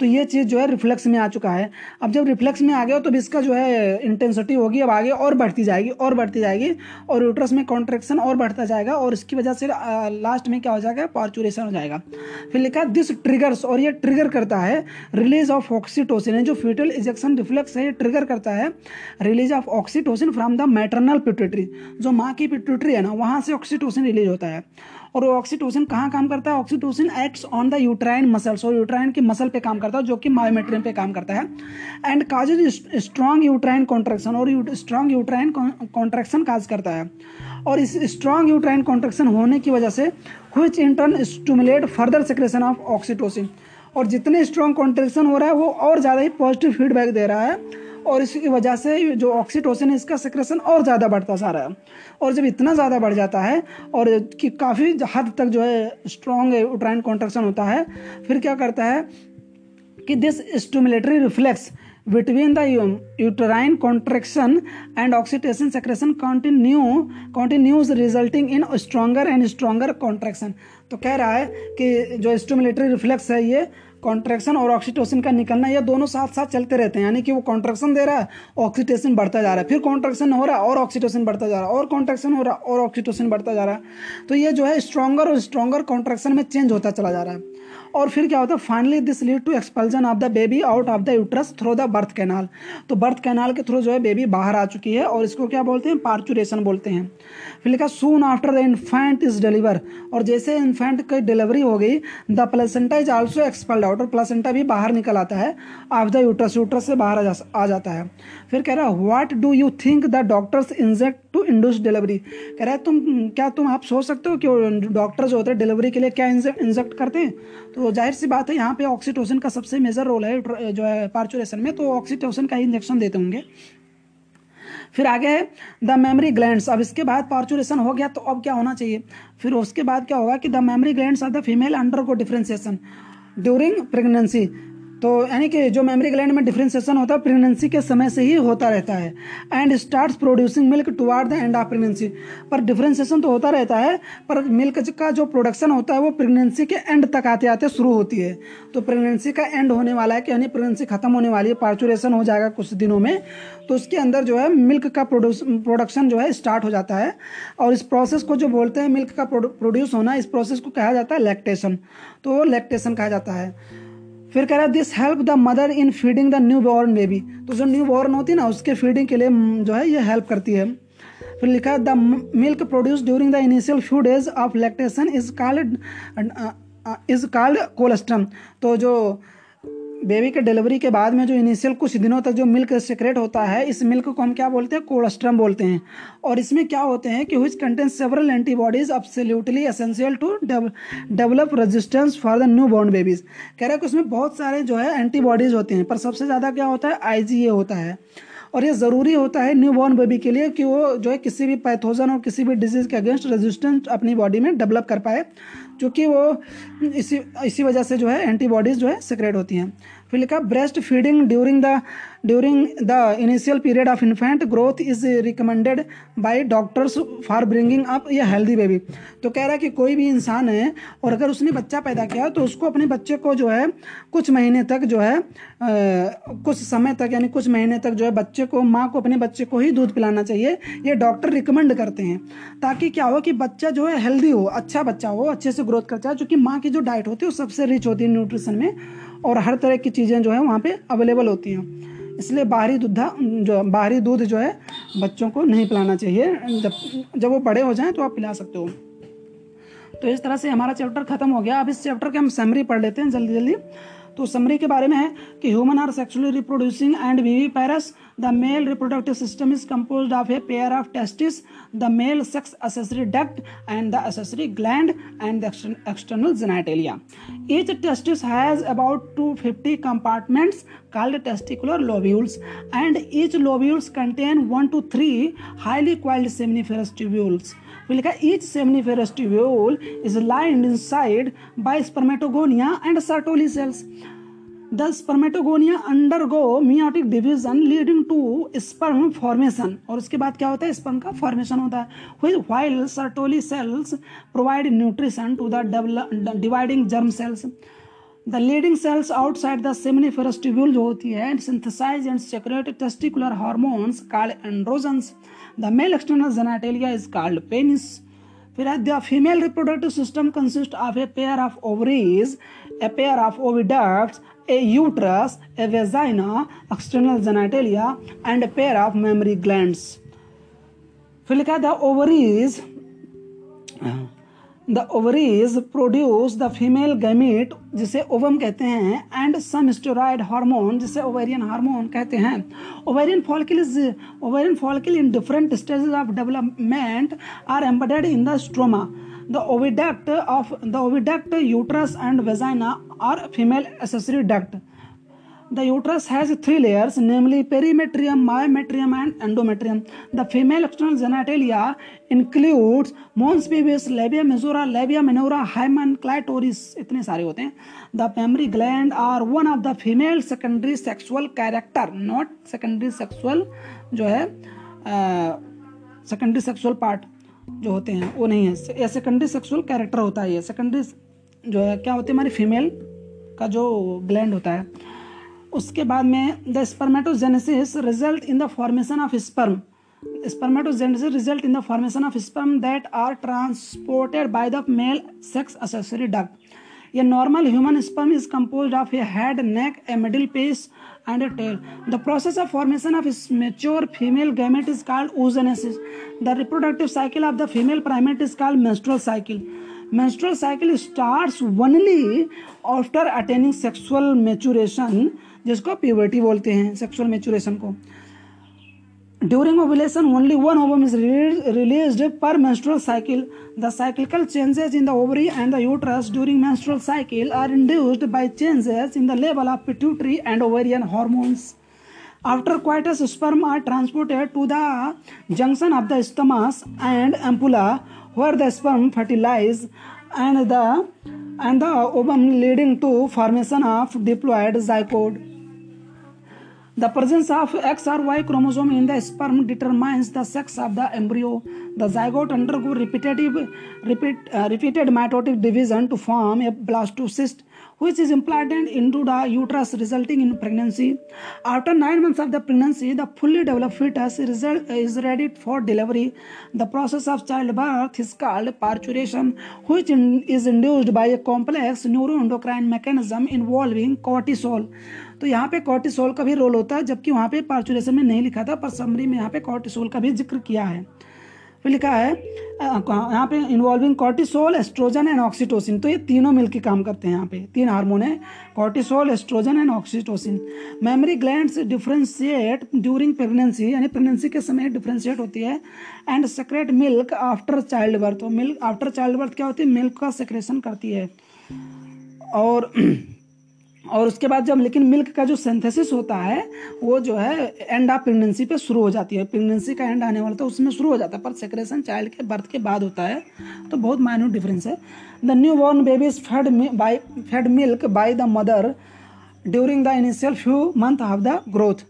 S5: तो ये चीज़ जो है रिफ्लेक्स में आ चुका है अब जब रिफ्लेक्स में आ गया तो इसका जो है इंटेंसिटी होगी अब आगे और बढ़ती जाएगी और बढ़ती जाएगी और यूट्रस में कॉन्ट्रेक्शन और बढ़ता जाएगा और इसकी वजह से लास्ट में क्या हो जाएगा पार्चुरेशन हो जाएगा फिर लिखा दिस ट्रिगर्स और ये ट्रिगर करता है रिलीज ऑफ ऑक्सीटोसिन जो फिटल इजेक्शन रिफ्लेक्स है ये ट्रिगर करता है release of oxytocin from the maternal pituitary जो माँ की पिट्यूटरी है ना वहाँ से ऑक्सीटोसिन रिलीज होता है और वो ऑक्सीटोसिन कहाँ काम करता है oxytocin acts on the uterine muscles और यूट्राइन की मसल पे काम करता है जो कि मायोमेट्रिन पे काम करता है and cause strong uterine contraction और स्ट्रॉन्ग यूट्राइन कॉन्ट्रेक्शन काज करता है और इस स्ट्रॉन्ग यूट्राइन कॉन्ट्रेक्शन होने की वजह से which in turn stimulate further secretion of oxytocin और जितने स्ट्रॉन्ग कॉन्ट्रेक्शन हो रहा है वो और ज़्यादा ही पॉजिटिव फीडबैक दे रहा है और इसकी वजह से जो ऑक्सीटोसिन है इसका सिक्रेशन और ज़्यादा बढ़ता जा रहा है और जब इतना ज़्यादा बढ़ जाता है और कि काफ़ी हद तक जो है स्ट्रॉन्ग उट्राइन कॉन्ट्रेक्शन होता है फिर क्या करता है कि this stimulatory reflex between the uterine contraction and oxytocin secretion continue continues resulting in stronger and stronger contraction तो कह रहा है कि जो स्टूमुलेटरी रिफ्लेक्स है ये कॉन्ट्रैक्शन और ऑक्सीटोसिन का निकलना ये दोनों साथ साथ चलते रहते हैं यानी कि वो कॉन्ट्रैक्शन दे रहा है ऑक्सीटोसिन बढ़ता जा रहा है फिर कॉन्ट्रैक्शन हो रहा है और ऑक्सीटोसिन बढ़ता जा रहा है और कॉन्ट्रैक्शन हो रहा है और ऑक्सीटोसिन बढ़ता जा रहा है तो ये जो है स्ट्रॉगर और स्ट्रॉगर कॉन्ट्रैक्शन में चेंज होता चला जा रहा है और फिर क्या होता है finally this lead to expulsion of the baby out of the uterus through the birth canal तो बर्थ कैनाल के थ्रू जो है बेबी बाहर आ चुकी है और इसको क्या बोलते हैं पार्चुरेशन बोलते हैं फिर लिखा soon after the infant is deliver और जैसे इन्फेंट की डिलीवरी हो गई the placenta is also expelled out और प्लेसेंटा भी बाहर निकल आता है ऑफ द यूट्रस यूट्रस से बाहर आ, जा, आ जाता है फिर कह रहा है what do you think the doctors inject to induce delivery कह रहा है तुम क्या तुम आप सोच सकते हो कि डॉक्टर जो होते हैं डिलीवरी के लिए क्या इंजेक्ट करते हैं तो तो जाहिर सी बात है यहाँ पे ऑक्सीटोसिन का सबसे मेजर रोल है जो है पार्चुरेशन में तो ऑक्सीटोसिन का ही इंजेक्शन देते होंगे फिर आगे है द मेमरी ग्लैंड्स अब इसके बाद पार्चुरेशन हो गया तो अब क्या होना चाहिए फिर उसके बाद क्या होगा कि the mammary glands are the female undergo differentiation during pregnancy तो यानी कि जो मेमोरी ग्लैंड में डिफ्रेंसिएशन होता है प्रेगनेंसी के समय से ही होता रहता है and start producing milk toward the end of pregnancy पर डिफ्रेंसिएशन तो होता रहता है पर मिल्क का जो प्रोडक्शन होता है वो प्रेगनेंसी के एंड तक आते आते शुरू होती है तो प्रेगनेंसी का एंड होने वाला है कि यानी प्रेगनेंसी खत्म होने वाली है पार्चुरेशन हो जाएगा कुछ दिनों में तो उसके अंदर जो है मिल्क का प्रोडक्शन जो है स्टार्ट हो जाता है और इस प्रोसेस को जो बोलते हैं मिल्क का प्रोड्यूस होना इस प्रोसेस को कहा जाता है लैक्टेशन तो लैक्टेशन कहा जाता है फिर कह रहा है this help the mother in feeding the new born baby तो जो न्यू बॉर्न होती है ना उसके फीडिंग के लिए जो है ये हेल्प करती है फिर लिखा है the milk produce during the initial few days of lactation is called is called colostrum तो जो बेबी के डिलीवरी के बाद में जो इनिशियल कुछ दिनों तक जो मिल्क सिक्रेट होता है इस मिल्क को हम क्या बोलते हैं कोलेस्ट्रम बोलते हैं और इसमें क्या होते हैं कि which contain several antibodies absolutely essential to develop resistance for the new born babies कह रहे हैं कि उसमें बहुत सारे जो है एंटीबॉडीज़ होते हैं पर सबसे ज़्यादा क्या होता है आई होता है और ये ज़रूरी होता है न्यू बॉर्न बेबी के लिए कि वो जो है किसी भी पैथोजन और किसी भी डिजीज़ के अगेंस्ट रेजिस्टेंस अपनी बॉडी में डेवलप कर पाए क्योंकि वो इसी इसी वजह से जो है एंटीबॉडीज़ जो है सिक्रेट होती हैं we look up breastfeeding during the during the initial period of infant growth is recommended by doctors for bringing up a healthy baby तो कह रहा है कि कोई भी इंसान है और अगर उसने बच्चा पैदा किया तो उसको अपने बच्चे को जो है कुछ महीने तक जो है आ, कुछ समय तक यानी कुछ महीने तक जो है बच्चे को माँ को अपने बच्चे को ही दूध पिलाना चाहिए ये डॉक्टर रिकमेंड करते हैं ताकि क्या हो कि बच्चा जो है हेल्दी हो अच्छा बच्चा हो अच्छे से ग्रोथ करता है चूँकि माँ की जो डाइट होती है वो सबसे रिच होती है न्यूट्रिशन में और हर तरह की चीज़ें जो है वहाँ पर अवेलेबल होती हैं इसलिए बाहरी दूधा जो बाहरी दूध जो है बच्चों को नहीं पिलाना चाहिए जब जब वो बड़े हो जाएं तो आप पिला सकते हो तो इस तरह से हमारा चैप्टर खत्म हो गया अब इस चैप्टर के हम समरी पढ़ लेते हैं जल्दी जल्दी तो समरी के बारे में है कि human are sexually reproducing and viviparous the male reproductive system is compose of a pair of testis the male sex accessory duct and the accessory gland and the external genitalia each testis has about two fifty compartments called testicular lobules and each lobules contain one to three highly coiled seminiferous tubules भी लिखा each seminiferous tubule is lined inside by spermatogonia and Sertoli cells the spermatogonia undergo meiotic division leading to sperm formation और उसके बाद क्या होता है sperm का formation होता है while Sertoli cells provide nutrition to the dividing germ cells the Leydig cells outside the seminiferous tubule जो होती है and synthesize and secrete testicular hormones called androgens The male external genitalia is called penis. Whereas the female reproductive system consists of a pair of ovaries, a pair of oviducts, a uterus, a vagina, external genitalia, and a pair of mammary glands. If you look at the ovaries, the ovaries produce the female gamete जिसे ovum कहते हैं and some steroid hormone जिसे ovarian hormone कहते हैं ovarian follicle is ovarian follicle in different stages of development are embedded in the stroma the oviduct of the oviduct uterus and vagina or female accessory duct The uterus has three layers, namely perimetrium, myometrium, and endometrium. The female external genitalia includes mons pubis, labia majora, labia minora, hymen, clitoris. इतने सारे होते हैं The mammary gland are one of the female secondary sexual character, not secondary sexual जो है secondary sexual part जो होते हैं वो नहीं है या सेकेंडरी सेक्सुअल कैरेक्टर होता है ये सेकेंडरी जो है क्या होती है हमारी फीमेल का जो ग्लैंड होता है उसके बाद में the spermatogenesis result in the formation of sperm spermatogenesis result in the formation of sperm that are transported by the male sex accessory duct ये normal human sperm is compose of a head neck a middle piece and a tail the process of formation of mature female gamete is called oogenesis the reproductive cycle of the female primate is called menstrual cycle menstrual cycle starts only after attaining sexual maturation जिसको puberty बोलते हैं sexual maturation को during ovulation only one ovum is release per menstrual cycle the cycle changes in the ovary and the uterus during menstrual cycle are induced by changes in the level of pituitary and ovarian hormones hormones After coitus, sperm are transported to the junction of the stomach and ampulla, where the sperm fertilize, and the and the ovum, leading to formation of diploid zygote. The presence of X or Y chromosome in the sperm determines the sex of the embryo. The zygote undergo repetitive, repeat, uh, repeated mitotic division to form a blastocyst which is implanted into the uterus, resulting in pregnancy. After 9 months of the pregnancy, the fully developed fetus is ready for delivery. The process of childbirth is called parturition, which in, is induced by a complex neuroendocrine mechanism involving cortisol. तो यहाँ पे cortisol का भी role होता है जबकि वहाँ पे पार्चुलेशन में नहीं लिखा था पर समरी में यहाँ पे कॉर्टिसोल का भी जिक्र किया है फिर लिखा है यहाँ पे involving cortisol estrogen and oxytocin तो ये तीनों मिलकर काम करते हैं यहाँ पे तीन हार्मोन है cortisol estrogen and oxytocin mammary gland differentiate during pregnancy यानी प्रेगनेंसी के समय डिफ्रेंशिएट होती है and secrete milk after child birth milk after child birth क्या होती है मिल्क का सेक्रेशन करती है और और उसके बाद जब लेकिन मिल्क का जो सिंथेसिस होता है वो जो है एंड ऑफ प्रेगनेंसी पे शुरू हो जाती है प्रेगनेंसी का एंड आने वाला था तो उसमें शुरू हो जाता है पर सेक्रेशन चाइल्ड के बर्थ के बाद होता है तो बहुत माइन्यूट डिफरेंस है the new born baby is fed by fed milk by the mother during the initial few month of the growth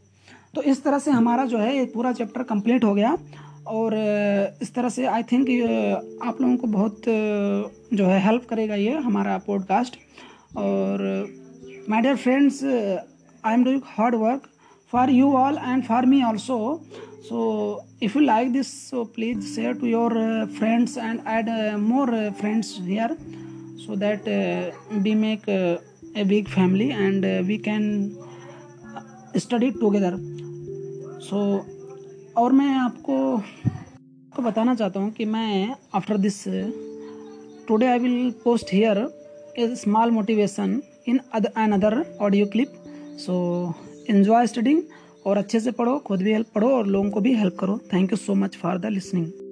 S5: तो इस तरह से हमारा जो है ये पूरा चैप्टर कंप्लीट हो गया और इस तरह से आई थिंक आप लोगों को बहुत जो है हेल्प करेगा ये हमारा पॉडकास्ट और my dear friends uh, i am doing hard work for you all and for me also so if you like this so please share to your uh, friends and add uh, more friends here so that we make a big family and we can study together so और मैं आपको आपको बताना चाहता हूँ कि मैं after this today I will post here a small motivation in another audio clip so enjoy studying और अच्छे से पढ़ो खुद भी हेल्प पढ़ो और लोगों को भी हेल्प करो thank you so much for the listening